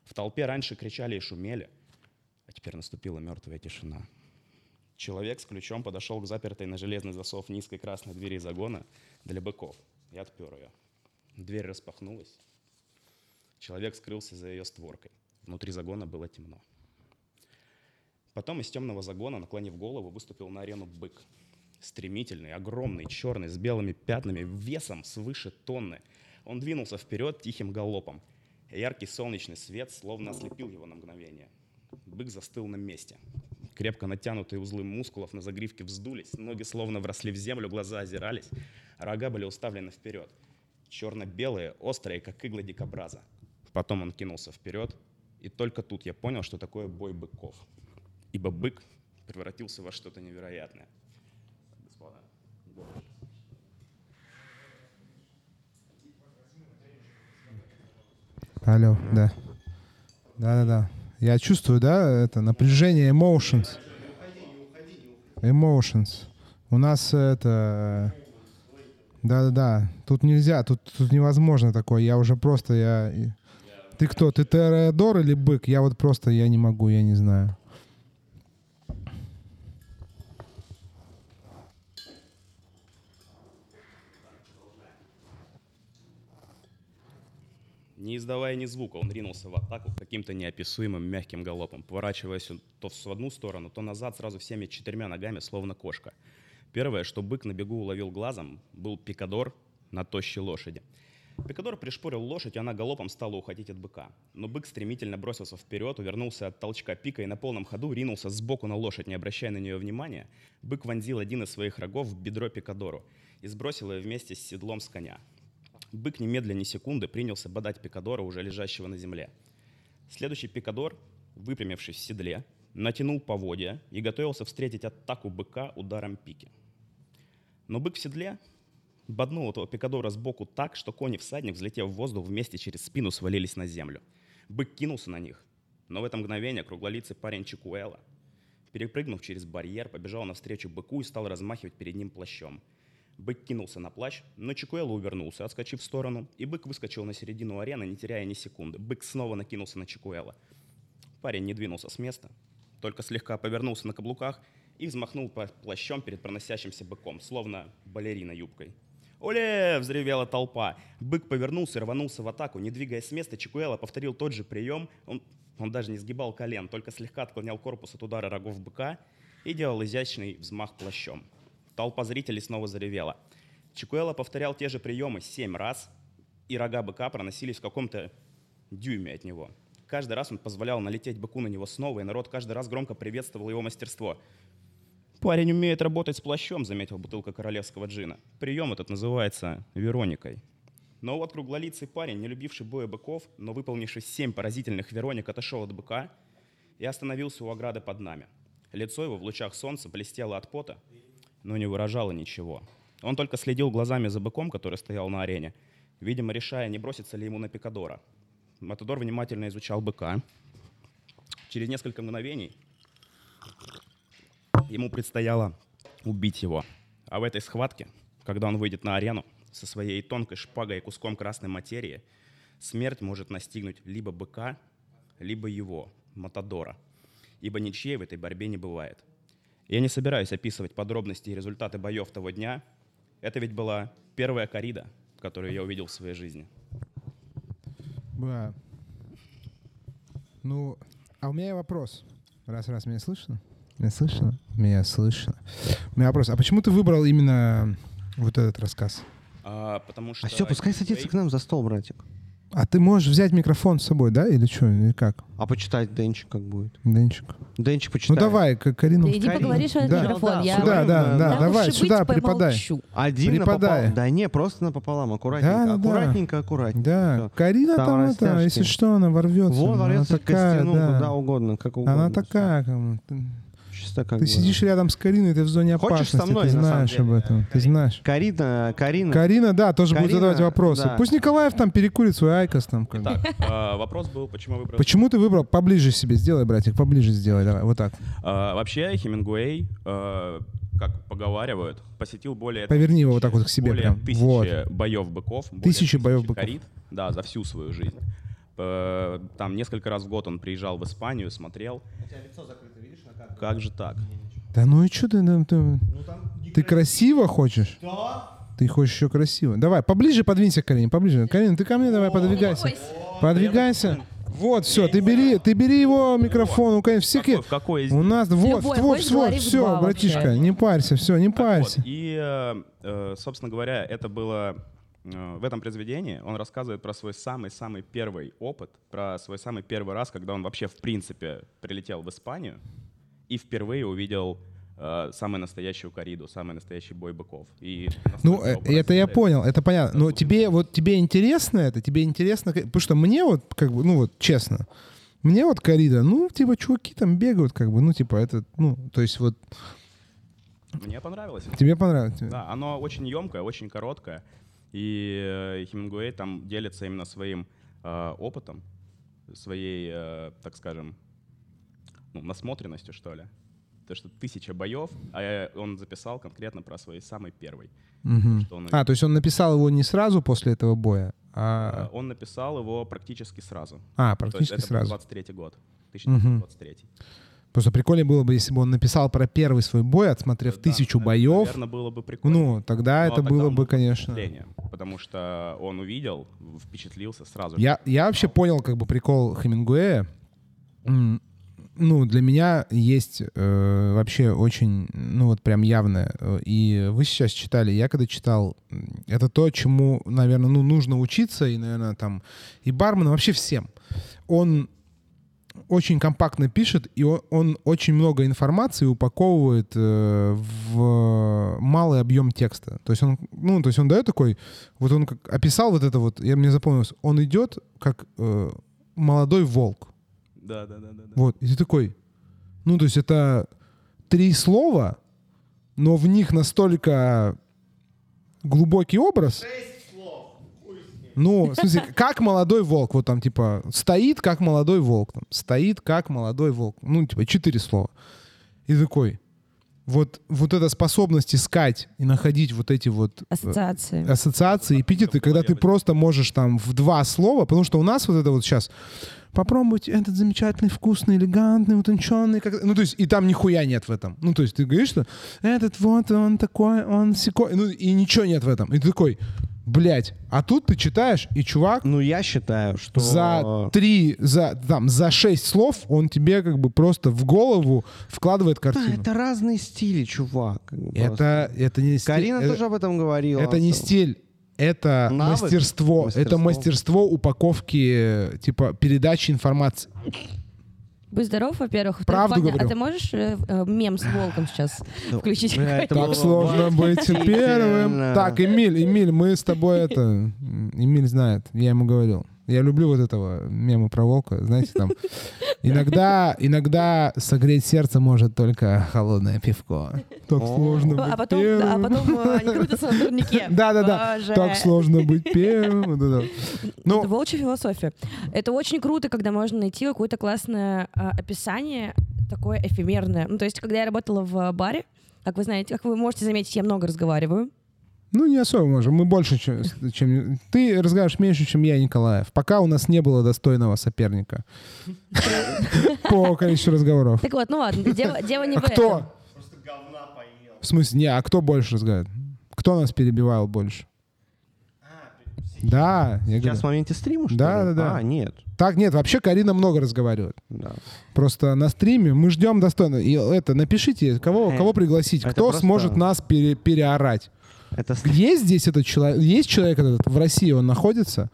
В толпе раньше кричали и шумели, а теперь наступила мертвая тишина. Человек с ключом подошел к запертой на железный засов низкой красной двери загона для быков и отпер ее. Дверь распахнулась. Человек скрылся за ее створкой. Внутри загона было темно. Потом из темного загона, наклонив голову, выступил на арену бык. Стремительный, огромный, черный, с белыми пятнами, весом свыше тонны. Он двинулся вперед тихим галопом. Яркий солнечный свет словно ослепил его на мгновение. Бык застыл на месте. Крепко натянутые узлы мускулов на загривке вздулись, ноги словно вросли в землю, глаза озирались, рога были уставлены вперед. Черно-белые, острые, как иглы дикобраза. Потом он кинулся вперед, и только тут я понял, что такое бой быков. Ибо бык превратился во что-то невероятное. Господа, Алло, да. Да-да-да. Я чувствую, да, это напряжение, emotions. Emotions. У нас это... Да-да-да. Тут нельзя, тут, тут невозможно такое. Я уже просто, я... Ты кто? Ты Теодор или бык? Я вот просто, я не могу, я не знаю. Не издавая ни звука, он ринулся в атаку каким-то неописуемым мягким галопом, поворачиваясь то в одну сторону, то назад сразу всеми четырьмя ногами, словно кошка. Первое, что бык на бегу уловил глазом, был пикадор на тощей лошади. Пикадор пришпорил лошадь, и она галопом стала уходить от быка. Но бык стремительно бросился вперед, увернулся от толчка пика и на полном ходу ринулся сбоку на лошадь, не обращая на нее внимания. Бык вонзил один из своих рогов в бедро Пикадору и сбросил ее вместе с седлом с коня. Бык немедленно ни секунды принялся бодать Пикадора, уже лежащего на земле. Следующий Пикадор, выпрямившись в седле, натянул поводья и готовился встретить атаку быка ударом пики. Но бык в седле боднул этого пикадора сбоку так, что кони всадник, взлетев в воздух, вместе через спину свалились на землю. Бык кинулся на них, но в это мгновение круглолицый парень Чикуэла, перепрыгнув через барьер, побежал навстречу быку и стал размахивать перед ним плащом. Бык кинулся на плащ, но Чикуэла увернулся, отскочив в сторону, и бык выскочил на середину арены, не теряя ни секунды. Бык снова накинулся на Чикуэла. Парень не двинулся с места, только слегка повернулся на каблуках и взмахнул плащом перед проносящимся быком, словно балерина юбкой. «Оле!» — взревела толпа. Бык повернулся и рванулся в атаку. Не двигаясь с места, Чикуэла повторил тот же прием. Он, он даже не сгибал колен, только слегка отклонял корпус от удара рогов быка и делал изящный взмах плащом. Толпа зрителей снова заревела. Чикуэла повторял те же приемы семь раз, и рога быка проносились в каком-то дюйме от него. Каждый раз он позволял налететь быку на него снова, и народ каждый раз громко приветствовал его мастерство — «Парень умеет работать с плащом», — заметил бутылка королевского джина. Прием этот называется Вероникой. Но вот круглолицый парень, не любивший боя быков, но выполнивший семь поразительных Вероник, отошел от быка и остановился у ограды под нами. Лицо его в лучах солнца блестело от пота, но не выражало ничего. Он только следил глазами за быком, который стоял на арене, видимо, решая, не броситься ли ему на Пикадора. Матадор внимательно изучал быка. Через несколько мгновений ему предстояло убить его. А в этой схватке, когда он выйдет на арену со своей тонкой шпагой и куском красной материи, смерть может настигнуть либо быка, либо его, Матадора. Ибо ничьей в этой борьбе не бывает. Я не собираюсь описывать подробности и результаты боев того дня. Это ведь была первая корида, которую я увидел в своей жизни. Да. Ну, а у меня вопрос. Раз-раз меня слышно? Меня слышно? Меня слышно. У меня вопрос. А почему ты выбрал именно вот этот рассказ? А, потому что... А все, пускай садится к нам за стол, братик. А ты можешь взять микрофон с собой, да? Или что? Или как? А почитать Денчик как будет? Денчик. Денчик почитает. Ну давай, к- Карину. Да иди Карин. поговори, что Да. микрофон. Да, Я Сюда, да, Да, да, давай, сюда, припадай. Один Припадай. Да не, просто напополам, аккуратненько. Да, да, да. аккуратненько, аккуратненько. Да, Всё. Карина Там там, это, если что, она ворвется. Вот, она ворвется к такая, костяну, да. куда угодно, как угодно. Она такая, Чисто как ты бы. сидишь рядом с Кариной, ты в зоне Хочешь опасности, со мной, ты знаешь деле? об этом, ты знаешь. Карина, Карина. Карина, да, тоже будет Карина, задавать вопросы. да. Пусть Николаев там перекурит свой айкос там. как бы. Так, а, вопрос был, почему выбрал... Почему ты выбрал? Поближе себе сделай, братик, поближе сделай, давай, вот так. А, вообще, Хемингуэй, а, как поговаривают, посетил более... Поверни его вот так вот к себе более прям. тысячи Вот. боев быков. Тысячи боев быков. корид, да, за всю свою жизнь. Э, Там несколько раз в год он приезжал в Испанию, смотрел. Как же так? Да ну и что ты, ну, ты, ты красиво хочешь? Ты хочешь еще красиво. Давай, поближе подвинься к Карине, поближе. Карина, ты ко мне давай подвигайся. Подвигайся. Вот, все, ты бери, ты бери его микрофон, у Карины. Все, Какой- в какой из у нас, вот, Любой, вот, вот, все, братишка, вообще. не парься, все, не Так парься. вот, и, э, собственно говоря, это было э, в этом произведении. Он рассказывает про свой самый-самый первый опыт, про свой самый первый раз, когда он вообще в принципе прилетел в Испанию и впервые увидел э, самую настоящую кориду, самый настоящий бой быков. И Ну, э, это я понял, это понятно. Но тебе вот тебе интересно это, тебе интересно, потому что мне вот как бы, ну вот честно, мне вот корида, ну типа чуваки там бегают, как бы, ну типа это, ну то есть вот Мне понравилось. тебе понравилось. Да, оно очень емкое, очень короткое. И э, Хемингуэй там делится именно своим э, опытом, своей, э, так скажем, ну, насмотренностью, что ли. То, что тысяча боев, а э, он записал конкретно про свой самый первый. Что он, А, то есть он написал его не сразу после этого боя, э, а, он написал его практически сразу. а То есть практически это был сразу. 23 год. 1923. Просто прикольно было бы, если бы он написал про первый свой бой, отсмотрев Да, тысячу это, боев. Наверное, было бы прикольно. Ну, тогда Но это тогда было бы, конечно. Потому что он увидел, впечатлился сразу. же. Я, я вообще понял, как бы прикол Хемингуэя. Ну, для меня есть э, вообще очень, ну, вот прям явное. э, И вы сейчас читали, я когда читал, это то, чему, наверное, ну, нужно учиться, и, наверное, там, и барменам, вообще всем. Он очень компактно пишет, и он, он очень много информации упаковывает э, в малый объем текста. То есть он, ну, то есть он дает такой, вот он как описал вот это вот, я мне запомнилось, он идет как э, молодой волк. Да, да, да, да. Вот, и ты такой, ну, то есть это три слова, но в них настолько глубокий образ. Ну, в смысле, как молодой волк, вот там, типа, стоит как молодой волк, там, стоит как молодой волк, ну, типа, четыре слова. И такой, вот, вот эта способность искать и находить вот эти вот э, Ассоциации. ассоциации, эпитеты, когда ты просто можешь там в два слова, потому что у нас вот это вот сейчас попробуйте этот замечательный, вкусный, элегантный, утонченный, как... ну то есть и там нихуя нет в этом. Ну то есть ты говоришь, что этот вот он такой, он секой, ну и ничего нет в этом. И ты такой, блядь, а тут ты читаешь и чувак Ну, я считаю, что... за три, за там за шесть слов он тебе как бы просто в голову вкладывает Да, картину. это разные стили, чувак. просто. Это это не стиль- Карина это- тоже об этом говорила. Это не стиль, это Навык? мастерство. Это Мастерство. мастерство упаковки, э, типа, передачи информации. Будь здоров, во-первых. Правду говорю. А ты можешь э, э, мем с волком сейчас включить? бля, это Так сложно быть первым. Так, Эмиль, Эмиль, мы с тобой это... Эмиль знает, я ему говорил. Я люблю вот этого мема про волка, знаете, там. Иногда, иногда согреть сердце может только холодное пивко. Так сложно быть А потом, да, а первым. потом они крутятся на турнике. Да-да-да, так сложно быть первым. Ну, это волчья философия. Это очень круто, когда можно найти какое-то классное а, описание, такое эфемерное. Ну, то есть, когда я работала в баре, как вы знаете, как вы можете заметить, я много разговариваю. Ну, не особо можем. Мы больше, чем, чем... Ты разговариваешь меньше, чем я, Николаев. Пока у нас не было достойного соперника. По количеству разговоров. Так вот, ну ладно, дело, дело не А в этом. кто? В смысле, не, а кто больше разговаривает? Кто нас перебивал больше? Да, я говорю. Сейчас в моменте стрима, что Да, ли? да, да. А, нет. Так, нет, вообще Карина много разговаривает. Да. Просто на стриме мы ждем достойно. И это, напишите, кого, Э, кого пригласить, это кто просто- сможет нас пере- переорать. Это, Есть здесь этот человек, есть человек этот в России, он находится?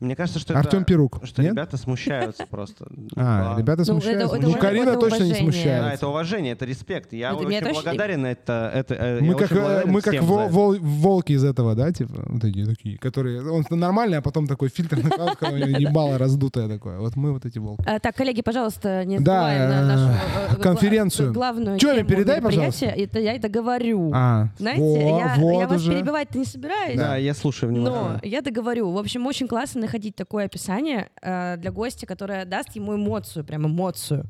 Мне кажется, что Артем это... Перук. Что Нет? ребята смущаются просто. А, Да. ребята Ну, это- смущаются. это Ну, Карина это точно не. Да, смущается. это уважение, это респект. Я Это очень благодарен это. это э, Мы как, э, мы как вол- это. вол- волки из этого, да, типа, вот такие, такие, которые, он нормальный, а потом такой фильтр него ебало раздутое такое. Вот мы вот эти волки. А, так, коллеги, пожалуйста, не Да, на э, нашу конференцию. главную Чё, передай, пожалуйста. Это я это говорю. А, Знаете, во- я, вот я вас перебивать-то не собираюсь. Да, я слушаю Но внимательно. я договорю. В общем, очень классно находить такое описание э, для гостя, которое даст ему эмоцию, прям эмоцию.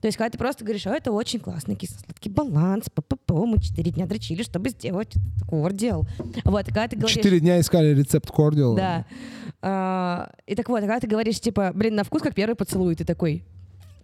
То есть, когда ты просто говоришь, о, это очень классный кисло-сладкий баланс, п-п-п, мы четыре дня дрочили, чтобы сделать кордиал. Вот, когда ты говоришь... Четыре дня искали рецепт кордиала. Да. А, и так вот, когда ты говоришь, типа, блин, на вкус как первый поцелуй, ты такой,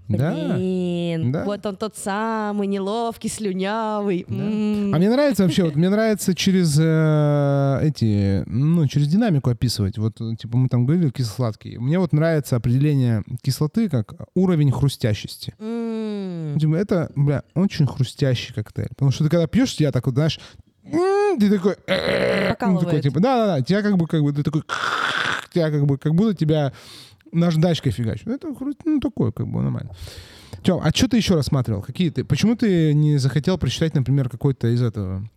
Да. блин, Да. вот он тот самый, неловкий, слюнявый. м. А мне нравится вообще, вот мне нравится через э, эти, ну, через динамику описывать. Вот, типа, мы там говорили кисло-сладкий. Мне вот нравится определение кислоты как уровень хрустящести. М. Типа, это, бля, очень хрустящий коктейль. Потому что ты когда пьешь, тебя так вот, знаешь, ты такой, э, ну, такой, типа, да-да-да, тебя как бы, как бы, ты такой, тебя как бы, как будто тебя наждачкой фигачит. Ну, это ну, такое, как бы, нормально. Тём, а что ты еще рассматривал? Какие ты? Почему ты не захотел прочитать, например, какой-то из этого,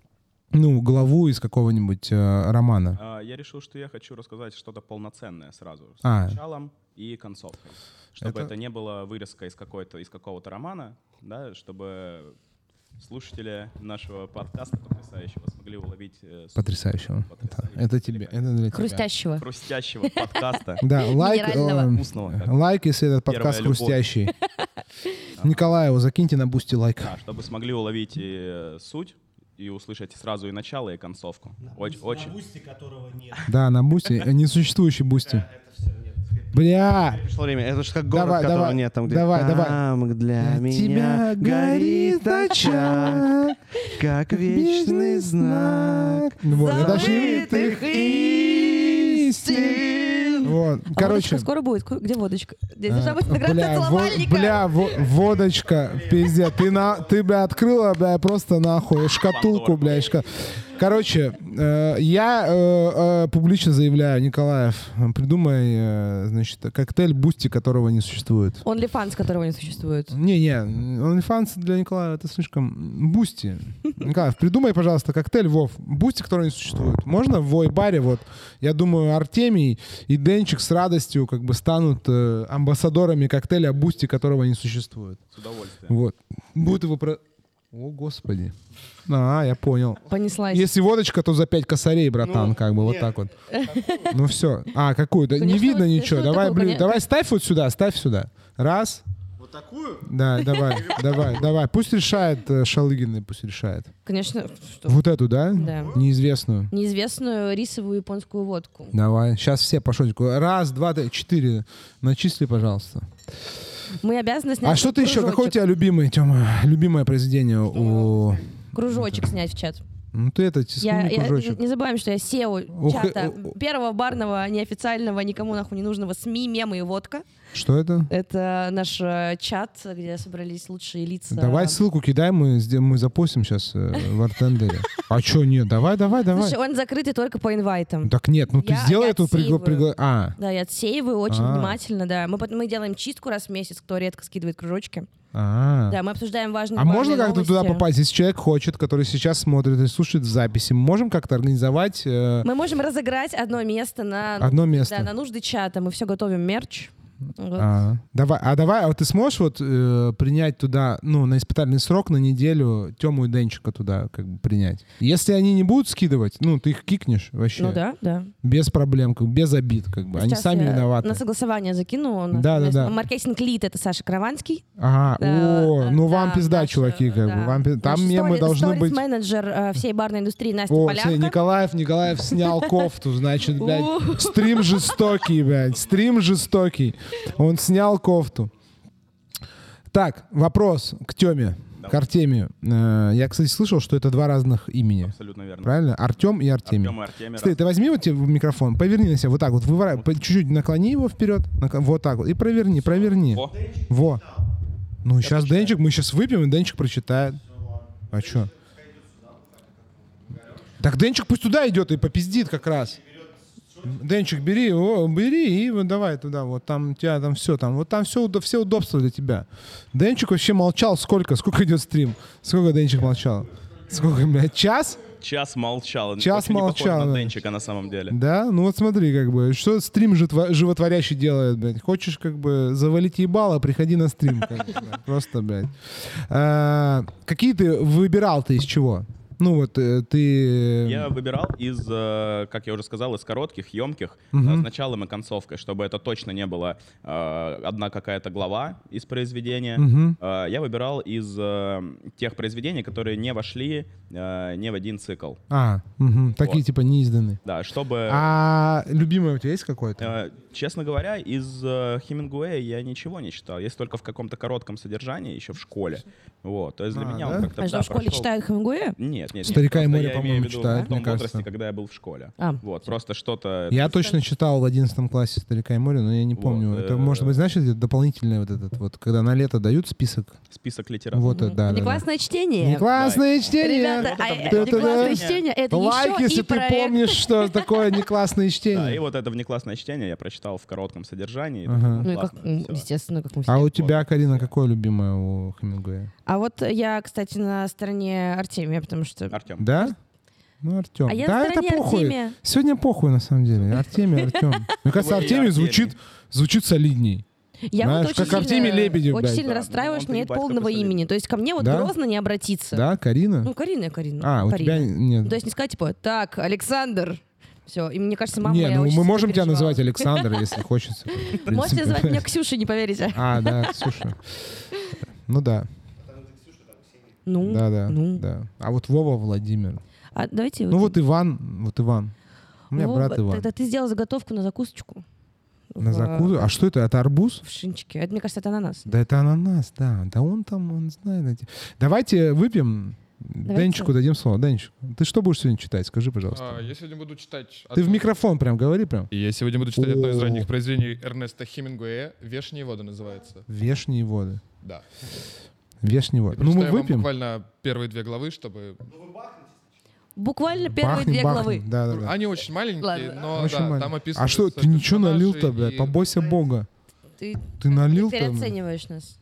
ну, главу из какого-нибудь э, романа? А, Я решил, что я хочу рассказать что-то полноценное сразу. С А. началом и концовкой. Чтобы Это- это, не было вырезка из, какой-то, из какого-то романа, да, чтобы слушатели нашего подкаста потрясающего смогли уловить э, Потрясающего. Это, Потрясающего. это тебе, это для тебя. Хрустящего. хрустящего подкаста. Да, лайк, э, лайк, если этот подкаст хрустящий. Николаеву закиньте на Boosty лайк. Да, чтобы смогли уловить и э, суть и услышать сразу и начало, и концовку. Очень, очень. Boosty, которого нет. Да, на Boosty, э, несуществующий Boosty. Бля, Пришло время. Это же как город, Давай, которого давай, нет. Там, где давай, давай. там для Для меня горит очаг, как вечный знак. Вот, Забытых истин. Вот. А Короче. водочка скоро будет. Где водочка? Здесь а, должна быть целовальника. бля, во- водочка, пиздец. Ты, на, ты, бля, открыла, бля, просто нахуй шкатулку, бля. шка- Короче, э, я э, э, публично заявляю, Николаев, придумай, значит, коктейль Boosty, которого не существует. OnlyFans, которого не существует. Не-не, OnlyFans для Николая это слишком... Boosty. Николаев, придумай, пожалуйста, коктейль Вов. Boosty, который не существует. Можно в Вой-баре, вот, я думаю, Артемий и Денчик с радостью как бы станут амбассадорами коктейля Boosty, которого не существует. С удовольствием. Вот. Будут его про... О, господи. А, я понял. Понеслась. Если водочка, то за пять косарей, братан, Ну, как бы, вот нет. так вот. Ну все. А, какую? Да не видно вот ничего. Давай, блин, давай ставь вот сюда, ставь сюда. Раз. Вот такую? Да, давай, давай, давай. Пусть решает э, Шалыгин, пусть решает. Конечно, что? Вот эту, да? Да. Неизвестную. Неизвестную рисовую японскую водку. Давай. Сейчас все по шотику. Раз, два, три, четыре. Начисли, пожалуйста. Мы обязаны снять А что ты еще? Какой у тебя любимый, Тёма? Любимое произведение у... Кружочек снять в чат. Ну ты это, Я, тискни я- кружочек. не забываем, что я SEO Ух, чата э, э, первого барного, неофициального, никому нахуй не нужного СМИ, мемы и водка. Что это? Это наш э, чат, где собрались лучшие лица. Давай ссылку кидай, мы, мы запустим сейчас в Артендере. А что нет? Давай, давай, давай. Слушай, он закрытый только по инвайтам. Так нет, ну ты Я- сделай я эту пригла... отсеиваю. пригла- А, Да, я отсеиваю очень А. внимательно, да. Мы, потом- мы делаем чистку раз в месяц, кто редко скидывает кружочки. А. Да, мы обсуждаем важные А можно важные как-то туда новости. попасть? Если человек хочет, который сейчас смотрит и слушает записи, мы можем как-то организовать э, Мы можем разыграть одно место на, одно место? да, на нужды чата. Мы все готовим мерч. Вот. А, давай, а давай, а вот ты сможешь вот э, принять туда, ну, на испытательный срок на неделю Тему и Денчика туда как бы принять? Если они не будут скидывать, ну, ты их кикнешь вообще. Ну да, да. Без проблем, как бы, без обид, как бы. Они Сейчас сами я виноваты. На согласование закину. У нас Да, да, да. Маркетинг лид это Саша Краванский. Ага, Да, о, да, ну вам да, пизда, наш, чуваки, как бы. да. Вам пи- Там мемы стори- должны быть... сторис-менеджер э, всей барной индустрии Настя О, Полянка. все, Николаев, Николаев снял кофту, значит, блядь, стрим жестокий, блядь, стрим жестокий. Он снял кофту. Так, вопрос к Теме, к Артемию. Э, Я, кстати, слышал, что это два разных имени. Абсолютно верно. Правильно? Артем и Артемий. Артем и Артемий. Смотри, ты возьми вот тебе в микрофон, поверни на себя вот так вот, выворачивай, по- чуть-чуть наклони его вперед, вот так вот, и проверни, проверни. О, Во. Ну, сейчас Денчик, мы сейчас выпьем, и Денчик прочитает. А что? Так Денчик пусть туда идет и попиздит как раз. Денчик, бери, о, бери и давай туда, вот там у тебя там все, там, вот там все, все удобства для тебя. Денчик вообще молчал сколько, сколько идет стрим? Сколько Денчик молчал? Сколько, блядь, час? час молчал. Час Очень не молчал, на да. Денчика на самом деле. Да? Ну вот смотри, как бы, что стрим животво- животворящий делает, блядь. Хочешь, как бы, завалить ебало, приходи на стрим. как бы, да. Просто, блядь. А, Какие ты выбирал ты из чего? Ну вот э, ты... Я выбирал из, э, как я уже сказал, из коротких, емких, э, с началом и концовкой, чтобы это точно не было э, одна какая-то глава из произведения. Э, Я выбирал из э, тех произведений, которые не вошли э, ни в один цикл. А, мгм, такие Вот. типа неизданные. Да, чтобы... А любимое у тебя есть какое-то? Э, Честно говоря, из э, Хемингуэя я ничего не читал. Есть только в каком-то коротком содержании, еще в школе. Вот, то есть для А, меня да? он как-то... А что, да, в школе прошел- читают Хемингуэя? Нет, нет, нет. «Старика и просто море», по-моему, в читают, в том мне кажется. возрасте, когда я был в школе. А. Вот, просто что-то... Я точно читал в 11 классе «Старика и море», но я не Вот, помню. Это, э, может быть, знаешь, это дополнительное вот этот вот, когда на лето дают список. Список литературы. Вот, это, да, Не да, да. чтение. Не классное чтение. Ребята, Вот это а, в неклассное не классное чтение. чтение, это Лайк, еще если и ты проект. помнишь, что такое не классное Да, и чтение. вот это внеклассное чтение я прочитал в коротком содержании. и Ага. Ну и как, естественно, как мы все. А у тебя, Карина, какое любимое у Хемингуэя? А вот я, кстати, на стороне Артемия, потому что... Артем. Да? Ну, Артем. А я да, на это похуй. Артемия. Сегодня похуй, на самом деле. Артемий, Артем. Мне кажется, Артемий звучит, звучит солидней. Я Знаешь, вот очень как сильно, Лебедев, очень блядь. сильно Да, расстраиваешь, ну, что нет полного имени. То есть ко мне вот Да? грозно не обратиться. Да, Карина? Ну, Карина, Карина. а, у Карина. тебя нет. То есть не сказать, типа, так, Александр. Все, и мне кажется, мама Не, ну очень мы можем тебя называть Александр, если хочется. Можете называть меня Ксюшей, не поверите. А, да, Ксюша. Ну да, Ну, да, да, ну. да. А вот Вова Владимир. А давайте... Ну вот Иван, вот Иван. У меня Вова, брат Иван. Тогда ты сделал заготовку на закусочку. На В- закуду. А что это? Это арбуз? В шинчике. Это, мне кажется, это ананас. Да это ананас, да. Да он там, он знает. эти- Давайте выпьем. Давайте. Денчику дадим слово. Денчик, ты что будешь сегодня читать? Скажи, пожалуйста. А, я сегодня буду читать... Ты в одно- микрофон прям говори прям. И я сегодня буду читать одно из ранних произведений Эрнеста Хемингуэя «Вешние воды» называется. Вешние воды. Да. Воды. Ну, мы выпьем. буквально первые две главы, чтобы... Буквально первые Бахнем, две бахнем. главы. Да, да, да. Они очень маленькие, Ладно. но Очень да, маленькие. там описывается... А что, ты ничего налил-то, блядь? и- Побойся Бога. Ты Ты налил-то? переоцениваешь нас.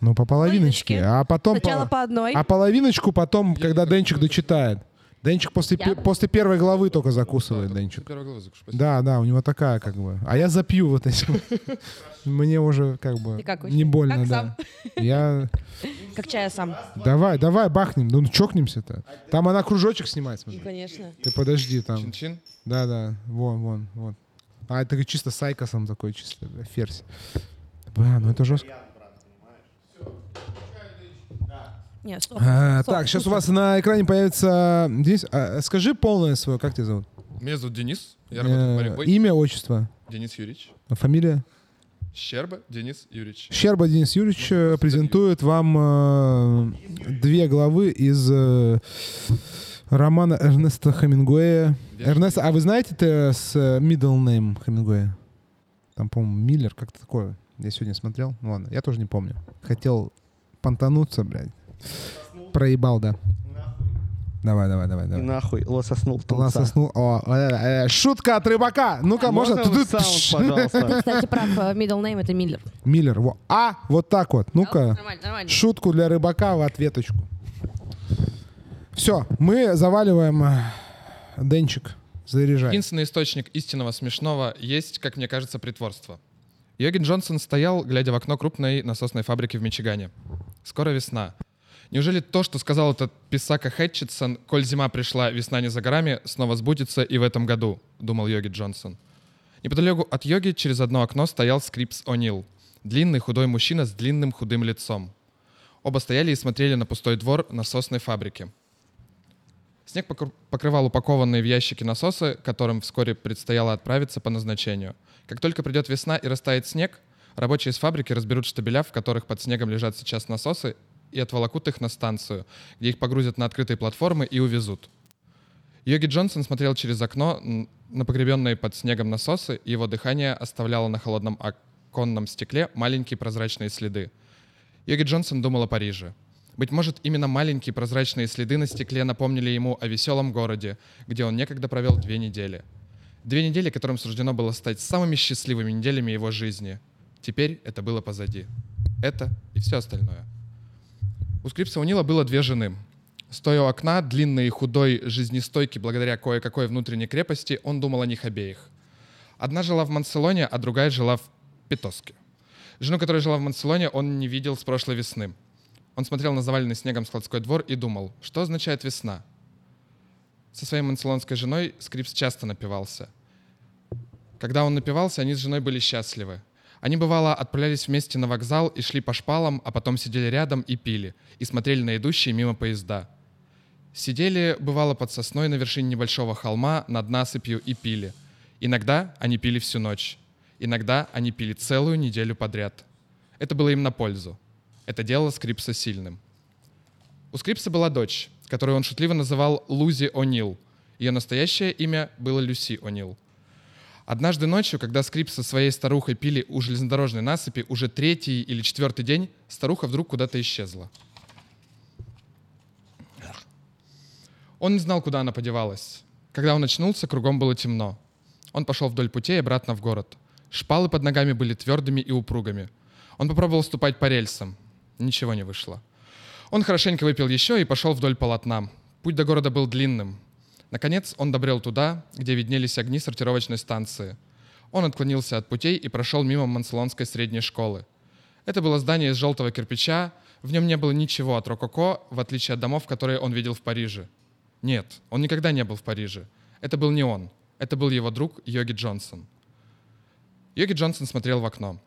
Ну, по половиночке. Половиночки. А потом... Сначала по- по одной. А половиночку потом, когда не Денчик дочитает. Денчик после, Я? пе- после первой главы только закусывает, Да, Денчик. первая глава закушу, спасибо. Да, да, у него такая как бы. А я запью вот этим. Мне уже как бы не больно, да. Я... Как чая сам. Давай, давай, бахнем. Ну, чокнемся-то. Там она кружочек снимает, Ну, смотри. конечно. Ты подожди там. Чин-чин. Да, да, вон, вон, вот. А это чисто с айкосом такой, чисто ферзь. Бля, ну это жестко. Нет, стоп. А, Стоп, так, сейчас у вас на экране появится... Здесь, а, скажи полное свое, как тебя зовут? Меня зовут Денис, я работаю в Э. Имя, отчество, Денис Юрьевич. фамилия? Щерба Денис Юрьевич. Щерба Денис Юрьевич э, презентует вам э, две главы из э, романа Эрнеста Хемингуэя. Эрнест, а вы знаете это с э, middle name Хемингуэя? Там, по-моему, Миллер, как-то такое. Я сегодня смотрел. Ну ладно, я тоже не помню. Хотел понтануться, блядь. Проебал, да. Давай, давай, давай, И давай. нахуй лососнул тунца. соснул. О, э, э, шутка от рыбака. Ну-ка, можно? Можно Тут- саунд, пожалуйста? Кстати, прав, э, middle name это Миллер. Миллер. Во. А, вот так вот. Ну-ка. Нормально, нормально. Шутку для рыбака в ответочку. Все, мы заваливаем э, Денчик. Заряжай. Единственный источник истинного смешного есть, как мне кажется, притворство. Йоги Джонсон стоял, глядя в окно крупной насосной фабрики в Мичигане. Скоро весна. Неужели то, что сказал этот писака Хэтчетсон, «Коль зима пришла, весна не за горами», снова сбудется и в этом году, думал Йоги Джонсон. Неподалеку от Йоги через одно окно стоял Скрипс О'Нил. Длинный худой мужчина с длинным худым лицом. Оба стояли и смотрели на пустой двор насосной фабрики. Снег покр- покрывал упакованные в ящики насосы, которым вскоре предстояло отправиться по назначению. Как только придет весна и растает снег, рабочие из фабрики разберут штабеля, в которых под снегом лежат сейчас насосы, и отволокут их на станцию, где их погрузят на открытые платформы и увезут. Йоги Джонсон смотрел через окно на погребенные под снегом насосы, и его дыхание оставляло на холодном оконном стекле маленькие прозрачные следы. Йоги Джонсон думал о Париже. Быть может, именно маленькие прозрачные следы на стекле напомнили ему о веселом городе, где он некогда провел две недели. Две недели, которым суждено было стать самыми счастливыми неделями его жизни. Теперь это было позади. Это и все остальное. У Скрипса Унила было две жены. Стоя у окна, длинный и худой, жизнестойкий благодаря кое-какой внутренней крепости, он думал о них обеих. Одна жила в Манселоне, а другая жила в Питоске. Жену, которая жила в Манселоне, он не видел с прошлой весны. Он смотрел на заваленный снегом складской двор и думал, что означает весна. Со своей манселонской женой Скрипс часто напивался. Когда он напивался, они с женой были счастливы. Они, бывало, отправлялись вместе на вокзал и шли по шпалам, а потом сидели рядом и пили, и смотрели на идущие мимо поезда. Сидели, бывало, под сосной на вершине небольшого холма над насыпью и пили. Иногда они пили всю ночь. Иногда они пили целую неделю подряд. Это было им на пользу. Это делало Скрипса сильным. У Скрипса была дочь, которую он шутливо называл Лузи О'Нил. Ее настоящее имя было Люси О'Нил. Однажды ночью, когда Скрипс со своей старухой пили у железнодорожной насыпи, уже третий или четвертый день, старуха вдруг куда-то исчезла. Он не знал, куда она подевалась. Когда он очнулся, кругом было темно. Он пошел вдоль путей обратно в город. Шпалы под ногами были твердыми и упругими. Он попробовал ступать по рельсам. Ничего не вышло. Он хорошенько выпил еще и пошел вдоль полотна. Путь до города был длинным. Наконец он добрел туда, где виднелись огни сортировочной станции. Он отклонился от путей и прошел мимо Манселонской средней школы. Это было здание из желтого кирпича, в нем не было ничего от рококо, в отличие от домов, которые он видел в Париже. Нет, он никогда не был в Париже. Это был не он. Это был его друг Йоги Джонсон. Йоги Джонсон смотрел в окно.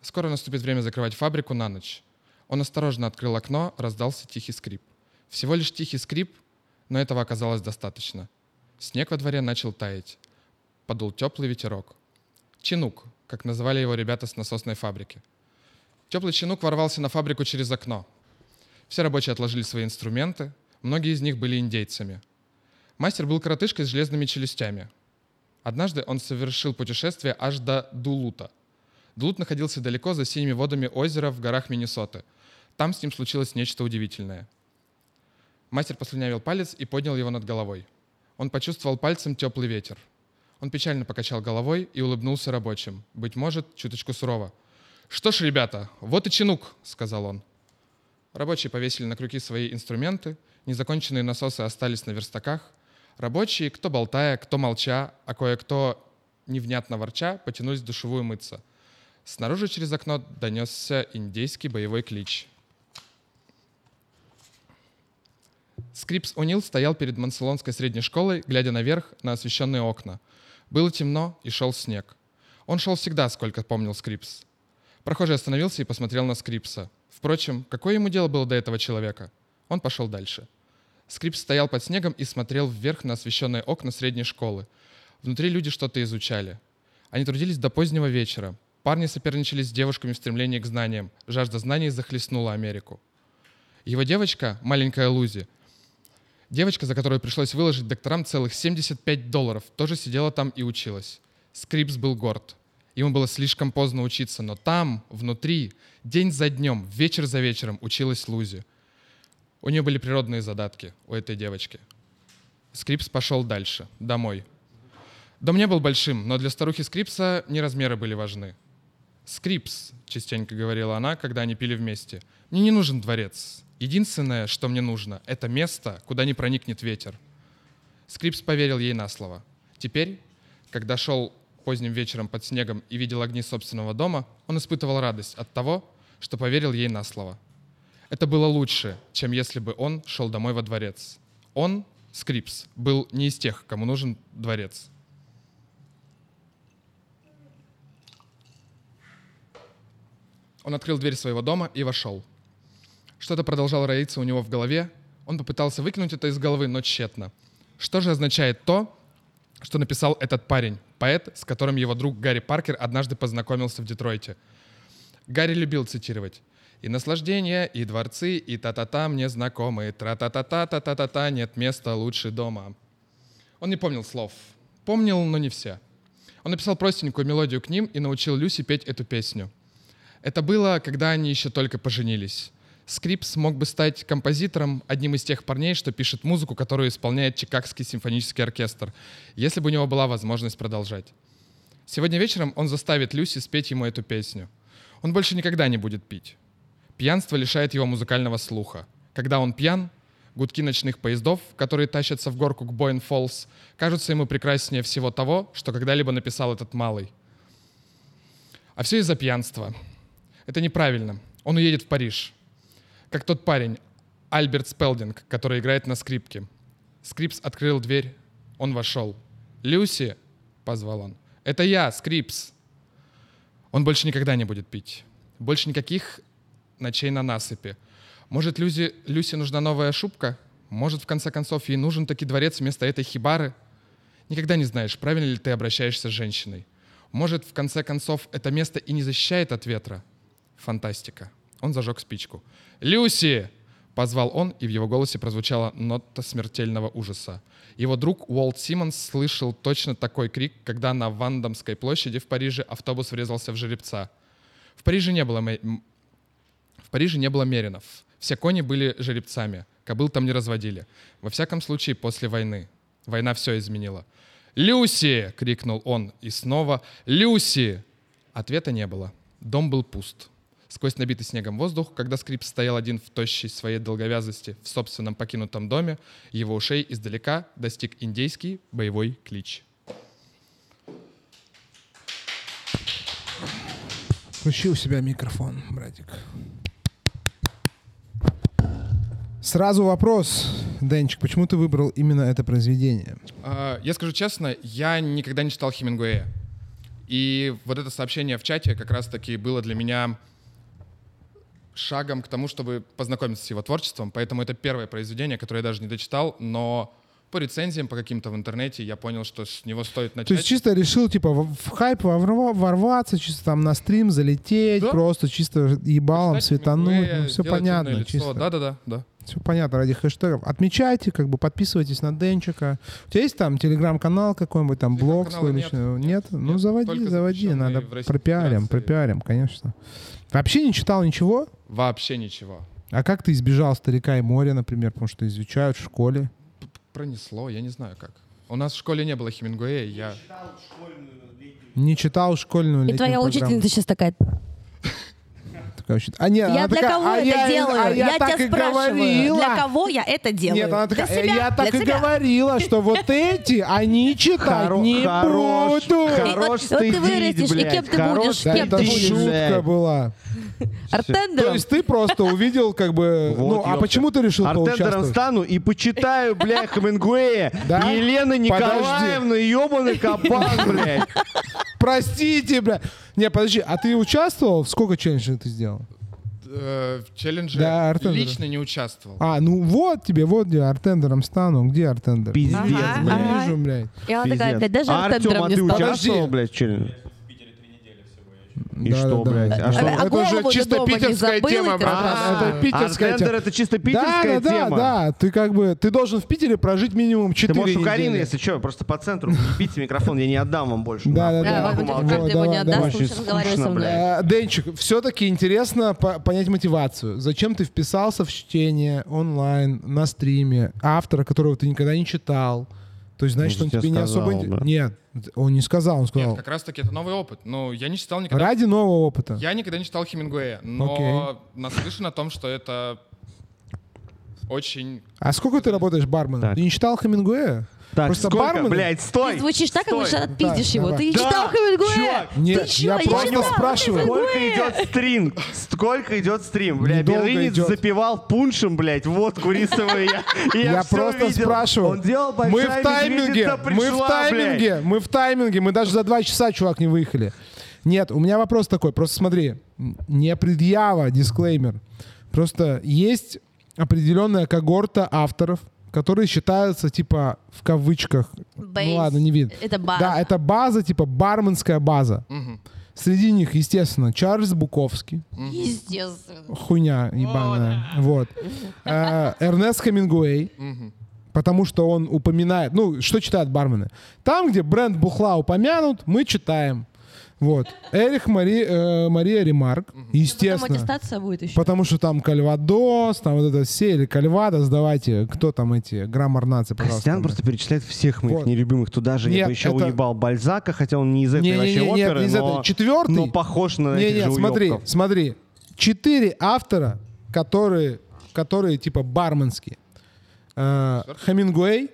Скоро наступит время закрывать фабрику на ночь. Он осторожно открыл окно, раздался тихий скрип. Всего лишь тихий скрип, но этого оказалось достаточно. Снег во дворе начал таять. Подул теплый ветерок. Чинук, как называли его ребята с насосной фабрики. Теплый чинук ворвался на фабрику через окно. Все рабочие отложили свои инструменты, многие из них были индейцами. Мастер был коротышкой с железными челюстями. Однажды он совершил путешествие аж до Дулута. Дулут находился далеко за синими водами озера в горах Миннесоты. Там с ним случилось нечто удивительное. Мастер послюнявил палец и поднял его над головой. Он почувствовал пальцем теплый ветер. Он печально покачал головой и улыбнулся рабочим, быть может, чуточку сурово. «Что ж, ребята, вот и чинук», — сказал он. Рабочие повесили на крюки свои инструменты, незаконченные насосы остались на верстаках. Рабочие, кто болтая, кто молча, а кое-кто невнятно ворча, потянулись в душевую мыться. Снаружи через окно донесся индейский боевой клич. Скрипс О'Нил стоял перед Манселонской средней школой, глядя наверх на освещенные окна. Было темно и шел снег. Он шел всегда, сколько помнил Скрипс. Прохожий остановился и посмотрел на Скрипса. Впрочем, какое ему дело было до этого человека? Он пошел дальше. Скрипс стоял под снегом и смотрел вверх на освещенные окна средней школы. Внутри люди что-то изучали. Они трудились до позднего вечера. Парни соперничали с девушками в стремлении к знаниям. Жажда знаний захлестнула Америку. Его девочка, маленькая Лузи, девочка, за которую пришлось выложить докторам целых 75 долларов, тоже сидела там и училась. Скрипс был горд. Ему было слишком поздно учиться, но там, внутри, день за днем, вечер за вечером училась Лузи. У нее были природные задатки, у этой девочки. Скрипс пошел дальше, домой. Дом не был большим, но для старухи Скрипса не размеры были важны. «Скрипс», — частенько говорила она, когда они пили вместе, — «мне не нужен дворец. Единственное, что мне нужно, это место, куда не проникнет ветер». Скрипс поверил ей на слово. Теперь, когда шел поздним вечером под снегом и видел огни собственного дома, он испытывал радость от того, что поверил ей на слово. Это было лучше, чем если бы он шел домой во дворец. Он, Скрипс, был не из тех, кому нужен дворец. Он открыл дверь своего дома и вошел. Что-то продолжало роиться у него в голове. Он попытался выкинуть это из головы, но тщетно. Что же означает то, что написал этот парень, поэт, с которым его друг Гарри Паркер однажды познакомился в Детройте. Гарри любил цитировать. «И наслаждение, и дворцы, и та-та-та мне знакомы, тра-та-та-та-та-та-та, нет места лучше дома». Он не помнил слов. Помнил, но не все. Он написал простенькую мелодию к ним и научил Люси петь эту песню. Это было, когда они еще только поженились. Скрипс мог бы стать композитором, одним из тех парней, что пишет музыку, которую исполняет Чикагский симфонический оркестр, если бы у него была возможность продолжать. Сегодня вечером он заставит Люси спеть ему эту песню. Он больше никогда не будет пить. Пьянство лишает его музыкального слуха. Когда он пьян, гудки ночных поездов, которые тащатся в горку к Бойн Фоллс, кажутся ему прекраснее всего того, что когда-либо написал этот малый. А все из-за пьянства. Это неправильно. Он уедет в Париж как тот парень, Альберт Спелдинг, который играет на скрипке. Скрипс открыл дверь, он вошел. «Люси!» — позвал он. «Это я, Скрипс!» Он больше никогда не будет пить. Больше никаких ночей на насыпи. Может, Люси, Люси нужна новая шубка? Может, в конце концов, ей нужен таки дворец вместо этой хибары? Никогда не знаешь, правильно ли ты обращаешься с женщиной. Может, в конце концов, это место и не защищает от ветра? Фантастика. Он зажег спичку. «Люси!» — позвал он, и в его голосе прозвучала нота смертельного ужаса. Его друг Уолт Симмонс слышал точно такой крик, когда на Вандамской площади в Париже автобус врезался в жеребца. В Париже не было, в Париже не было меринов. Все кони были жеребцами. Кобыл там не разводили. Во всяком случае, после войны. Война все изменила. «Люси!» — крикнул он. И снова «Люси!» Ответа не было. Дом был пуст сквозь набитый снегом воздух, когда скрип стоял один в тощей своей долговязости в собственном покинутом доме, его ушей издалека достиг индейский боевой клич. Включи у себя микрофон, братик. Сразу вопрос, Денчик, почему ты выбрал именно это произведение? А, я скажу честно, я никогда не читал Хемингуэя. И вот это сообщение в чате как раз-таки было для меня шагом к тому, чтобы познакомиться с его творчеством. Поэтому это первое произведение, которое я даже не дочитал, но по рецензиям, по каким-то в интернете я понял, что с него стоит начать. То есть чисто решил, типа, в хайп ворва- ворваться, чисто там на стрим залететь, Да. просто чисто ебалом Почитать светануть. Ну, все понятно. Да-да-да. Все понятно ради хэштегов. Отмечайте, как бы подписывайтесь на Денчика. У тебя есть там телеграм-канал какой-нибудь, там блог свой личный? нет, Нет? нет, Ну нет. заводи, Только заводи, запрещенный надо пропиарим, пропиарим, конечно. Вообще не читал ничего? Вообще ничего. А как ты избежал старика и моря, например, потому что изучают в школе? Пронесло, я не знаю как. У нас в школе не было Хемингуэя, я... Не читал школьную И летнюю твоя программу? учительница сейчас такая, Такая очень- А, нет, я для такая, кого а это я, делаю? А я, я так тебя и спрашиваю, говорила. для кого я это делаю? Нет, она такая, для «Э, себя, я так для и себя. говорила, что вот эти, они читать Хоро- не хорош, буду. И хорош вот- вот ты вырастешь, и блядь, кем ты хорош будешь, Да кем это ты будешь? шутка блядь. Была. То Артендером? есть ты просто увидел, как бы, Вот, ну, а ёпта. почему ты решил Артендером стану и почитаю, бля, Хемингуэя. Да? Елена Николаевна, ебаный кабан, блядь. Простите, бля. Не, подожди, а ты участвовал? Сколько челленджей ты сделал? Э, в челлендже Да, Артем, лично не участвовал. А, ну вот тебе, вот где артендером стану. Где артендер? Пиздец, Ага, блядь. Ага. вижу, блядь. И она такая, Пиздец. блядь, даже А, Артем, артендером а не ты стала. участвовал, блядь, в челленджи? И Да, что, да, да. блядь? А А, что? А это ты чисто питерская тема, ты братан. сразу- Это питерская Артендер тема. это чисто Да, питерская да, тема. да, да. Ты как бы, ты должен в Питере прожить минимум Ты 4 можешь у недели. Карины, если что, просто по центру ебите микрофон, я не отдам вам больше. Да, да, Да, да. ты его не отдаст, лучше Очень разговаривай со скучно, мной. Э, Денчик, все-таки интересно по- понять мотивацию. Зачем ты вписался в чтение онлайн, на стриме, автора, которого ты никогда не читал? То есть, значит, Он он же тебе не особо... да. Нет, он не сказал, он сказал. Нет, как раз таки это новый опыт. Ну, я не читал никогда. Ради нового опыта. Я никогда не читал Хемингуэя, но Окей. наслышан о том, что это очень... А сколько ты работаешь барменом? Так. Ты не читал Хемингуэя? Так, Просто сколько, бармены- блядь, стой! Ты звучишь так, как будто отпиздишь его. давай. Ты Да, читал Хемингуэя? чувак, Нет, Ты чё, я не просто читал спрашиваю. Сколько идет стрим? Сколько идет стрим? Бля, Недолго Берлинец идет. запивал пуншем, блядь, водку рисовую. Я, я Я всё просто видел. спрашиваю. Он делал мы в тайминге, медведица мы в пришла, тайминге, блядь. мы в тайминге, мы даже за два часа, чувак, не выехали. Нет, у меня вопрос такой, просто смотри, не предъява, дисклеймер. Просто есть определенная когорта авторов, которые считаются, типа, в кавычках, Бейс. ну ладно, не видно. Это база. Да, это база, типа, барменская база. Мгм. Среди них, естественно, Чарльз Буковский, Естественно. хуйня ебаная. Вот. Э, Эрнест Хемингуэй, потому что он упоминает, ну, что читают бармены? Там, где бренд бухла упомянут, мы читаем. Вот. Эрих Мари, э, Мария Ремарк, Потом естественно. аттестация будет еще. Потому что там Кальвадос, там вот это все, или Кальвадос, давайте, кто там эти, граммар нации, пожалуйста. Костян там, просто перечисляет всех моих Вот. нелюбимых. Туда же я Нет, бы еще это- уебал Бальзака, хотя он не из этой Не, не, вообще не, нет, оперы, не из но, этой. Четвертый. но похож на Не, этих не, же смотри, уёбков. смотри. Четыре автора, которые, которые типа барменские. Э, Хемингуэй,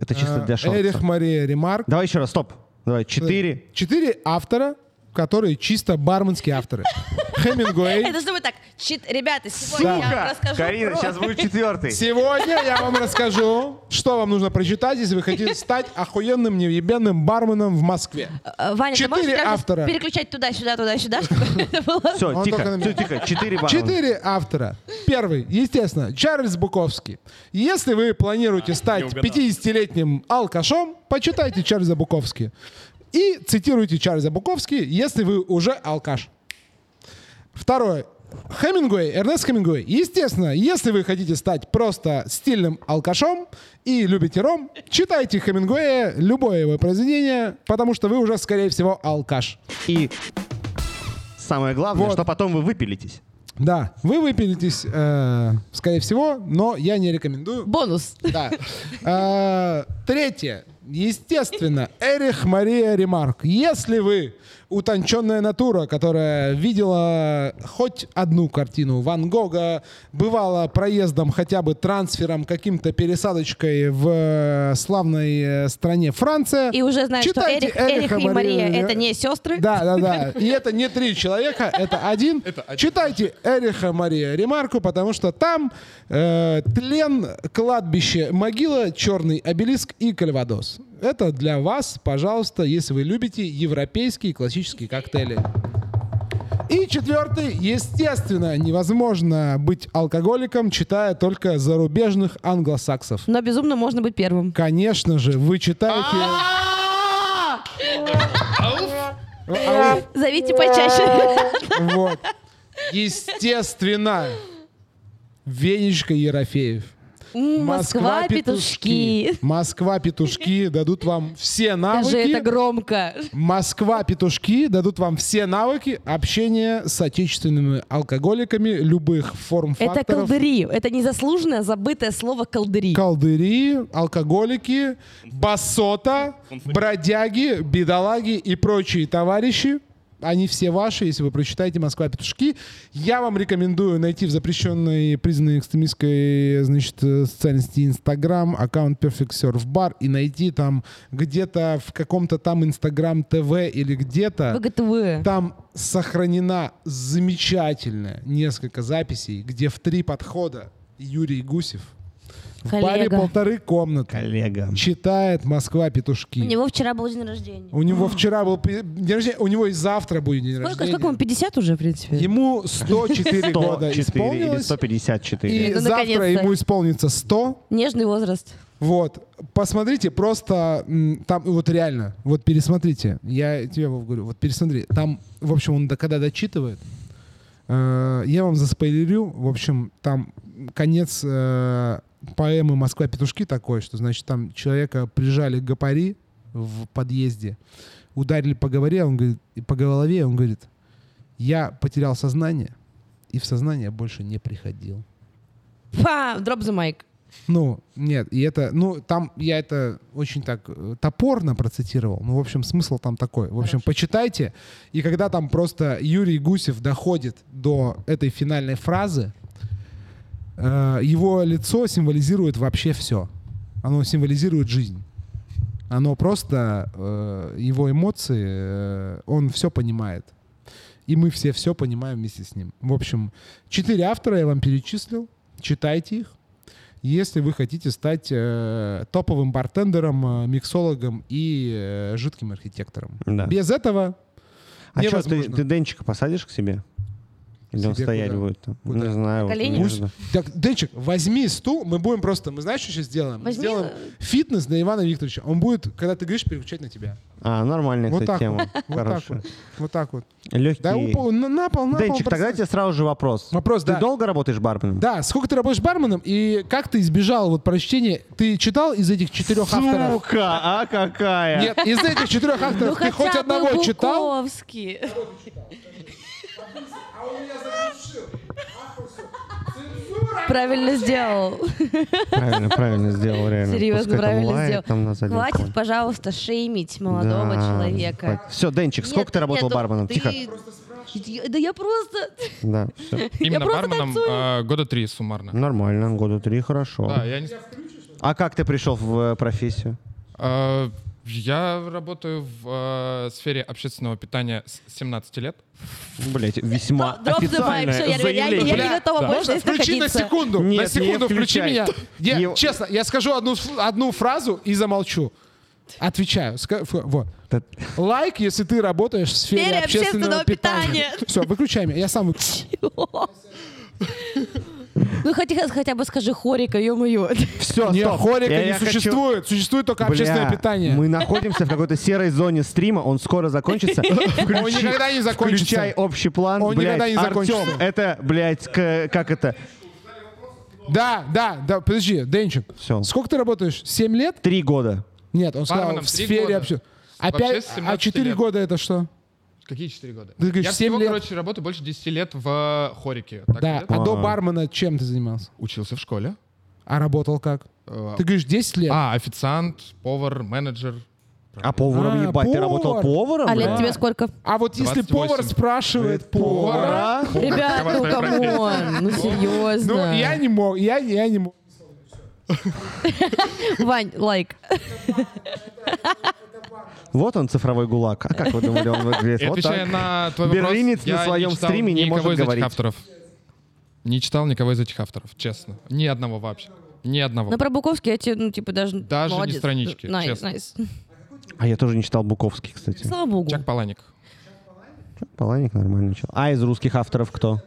Это чисто э, для шорта. Эрих Мария Ремарк. Давай еще раз, стоп. Давай, четыре. Четыре автора, которые чисто барменские авторы. Хемингуэй. Это чтобы так, чит- ребята, сегодня я вам Сука! расскажу Карина, про- сейчас будет четвертый. Сегодня я вам расскажу, что вам нужно прочитать, если вы хотите стать охуенным невъебенным барменом в Москве. Э, Ваня, ты можешь Четыре сейчас автора. переключать туда-сюда, туда-сюда, чтобы это было... Все, тихо, все, тихо. Четыре барона. Четыре автора. Первый, естественно, Чарльз Буковский. Если вы планируете стать угадал. 50-летним алкашом, почитайте Чарльза Буковски. И цитируйте Чарльза Буковски, если вы уже алкаш. Второе. Хемингуэй, Эрнест Хемингуэй. Естественно, если вы хотите стать просто стильным алкашом и любите ром, читайте Хемингуэя, любое его произведение, потому что вы уже, скорее всего, алкаш. И самое главное, Вот. что потом вы выпилитесь. Да, вы выпилитесь, э, скорее всего, но я не рекомендую. Бонус. Да. Э, Третье. Естественно, Эрих Мария Ремарк. Если вы утонченная натура, которая видела хоть одну картину Ван Гога, бывала проездом хотя бы трансфером, каким-то пересадочкой в э, славной э, стране Франция. И уже знаешь, что Эрих, Эрих и Мария Мария- это не сестры. Да, да, да. И это не три человека, это один. Это один. Читайте Эриха Мария Ремарку, потому что там э, тлен, кладбище, могила, черный обелиск и кальвадос. Это для вас, пожалуйста, если вы любите европейские классические коктейли. И четвертый, естественно, невозможно быть алкоголиком, читая только зарубежных англосаксов. Но безумно можно быть первым. Конечно же, вы читаете... Ау. Зовите почаще. Вот. Естественно, Венечка Ерофеев. Москва, петушки. Москва петушки дадут вам все Скажи это навыки. громко. Москва петушки дадут вам все навыки общения с отечественными алкоголиками любых форм Это факторов. колдыри. Это незаслуженное забытое слово колдыри. Колдыри, алкоголики, басота, бродяги, бедолаги и прочие товарищи. Они все ваши, если вы прочитаете «Москва петушки». Я вам рекомендую найти в запрещенной, признанной экстремистской значит, э, социальной сети Инстаграм аккаунт Perfect Surf Bar и найти там где-то в каком-то там Инстаграм ТВ или где-то ВГТВ. там сохранена замечательная несколько записей, где в три подхода Юрий Гусев в паре Коллега. полторы комнаты Коллега. читает «Москва петушки». У него вчера был день рождения. У него вчера был день рождения, у него и завтра будет день Сколько, рождения. сколько ему? 50 уже, в принципе? Ему 104 года 104 или исполнилось. 154. И Ну, завтра ему исполнится 100. Нежный возраст. Вот. Посмотрите, просто там, вот реально, вот пересмотрите. Я тебе говорю, вот пересмотри. Там, в общем, он до- когда дочитывает, э, я вам заспойлерю, в общем, там конец э, поэмы «Москва петушки» такой, что, значит, там человека прижали к гопари в подъезде, ударили по голове, он говорит, по голове, он говорит, я потерял сознание, и в сознание больше не приходил. Фа, дроп the mic. Ну, нет, и это, ну, там я это очень так э, топорно процитировал. Ну, в общем, смысл там такой. В общем, почитайте. И когда там просто Юрий Гусев доходит до этой финальной фразы, его лицо символизирует вообще все. Оно символизирует жизнь. Оно просто, э, его эмоции, э, он все понимает. И мы все все понимаем вместе с ним. В общем, четыре автора я вам перечислил. Читайте их. Если вы хотите стать э, топовым бартендером, э, миксологом и э, жидким архитектором. Да. Без этого А что, ты, ты Денчика посадишь к себе? Или он стоять куда? будет там? Куда? Не знаю. вот колени? между. Так, Денчик, возьми стул, мы будем просто, мы знаешь, что сейчас сделаем? Мы Возьми, сделаем э, фитнес для Ивана Викторовича. Он будет, когда ты говоришь, переключать на тебя. А, нормальная, Вот кстати, тема. вот. Вот так вот. Вот так вот. Легкий. Да, упо- на, на пол, на пол. Денчик, тогда бросай. тебе сразу же вопрос. Вопрос, Ты да. долго работаешь барменом? Да, сколько ты работаешь барменом и как ты избежал вот прочтения? Ты читал из этих четырех авторов? Сука, а какая? Нет, из этих четырех Ну авторов ты хоть хотя Буковский. Правильно сделал. Правильно, правильно сделал, реально. Серьезно, Пускай правильно лает сделал. там на заднем Хватит, фоне. пожалуйста, шеймить молодого человека. Все, Денчик, сколько Нет, ты работал нет, барменом? ты- Тихо. Да я просто... Да, все. Именно просто барменом а, года три суммарно. Нормально, года три, хорошо. Да, я, не- А как ты пришел в э, профессию? а, я работаю в а, сфере общественного питания с 17 лет. Блять, весьма Drop the mic, официальное всё, я- я- я- я не готова Да. больше Можно включи на секунду? Нет, на не секунду включи меня. Я- Его- Честно, я скажу одну, одну фразу и замолчу. Отвечаю. Ска- Вот. Лайк, если ты работаешь в сфере, сфере общественного, общественного питания. питания. Все, выключай меня. Я сам выключу. Ну хотя, хотя бы скажи хорика, ё-моё. Все, Не, стоп. хорика Я- не я хочу- существует. Существует только Бля, общественное питание. Мы находимся в какой-то серой зоне стрима, он скоро закончится. Он никогда не закончится. Включай общий план. Он блядь, никогда не Артём, закончится. это, блядь, к- как это? Да, да, да. Подожди, Денчик. Всё. Сколько ты работаешь? Семь лет? Три года. Нет, он сказал Барменом в три сфере года. Вообще Опять, с а 17 четыре лет. года это что? Какие 4 года? Ты говоришь, я семь всего, лет. короче, работаю больше 10 лет в хорике. Так Да. лет? А до А. бармена чем ты занимался? Учился в школе. А работал как? Э, Ты говоришь, 10 лет? А, официант, повар, менеджер. А поваром А, ебать, ты работал повар. поваром? А лет блядь? тебе сколько? А вот если 28. повар спрашивает повара, Повара? Ребят, ну come on, ну серьезно. ну я не мог, я, я не мог. Вань, лайк. Вот он, цифровой гулаг. А как вы думали, он выглядит? И Вот отвечая так. на твой вопрос, Берлинец на я своем не читал стриме не никого может из этих говорить. авторов. Не читал никого из этих авторов, честно. Ни одного вообще. Ни одного. Ну про Буковский я тебе, ну типа даже Даже не молодец. странички, Nice, честно. nice. А я тоже не читал Буковский, кстати. Слава богу. Чак Паланик. Паланик нормальный чел. А из русских авторов кто?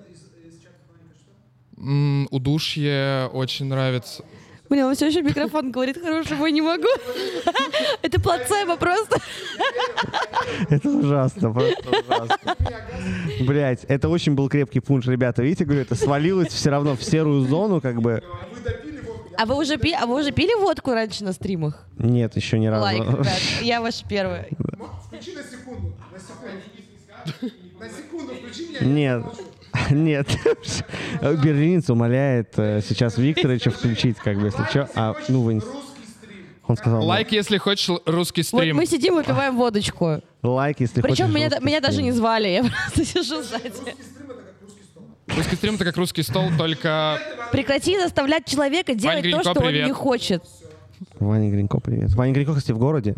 М, Удушье очень нравится. Блин, он все еще микрофон говорит хорошего, не могу. Это плацебо просто. Это ужасно, просто ужасно. Блять, это очень был крепкий пунш, ребята. Видите, говорю, это свалилось все равно в серую зону, как бы. А вы уже, пи- а вы уже пили водку раньше на стримах? Нет, еще ни разу. Лайк, ребят. Я ваш первый. Включи на секунду. На секунду. На секунду включи меня. Нет. Нет. Берлинец умоляет э, сейчас Викторовича включить, как бы, если что. А, ну, вы... Он сказал Лайк, если хочешь русский Вот стрим. мы сидим, выпиваем водочку. лайк, если Причем хочешь меня, русский меня даже не звали, я просто сижу сзади. Русский стрим — это как русский стол, только Прекрати заставлять человека делать Гринько, то, что привет. он не хочет. Ваня Гринько, привет. Ваня Гринько, кстати, в городе.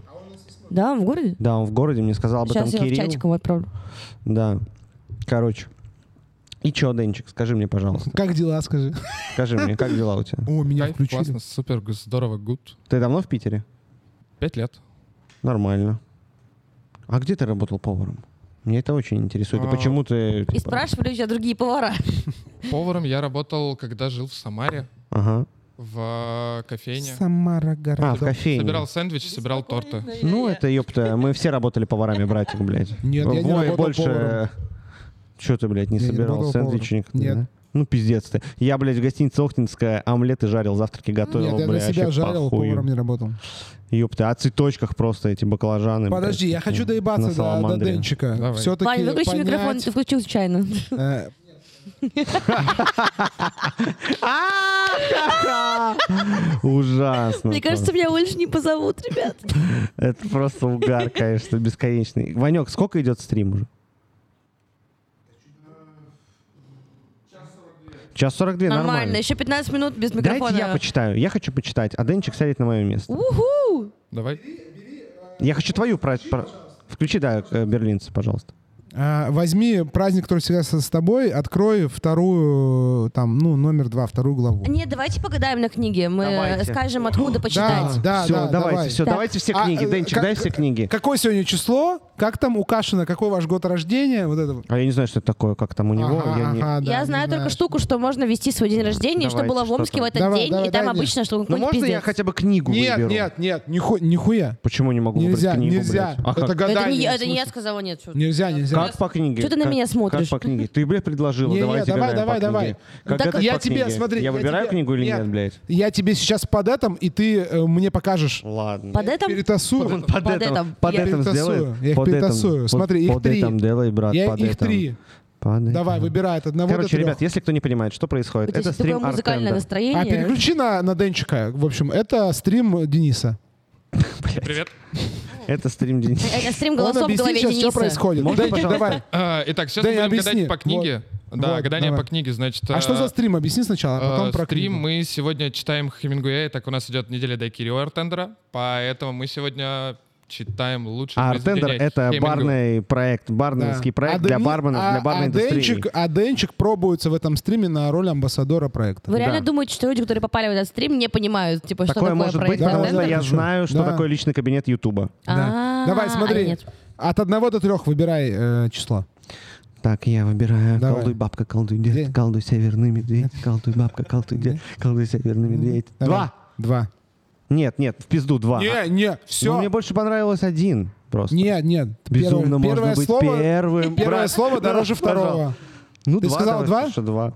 Да, в городе? Да, он в городе, мне сказал об этом Сейчас я в Кирилл. чатик его отправлю. Да. Короче. И чё, Денчик, скажи мне, пожалуйста. Как дела, скажи? Скажи мне, как дела у тебя? О, меня кайф, включили. классно, супер, здорово, гуд. Ты давно в Питере? Пять лет. Нормально. А где ты работал поваром? Мне это очень интересует. И А, почему ты... И типа, спрашивали у тебя другие повара. Поваром я работал, когда жил в Самаре, Ага. в э, кофейне. Самара А, городок. в кофейне. Собирал сэндвичи, собирал торты. Ну, это, ёпта, мы все работали поварами, братик, блядь. Нет, я не работал больше... поваром. Что ты, блядь, не Я не собирал сэндвичи никогда? Нет. да? Ну, пиздец ты. Я, блядь, в гостинице Охтинская омлеты жарил, завтраки готовил, Нет, я для блядь, себя вообще жарил, похуй. поваром не работал. Ёпта, о цветочках просто эти баклажаны. Подожди, блядь, я хочу доебаться до, до. Денчика. Все-таки Вань, выключи понять, микрофон, ты включил случайно. э, Ужасно. Мне кажется, меня больше не позовут, ребят. Это просто угар, конечно, бесконечный. Ванек, сколько идет стрим уже? Час сорок две, Нормально, нормально. еще 15 минут без микрофона. Дайте я почитаю. Я хочу почитать, а Денчик сядет на мое место. Уху! Давай. Я хочу твою про... про- Включи, да, э, берлинца, пожалуйста. а, возьми праздник, который всегда с с тобой, открой вторую, там, ну, номер два, вторую главу. Нет, давайте погадаем на книге. Мы Давайте. скажем, откуда почитать. Да, все, да, давайте, давай. все, Так. давайте все А, книги. э, Денчик, как- дай все книги. Какое сегодня число? Как там у Кашина? Какой ваш год рождения? Вот это. А я не знаю, что это такое, как там у него. Ага, я не- ага, да, я не знаю только знаешь. штуку, что можно вести свой день рождения, и что Давайте, было в что Омске в этот Давай, день, давай, и там мне. обычно что Ну можно я хотя бы книгу Нет, выберу? нет, нет, ниху- нихуя. Почему не могу Нельзя, выбрать книгу, нельзя. блядь? А Это как? Это гадание. не, это не я сказала, нет. что- Нельзя, нельзя. Как по книге? Чё ты на меня смотришь? Как по книге? Ты, блядь, предложила. Не, не, Давайте давай, давай, давай. Как Так гадать Я тебе, смотри, Я выбираю книгу или нет. нет, блядь? Я тебе сейчас под этом, и ты э, мне покажешь. Ладно. Под этом? Перетасую. Под, этом, под этом я их под этом, перетасую. под- Смотри, их под три. этом делай, брат, Я под их этом. три. Под Давай, выбирай от одного Короче, до трех. ребят, если кто не понимает, что происходит, это стрим музыкальное настроение. А переключи на, на Денчика. В общем, это стрим Дениса. Привет. Это стрим день. Это стрим Он голосов в объяснит голове сейчас, что Дениса. происходит. Можно, давай. А, Итак, сейчас мы будем объясни. гадать по книге. Да, Вот, гадание давай. по книге, значит... А что за стрим? Объясни сначала, а потом Э, про стрим книгу. мы сегодня читаем Хемингуэя, так у нас идет неделя Дайкири Артендера, поэтому мы сегодня читаем лучшие А Артендер — это Хемингуэя. барный проект, барменский Да. проект А для Дени- барменов, а- для барной а индустрии. Денчик, а Денчик пробуется в этом стриме на роль амбассадора проекта. Вы реально Да. думаете, что люди, которые попали в этот стрим, не понимают, типа, что Такое такое может быть, проект потому потому что я знаю, что Да. такое личный кабинет Ютуба. А, Давай, а смотри. От одного до трех выбирай э, число. Так, я выбираю Давай. колдуй бабка, колдуй дед, Где? колдуй северный медведь, колдуй бабка, колдуй дед, колдуй северный медведь. Давай. Два! Два. Нет, нет, в пизду два. Не, не, Ну, все. мне больше понравилось один просто. Нет, нет. Безумно первое, первое можно быть слово, первым. Первое брат. слово дороже второго. Ну, Ты два, сказал давай, два? Что два?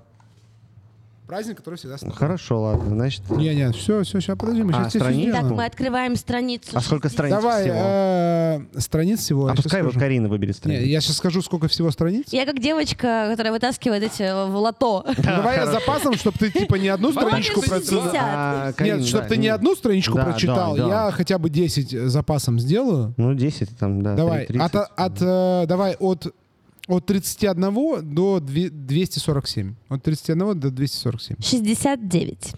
Праздник, который всегда с тобой. Хорошо, ладно, значит. Не, не, все, все, сейчас подожди, мы А, сейчас все страниц? Так, мы открываем страницу. А сколько 60. страниц Давай, всего? э, страниц всего. А пускай вот. Карина выберет Не, страницу. я сейчас скажу, сколько всего страниц. Я как девочка, которая вытаскивает эти э, в лото. Ну, Давай я с запасом, чтобы ты типа не одну страничку прочитал. 60. А, Нет, чтобы ты не ну, одну страничку прочитал, я хотя бы 10 запасом сделаю. Ну, 10 там, да. Давай, 30. от, э, давай от, от 31 до две- 247. От 31 до 247. 69.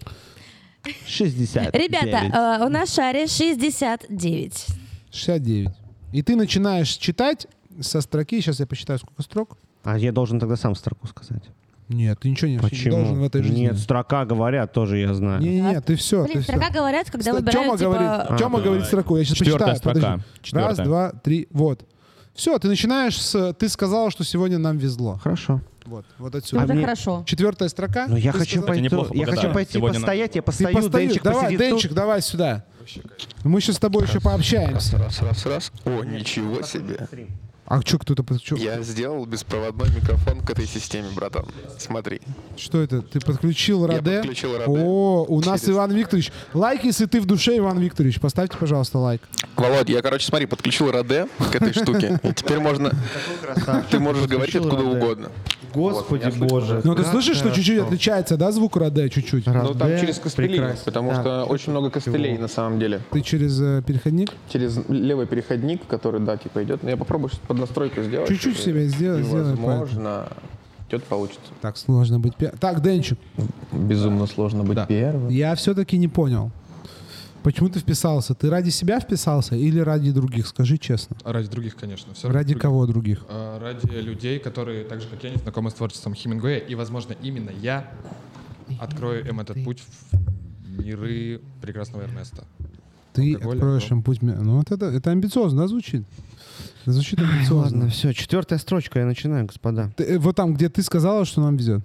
60. Ребята, э, у нас в шаре 69. 69. И ты начинаешь читать со строки, сейчас я посчитаю, сколько строк. А я должен тогда сам строку сказать. Нет, ты ничего не, не Почему? должен в этой жизни. Нет, строка говорят, тоже я знаю. Не-не-не, ты все, Блин, ты все. строка говорят, когда Тёма выбирают, говорит, типа... Тёма А, говорит давай. строку, я сейчас Четвертая почитаю. строка. Раз, два, три, вот. Все, ты начинаешь с... Ты сказала, что сегодня нам везло. Хорошо. Вот, вот Ну, отсюда. это мне- хорошо. Четвертая строка. Но я Ты хочу сказала- пойти, я хочу пойти Сегодня постоять, я Ты постою, постою. Денчик Давай, посидит тут. Денчик, давай сюда. Мы сейчас с тобой еще пообщаемся. Раз, раз, раз. О, ничего себе. А что кто-то... под- чё- Я сделал беспроводной микрофон к этой системе, братан. Смотри. Что это? Ты подключил Я Раде? подключил Раде. О, у нас Через- Иван Викторович. Лайк, если ты в душе, Иван Викторович. Поставьте, пожалуйста, лайк. Володь, я, короче, смотри, подключил Раде к этой штуке. И теперь можно... Ты можешь говорить Подключил откуда угодно. Господи боже. Ну, ты слышишь, что чуть-чуть отличается, да, звук Раде чуть-чуть? Ну, там через костыли, прекрасно. потому Так. что очень много костылей на самом деле. Ты через э, переходник? Через левый переходник, который, да, типа идет. Но я попробую под настройку сделать. Чуть-чуть себе сделай, возможно, идет получится. Так сложно быть первым. Так, Денчик, Безумно сложно быть первым. я все-таки не понял. Почему ты вписался? Ты ради себя вписался или ради других? Скажи честно. Ради других, конечно. Все Ради кого других? А, Ради людей, которые, так же как я, не знакомы с творчеством Хемингуэя. И, возможно, именно я открою им этот путь в миры прекрасного Эрнеста. Ты алкоголь, откроешь им путь. Ну, вот это, это амбициозно, да, звучит? Звучит амбициозно. Ладно, все, четвертая строчка, я начинаю, господа. Ты, э, вот там, где ты сказала, что нам везет.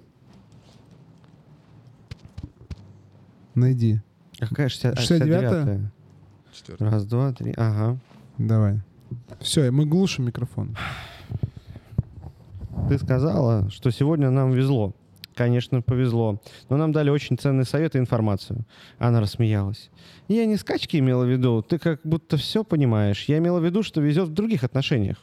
Найди. А Какая 60, 69-я? Четвертый. Раз, два, три, ага. Давай. Все, мы глушим микрофон. Ты сказала, что сегодня нам везло. Конечно, повезло. Но нам дали очень ценный совет и информацию. Она рассмеялась. Я не скачки имела в виду. Ты как будто все понимаешь. Я имела в виду, что везет в других отношениях.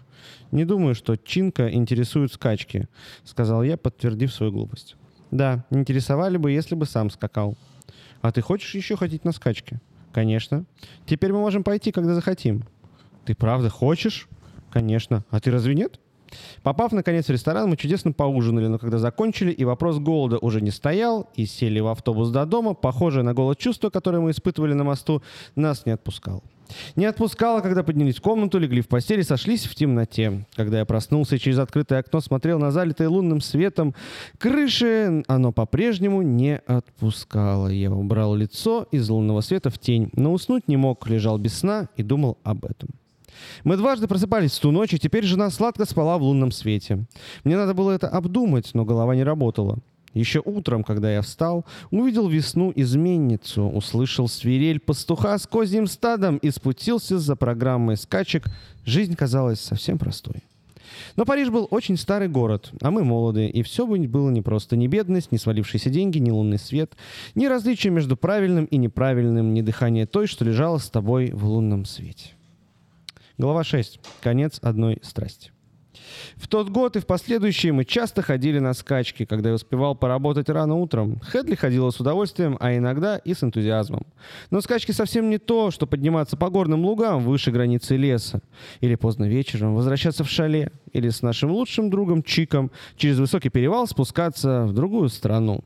Не думаю, что Чинка интересует скачки, сказал я, подтвердив свою глупость. Да, интересовали бы, если бы сам скакал. А ты хочешь еще ходить на скачки? Конечно. Теперь мы можем пойти, когда захотим. Ты правда хочешь? Конечно. А ты разве нет? Попав, наконец, в ресторан, мы чудесно поужинали, но когда закончили, и вопрос голода уже не стоял, и сели в автобус до дома, похожее на голод чувство, которое мы испытывали на мосту, нас не отпускало. Не отпускало, когда поднялись в комнату, легли в постель и сошлись в темноте. Когда я проснулся и через открытое окно смотрел на залитое лунным светом крыши, оно по-прежнему не отпускало. Я убрал лицо из лунного света в тень, но уснуть не мог, лежал без сна и думал об этом. Мы дважды просыпались в ту ночь, и теперь жена сладко спала в лунном свете. Мне надо было это обдумать, но голова не работала. Еще утром, когда я встал, увидел весну-изменницу, услышал свирель пастуха с козьим стадом и спустился за программой скачек. Жизнь казалась совсем простой. Но Париж был очень старый город, а мы молодые, и все бы было не просто. Ни бедность, ни свалившиеся деньги, ни лунный свет, ни различие между правильным и неправильным, ни дыхание той, что лежало с тобой в лунном свете. Глава 6. Конец одной страсти. В тот год и в последующие мы часто ходили на скачки, когда я успевал поработать рано утром. Хедли ходила с удовольствием, а иногда и с энтузиазмом. Но скачки совсем не то, что подниматься по горным лугам выше границы леса. Или поздно вечером возвращаться в шале. Или с нашим лучшим другом Чиком через высокий перевал спускаться в другую страну.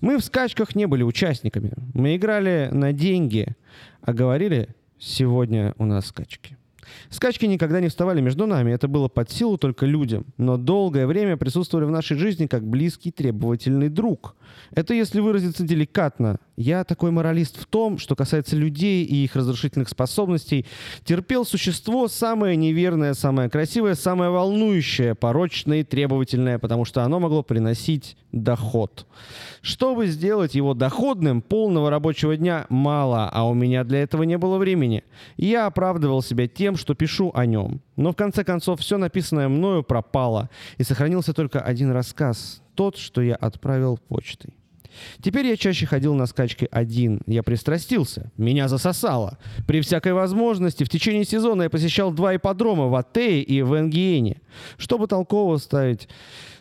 Мы в скачках не были участниками. Мы играли на деньги, а говорили «сегодня у нас скачки». Скачки никогда не вставали между нами, это было под силу только людям, но долгое время присутствовали в нашей жизни как близкий требовательный друг. Это если выразиться деликатно. Я такой моралист в том, что касается людей и их разрушительных способностей, терпел существо самое неверное, самое красивое, самое волнующее, порочное и требовательное, потому что оно могло приносить доход. Чтобы сделать его доходным, полного рабочего дня мало, а у меня для этого не было времени. Я оправдывал себя тем, что пишу о нем. Но в конце концов все написанное мною пропало, и сохранился только один рассказ, тот, что я отправил почтой. Теперь я чаще ходил на скачки один. Я пристрастился. Меня засосало. При всякой возможности в течение сезона я посещал два ипподрома в Атее и в Энгиене. Чтобы толково ставить...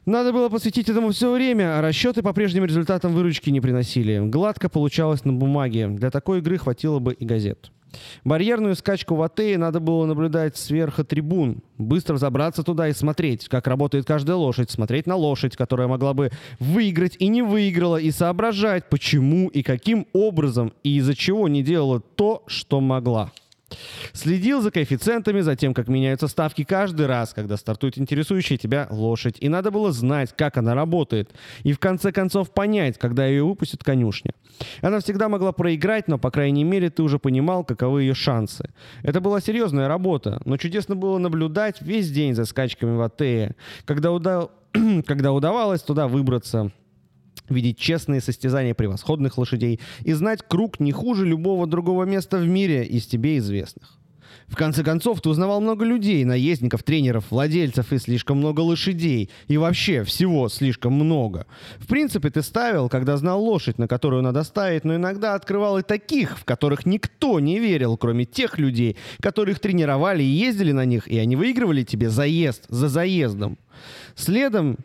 Надо было посвятить этому все время, а расчеты по прежним результатам выручки не приносили. Гладко получалось на бумаге. Для такой игры хватило бы и газет. Барьерную скачку в Атее надо было наблюдать сверху трибун, быстро забраться туда и смотреть, как работает каждая лошадь, смотреть на лошадь, которая могла бы выиграть и не выиграла, и соображать, почему и каким образом и из-за чего не делала то, что могла. Следил за коэффициентами, за тем, как меняются ставки каждый раз, когда стартует интересующая тебя лошадь. И надо было знать, как она работает. И в конце концов понять, когда ее выпустят конюшня. Она всегда могла проиграть, но, по крайней мере, ты уже понимал, каковы ее шансы. Это была серьезная работа, но чудесно было наблюдать весь день за скачками в Атее. Когда, уда... когда удавалось туда выбраться видеть честные состязания превосходных лошадей и знать круг не хуже любого другого места в мире из тебе известных. В конце концов, ты узнавал много людей, наездников, тренеров, владельцев и слишком много лошадей. И вообще всего слишком много. В принципе, ты ставил, когда знал лошадь, на которую надо ставить, но иногда открывал и таких, в которых никто не верил, кроме тех людей, которых тренировали и ездили на них, и они выигрывали тебе заезд за заездом. Следом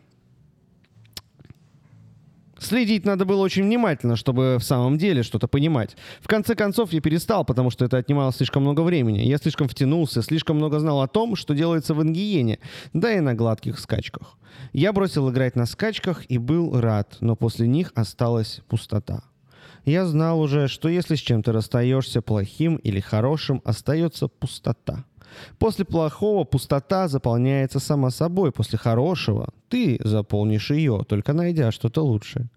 Следить надо было очень внимательно, чтобы в самом деле что-то понимать. В конце концов, я перестал, потому что это отнимало слишком много времени. Я слишком втянулся, слишком много знал о том, что делается в Ингиене, да и на гладких скачках. Я бросил играть на скачках и был рад, но после них осталась пустота. Я знал уже, что если с чем-то расстаешься плохим или хорошим, остается пустота. После плохого пустота заполняется сама собой. После хорошего ты заполнишь ее, только найдя что-то лучшее.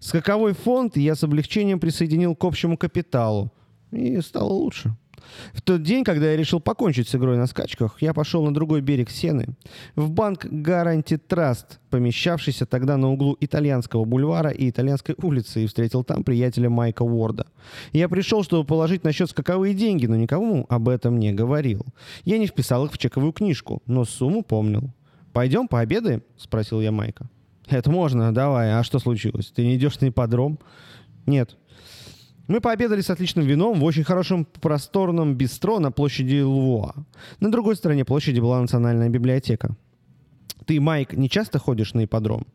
Скаковой фонд я с облегчением присоединил к общему капиталу. И стало лучше. В тот день, когда я решил покончить с игрой на скачках, я пошел на другой берег Сены, в банк Гаранти Траст, помещавшийся тогда на углу Итальянского бульвара и Итальянской улицы, и встретил там приятеля Майка Уорда. Я пришел, чтобы положить на счет скаковые деньги, но никому об этом не говорил. Я не вписал их в чековую книжку, но сумму помнил. «Пойдем пообедаем?» — спросил я Майка. «Это можно, давай. А что случилось? Ты не идешь на ипподром?» «Нет. Мы пообедали с отличным вином в очень хорошем просторном бистро на площади Луа. На другой стороне площади была национальная библиотека. Ты, Майк, не часто ходишь на ипподром?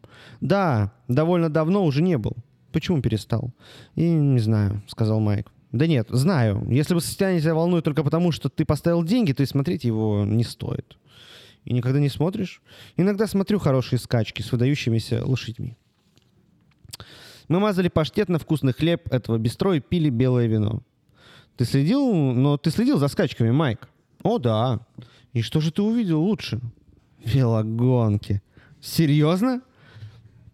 Да, довольно давно уже не был. Почему перестал? И не знаю, сказал Майк. Да нет, знаю. Если бы состояние тебя волнует только потому, что ты поставил деньги, то и смотреть его не стоит. И никогда не смотришь? Иногда смотрю хорошие скачки с выдающимися лошадьми. Мы мазали паштет на вкусный хлеб этого бистро и пили белое вино. Ты следил, но ты следил за скачками, Майк? О, да. И что же ты увидел лучше? Велогонки. Серьезно?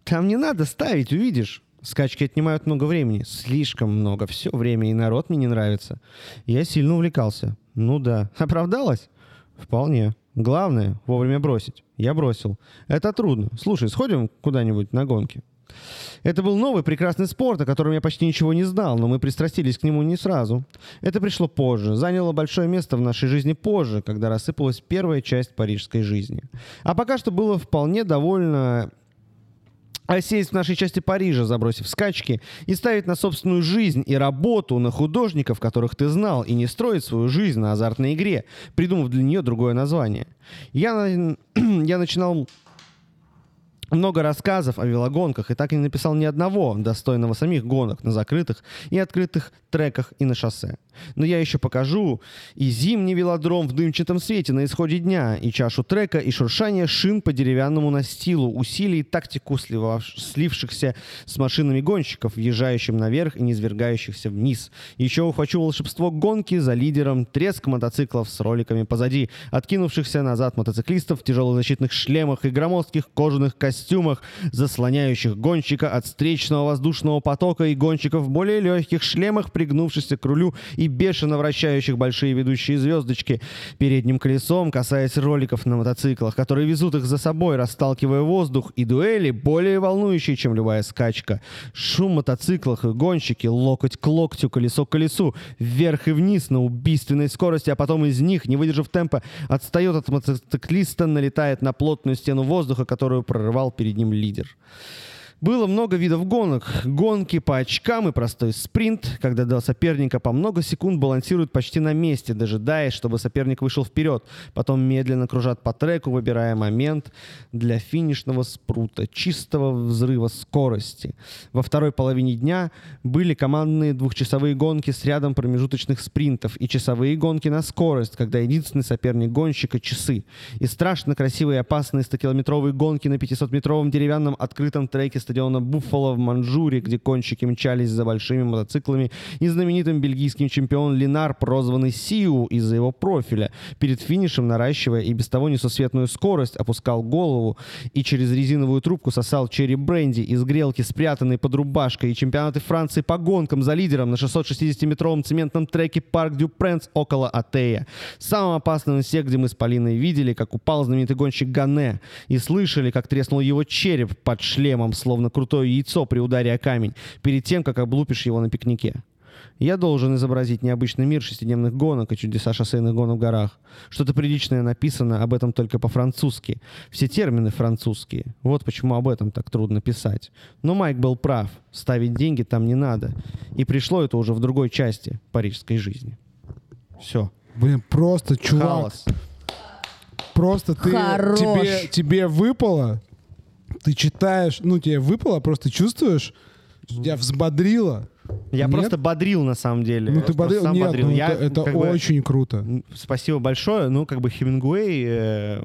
Там не надо ставить, увидишь. Скачки отнимают много времени. Слишком много. Все время. И народ мне не нравится. Я сильно увлекался. Ну да. Оправдалась? Вполне. Главное — вовремя бросить. Я бросил. Это трудно. Слушай, сходим куда-нибудь на гонки? Это был новый прекрасный спорт, о котором я почти ничего не знал, но мы пристрастились к нему не сразу. Это пришло позже, заняло большое место в нашей жизни позже, когда рассыпалась первая часть парижской жизни. А пока что было вполне довольно а сесть в нашей части Парижа, забросив скачки, и ставить на собственную жизнь и работу на художников, которых ты знал, и не строить свою жизнь на азартной игре, придумав для нее другое название. Я, я начинал много рассказов о велогонках и так и не написал ни одного достойного самих гонок на закрытых и открытых треках и на шоссе. Но я еще покажу и зимний велодром в дымчатом свете на исходе дня, и чашу трека, и шуршание шин по деревянному настилу, усилий и тактику слившихся с машинами гонщиков, въезжающим наверх и низвергающихся вниз. Еще ухвачу волшебство гонки за лидером, треск мотоциклов с роликами позади, откинувшихся назад мотоциклистов в тяжелых шлемах и громоздких кожаных костюмах, заслоняющих гонщика от встречного воздушного потока и гонщиков в более легких шлемах, пригнувшихся к рулю и бешено вращающих большие ведущие звездочки передним колесом, касаясь роликов на мотоциклах, которые везут их за собой, расталкивая воздух, и дуэли более волнующие, чем любая скачка. Шум мотоциклах и гонщики, локоть к локтю, колесо к колесу, вверх и вниз на убийственной скорости, а потом из них, не выдержав темпа, отстает от мотоциклиста, налетает на плотную стену воздуха, которую прорывал перед ним лидер. Было много видов гонок. Гонки по очкам и простой спринт, когда два соперника по много секунд балансируют почти на месте, дожидаясь, чтобы соперник вышел вперед. Потом медленно кружат по треку, выбирая момент для финишного спрута, чистого взрыва скорости. Во второй половине дня были командные двухчасовые гонки с рядом промежуточных спринтов и часовые гонки на скорость, когда единственный соперник гонщика — часы. И страшно красивые и опасные 100-километровые гонки на 500-метровом деревянном открытом треке стадиона Буффало в Манчжурии, где гонщики мчались за большими мотоциклами, и знаменитым бельгийским чемпион Линар, прозванный Сиу из-за его профиля, перед финишем, наращивая и без того несусветную скорость, опускал голову и через резиновую трубку сосал черри бренди из грелки, спрятанной под рубашкой, и чемпионаты Франции по гонкам за лидером на 660-метровом цементном треке Парк Дю Пренс около Атея. Самым опасным из всех, где мы с Полиной видели, как упал знаменитый гонщик Гане, и слышали, как треснул его череп под шлемом, словно крутое яйцо при ударе о камень, перед тем, как облупишь его на пикнике. Я должен изобразить необычный мир шестидневных гонок и чудеса шоссейных гонок в горах. Что-то приличное написано об этом только по-французски. Все термины французские. Вот почему об этом так трудно писать. Но Майк был прав. Ставить деньги там не надо. И пришло это уже в другой части парижской жизни. Все. Блин, просто, чувак, Халас. просто ты, Хорош. тебе, тебе выпало, ты читаешь, ну, тебе выпало, просто чувствуешь, что тебя взбодрило. Я Нет? просто бодрил на самом деле. Ну, ты бодрил, сам нет, бодрил. ну, Я, это, это бы, очень круто. Спасибо большое. Ну, как бы Хемингуэй, э,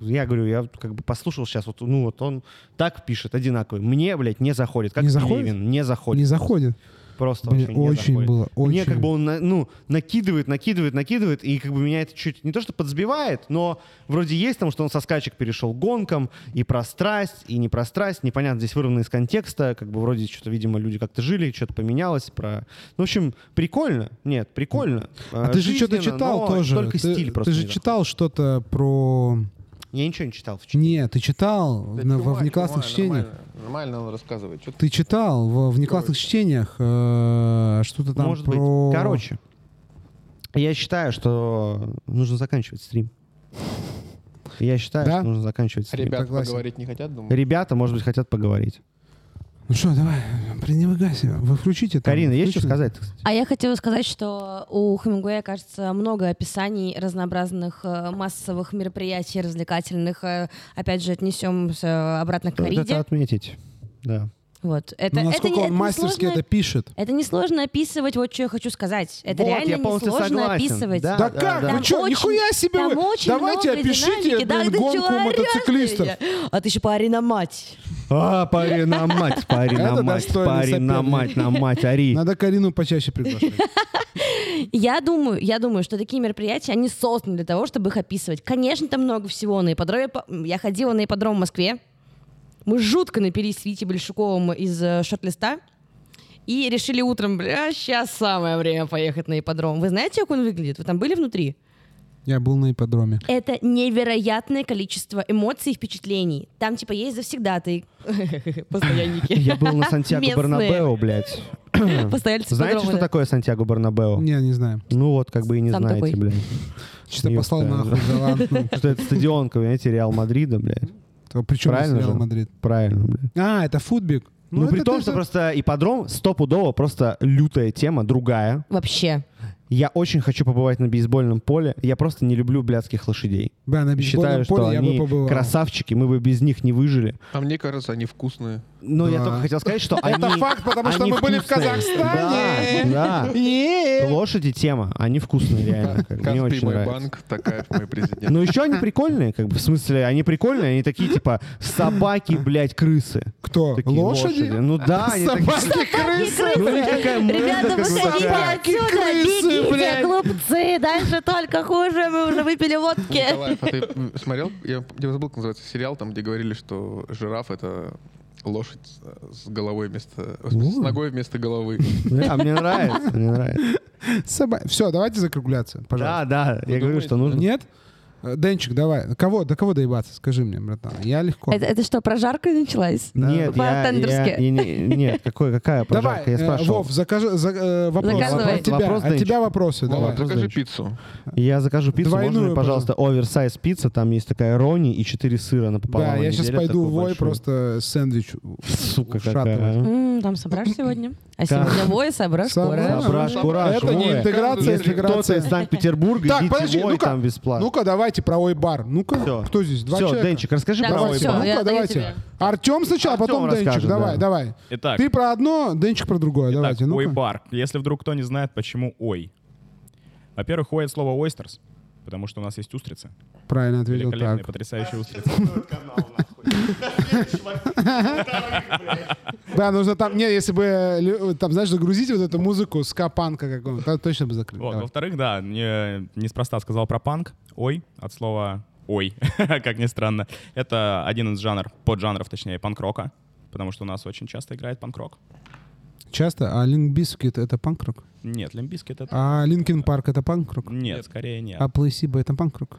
я говорю, я как бы послушал сейчас, вот, ну, вот он так пишет, одинаковый. Мне, блядь, не заходит. Как Не заходит? Пелевин, не заходит. Не заходит. Просто Блин, вообще не очень заходит. было, Мне очень. как бы он, ну, накидывает, накидывает, накидывает, и как бы меня это чуть не то что подсбивает, но вроде есть там, что он со скачек перешел к гонкам, и про страсть, и не про страсть, непонятно, здесь вырвано из контекста, как бы вроде что-то, видимо, люди как-то жили, что-то поменялось, про... Ну, в общем, прикольно, нет, прикольно. А ты же что-то читал тоже. Только ты, стиль просто Ты же читал что-то про... Я ничего не читал. в чтении. Нет, ты читал на- во внеклассных чтениях. Нормально он рассказывает. Чё ты- Ты читал во внеклассных чтениях э, что-то там Может про... быть. Короче, я считаю, что нужно заканчивать стрим. Я считаю, Да? что нужно заканчивать стрим. Ребята согласен. поговорить не хотят, думаю? Ребята, может быть, хотят поговорить. Ну что, давай, пренебрегай себя. Вы включите там. Карина, есть что сказать? кстати? А я хотела сказать, что у Хемингуэя, кажется, много описаний разнообразных э, массовых мероприятий развлекательных. Э, Опять же, отнесем обратно к Стоит это кориде. отметить. Да. Вот. Это, Ну, это, насколько не- он это мастерски несложно- это пишет. Это несложно описывать, вот что я хочу сказать. Это Вот, реально несложно согласен. описывать. Да, Да, как? да. Вы что, Там нихуя себе Там вы! очень Давайте много опишите динамики. Да, гонку Женя? А ты еще парень на мать. А, пари на мать, пари на мать, пари на мать, на мать, ори. Надо Карину почаще приглашать. Я думаю, я думаю, что такие мероприятия, они созданы для того, чтобы их описывать. Конечно, там много всего. На ипподроме, по- я ходила на ипподром в Москве. Мы жутко напились с Витей Большаковым из э, шорт-листа. И решили утром, бля, сейчас самое время поехать на ипподром. Вы знаете, как он выглядит? Вы там были внутри? Я был на ипподроме. Это невероятное количество эмоций и впечатлений. Там, типа, есть завсегдатый. Постоянники. Я был на Сантьяго. Бернабеу, блядь. Постояльцы Знаете, что да. такое Сантьяго Бернабеу? Не, не знаю. Ну вот, как бы и не Сам знаете, такой. блядь. Ёпта. послал нахуй галантно. Что это стадион, знаете, Реал Мадрида, блядь. Причем Правильно Реал? Мадрид. Правильно, блядь. А, это футбик. Ну, при это том, что просто ипподром стопудово просто лютая тема, другая. Вообще. Я очень хочу побывать на бейсбольном поле. Я просто не люблю блядских лошадей. Да, на Считаю, бейсбольном что поле я бы они побывал. красавчики, мы бы без них не выжили. А мне кажется, они вкусные. Но я Да. только хотел сказать, что они... Это факт, потому что они мы были в вкусные. Казахстане. Да. Лошади тема, они вкусные реально. как бы, Мне Каспий очень мой нравится. банк, такая мой президент. Ну еще они прикольные, как бы, в смысле, они прикольные, они такие, типа, собаки, блядь, крысы. Кто? Такие Лошади? Ну да, они такие... Собаки-крысы. Ну, у них такая морда, Ребята, как бы, выходите такая. отсюда, крысы, бегите, блядь. глупцы, дальше только хуже, мы уже выпили водки. Николаев, а ты смотрел? Я, я забыл, как называется сериал, там, где говорили, что жираф — это лошадь с- головой вместо... с ногой вместо головы. Да, мне нравится, мне нравится. Все, давайте закругляться, пожалуйста. Да, да, я говорю, что нужно. Нет? Э, Денчик, давай. Кого, до кого доебаться? Скажи мне, братан. Я легко. Это, это что, прожарка началась? Нет, я, я, По-тендерски. я не- нет, какой, какая Давай, прожарка? Я э, спрашивал. Вов, закажи за- э, вопрос. Заказывай. От тебя, Вопрос, от тебя вопросы. Вова, Давай. закажи Денчик. пиццу. Я закажу пиццу, Двойную, можно мне, пожалуйста, оверсайз пицца, там есть такая рони и 4 сыра напополам. Да, я сейчас пойду в Вой, просто сэндвич Сука какая. а. Там собрашь сегодня? А сегодня вой, собрашь Собрашь. скоро. Собраш, кураж, Это не интеграция, Если кто-то интеграция. из Санкт-Петербурга, Так, идите Вой, там бесплатно. Ну-ка, давайте про Ой-бар. Ну-ка, Всё. кто здесь? Два Все, человека. Денчик, расскажи Так, про всё, всё, я ну-ка, давайте. Артем сначала, Артём потом Денчик. расскажет, Давай, да. давай. Итак, Ты про одно, Денчик про другое. итак, Давайте, ну ой-бар. Если вдруг кто не знает, почему ой. Во-первых, ой от слова oysters, потому что у нас есть устрицы. Правильно ответил Великолепные, так. потрясающие устрицы. Да, нужно там, не, если бы, там, знаешь, загрузить вот эту музыку ска-панка какого-то, то точно бы закрыли. Во-вторых, да, не, неспроста сказал про панк. Ой, от слова ой, как ни странно. Это один из жанров, поджанров, точнее, панк-рока, потому что у нас очень часто играет панк-рок. Часто, а Limp Bizkit это панк-рок? Нет, Limp Bizkit это... А Linkin Park это панк-рок? Нет, скорее нет. А Плейсиба это панк-рок?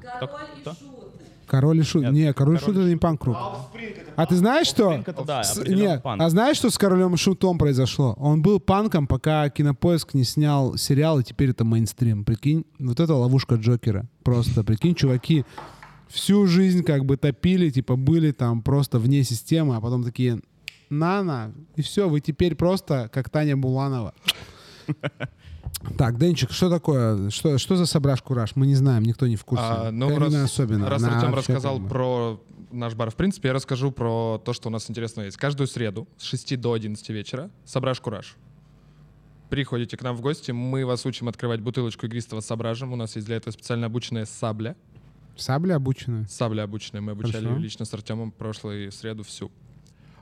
Король и Шут. Нет, Не, Король и Король Шут это не панк-рок. А ты знаешь, что? Да, С- Нет, панк. а знаешь, что с Королем и Шутом произошло? Он был панком, пока Кинопоиск не снял сериал, и теперь это мейнстрим. Прикинь, вот это ловушка Джокера. Просто, прикинь, чуваки всю жизнь как бы топили, типа были там просто вне системы, а потом такие, на-на, и все, вы теперь просто как Таня Буланова. Так, Денчик, что такое? Что, что за сображ кураж? Мы не знаем, никто не в курсе. А, ну, Карина раз, особенно. раз Артем рассказал как бы- про наш бар, в принципе, я расскажу про то, что у нас интересного есть. Каждую среду с 6 до 11 вечера сображ кураж. Приходите к нам в гости, мы вас учим открывать бутылочку игристого сображем. У нас есть для этого специально обученная сабля. Сабля обученная. Сабля обученная. Мы обучали Хорошо. лично с Артемом прошлую среду всю.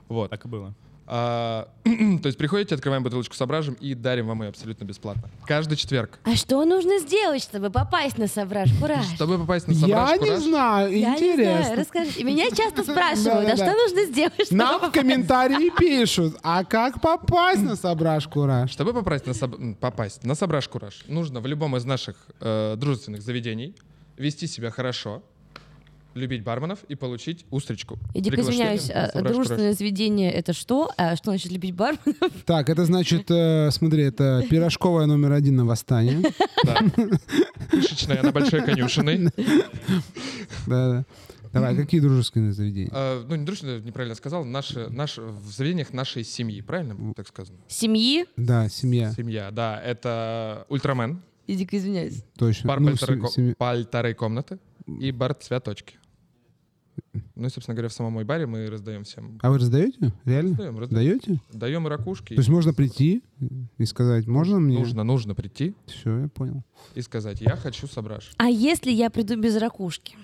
Вот. Так и было. А, то есть приходите, открываем бутылочку с сображем и дарим вам ее абсолютно бесплатно. Каждый четверг. А что нужно сделать, чтобы попасть на Совраж Кураж? Чтобы попасть на сображ Я не знаю, Я не интересно. знаю, расскажите. Меня часто спрашивают, а что нужно сделать, чтобы Нам в комментарии пишут, а как попасть на сображ кураж? Чтобы попасть на, соб- попасть на Сображ Кураж, нужно в любом из наших э, дружественных заведений вести себя хорошо, любить барменов и получить устричку. Я дико извиняюсь, а, дружественное заведение это что? А что значит любить барменов? Так, это значит, э, смотри, это пирожковая номер один на восстание. Да. Пышечная на Большой Конюшиной. Да-да. Давай, какие дружественные заведения? Э, ну, не дружественно, неправильно сказал. Наши, наш, в заведениях нашей семьи, правильно так сказано? Семьи? Да, семья, Семья, да. Это Ультрамен, Я дико извиняюсь. точно. бар Ну, полторы, се- ко- семья. полторы комнаты и бар Цветочки. Ну и, собственно говоря, в самом мой баре мы раздаем всем. А вы раздаете? Реально? Раздаем, раздаем. Даете? Даем и ракушки. То есть можно прийти и сказать, можно мне? Нужно, нужно прийти Все, я понял. и сказать, я хочу сображ. А если я приду без ракушки?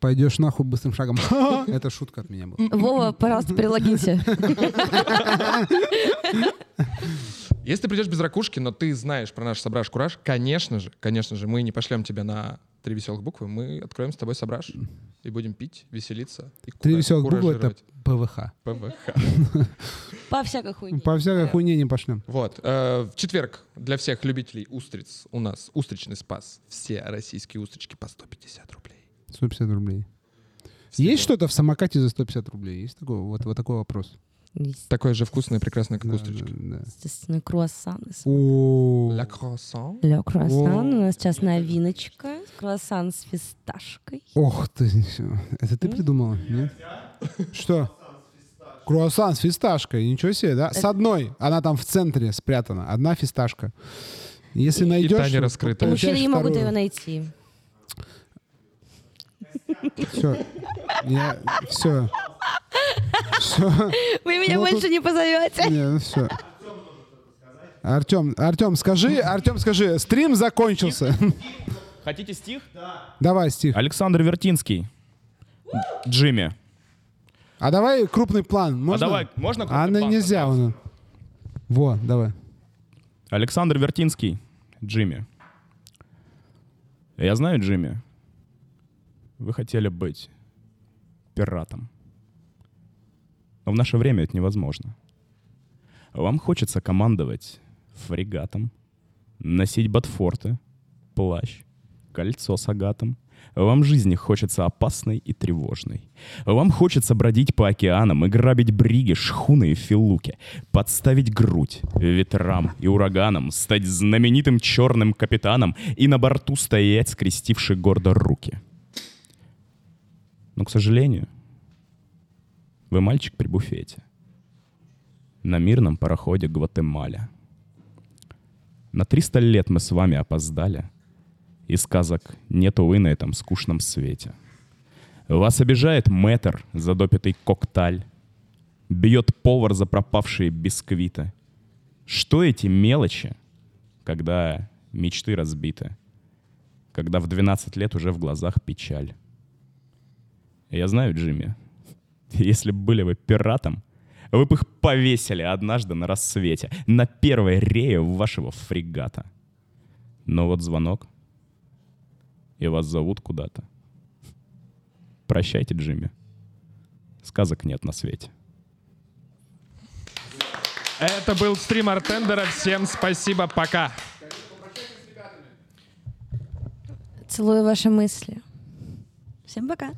Пойдешь нахуй быстрым шагом. Это шутка от меня была. Вова, пожалуйста, перелогинься. Если ты придешь без ракушки, но ты знаешь про наш сображ кураж, конечно же, конечно же, мы не пошлем тебя на три веселых буквы, мы откроем с тобой сображ и будем пить, веселиться и Три веселых буквы — это. ПВХ. ПВХ. По всякой хуйне. По всякой хуйне не пошлем. Вот. э, В четверг для всех любителей устриц у нас устричный спас. Все российские устрички по 150 рублей. 150 рублей. Есть что-то в самокате за 150 рублей? Есть такой, вот, вот такой вопрос? Такое же вкусное и прекрасное, как Да, устрички. да, да. естественно, круассаны. О, Ля круассан. Ле круассан. У нас сейчас новиночка. Круассан с фисташкой. Ох ты, это ты придумала, нет? Что? Круассан с фисташкой, ничего себе, да? С одной, она там в центре спрятана, одна фисташка. Если найдешь... Таня раскрытая. Мужчины не могут ее найти. Все. Я... Все. Все. Вы меня Ну, больше тут- не позовете. Не, ну все. Артем, Артем, скажи, Артем, скажи, стрим закончился. Хотите стих? Давай стих. Александр Вертинский. Джимми. А давай крупный план. Можно? А давай, можно крупный А ну, план нельзя. поставить? Он... Во, давай. Александр Вертинский. Джимми. Я знаю, Джимми, вы хотели быть пиратом. Но в наше время это невозможно. Вам хочется командовать фрегатом, носить ботфорты, плащ, кольцо с агатом. Вам жизни хочется опасной и тревожной. Вам хочется бродить по океанам и грабить бриги, шхуны и филуки, подставить грудь ветрам и ураганам, стать знаменитым черным капитаном и на борту стоять, скрестивши гордо руки. Но, к сожалению, вы мальчик при буфете. На мирном пароходе Гватемаля. На 300 лет мы с вами опоздали, и сказок нет, увы, на этом скучном свете. Вас обижает мэтр за допитый кокталь, бьет повар за пропавшие бисквиты. Что эти мелочи, когда мечты разбиты, когда в 12 лет уже в глазах печаль? Я знаю, Джимми, если бы были вы пиратом, вы бы их повесили однажды на рассвете, на первой рее вашего фрегата. Но вот звонок, и вас зовут куда-то. Прощайте, Джимми. Сказок нет на свете. Это был стрим Артендера. Всем спасибо, пока. Целую ваши мысли. Всем пока.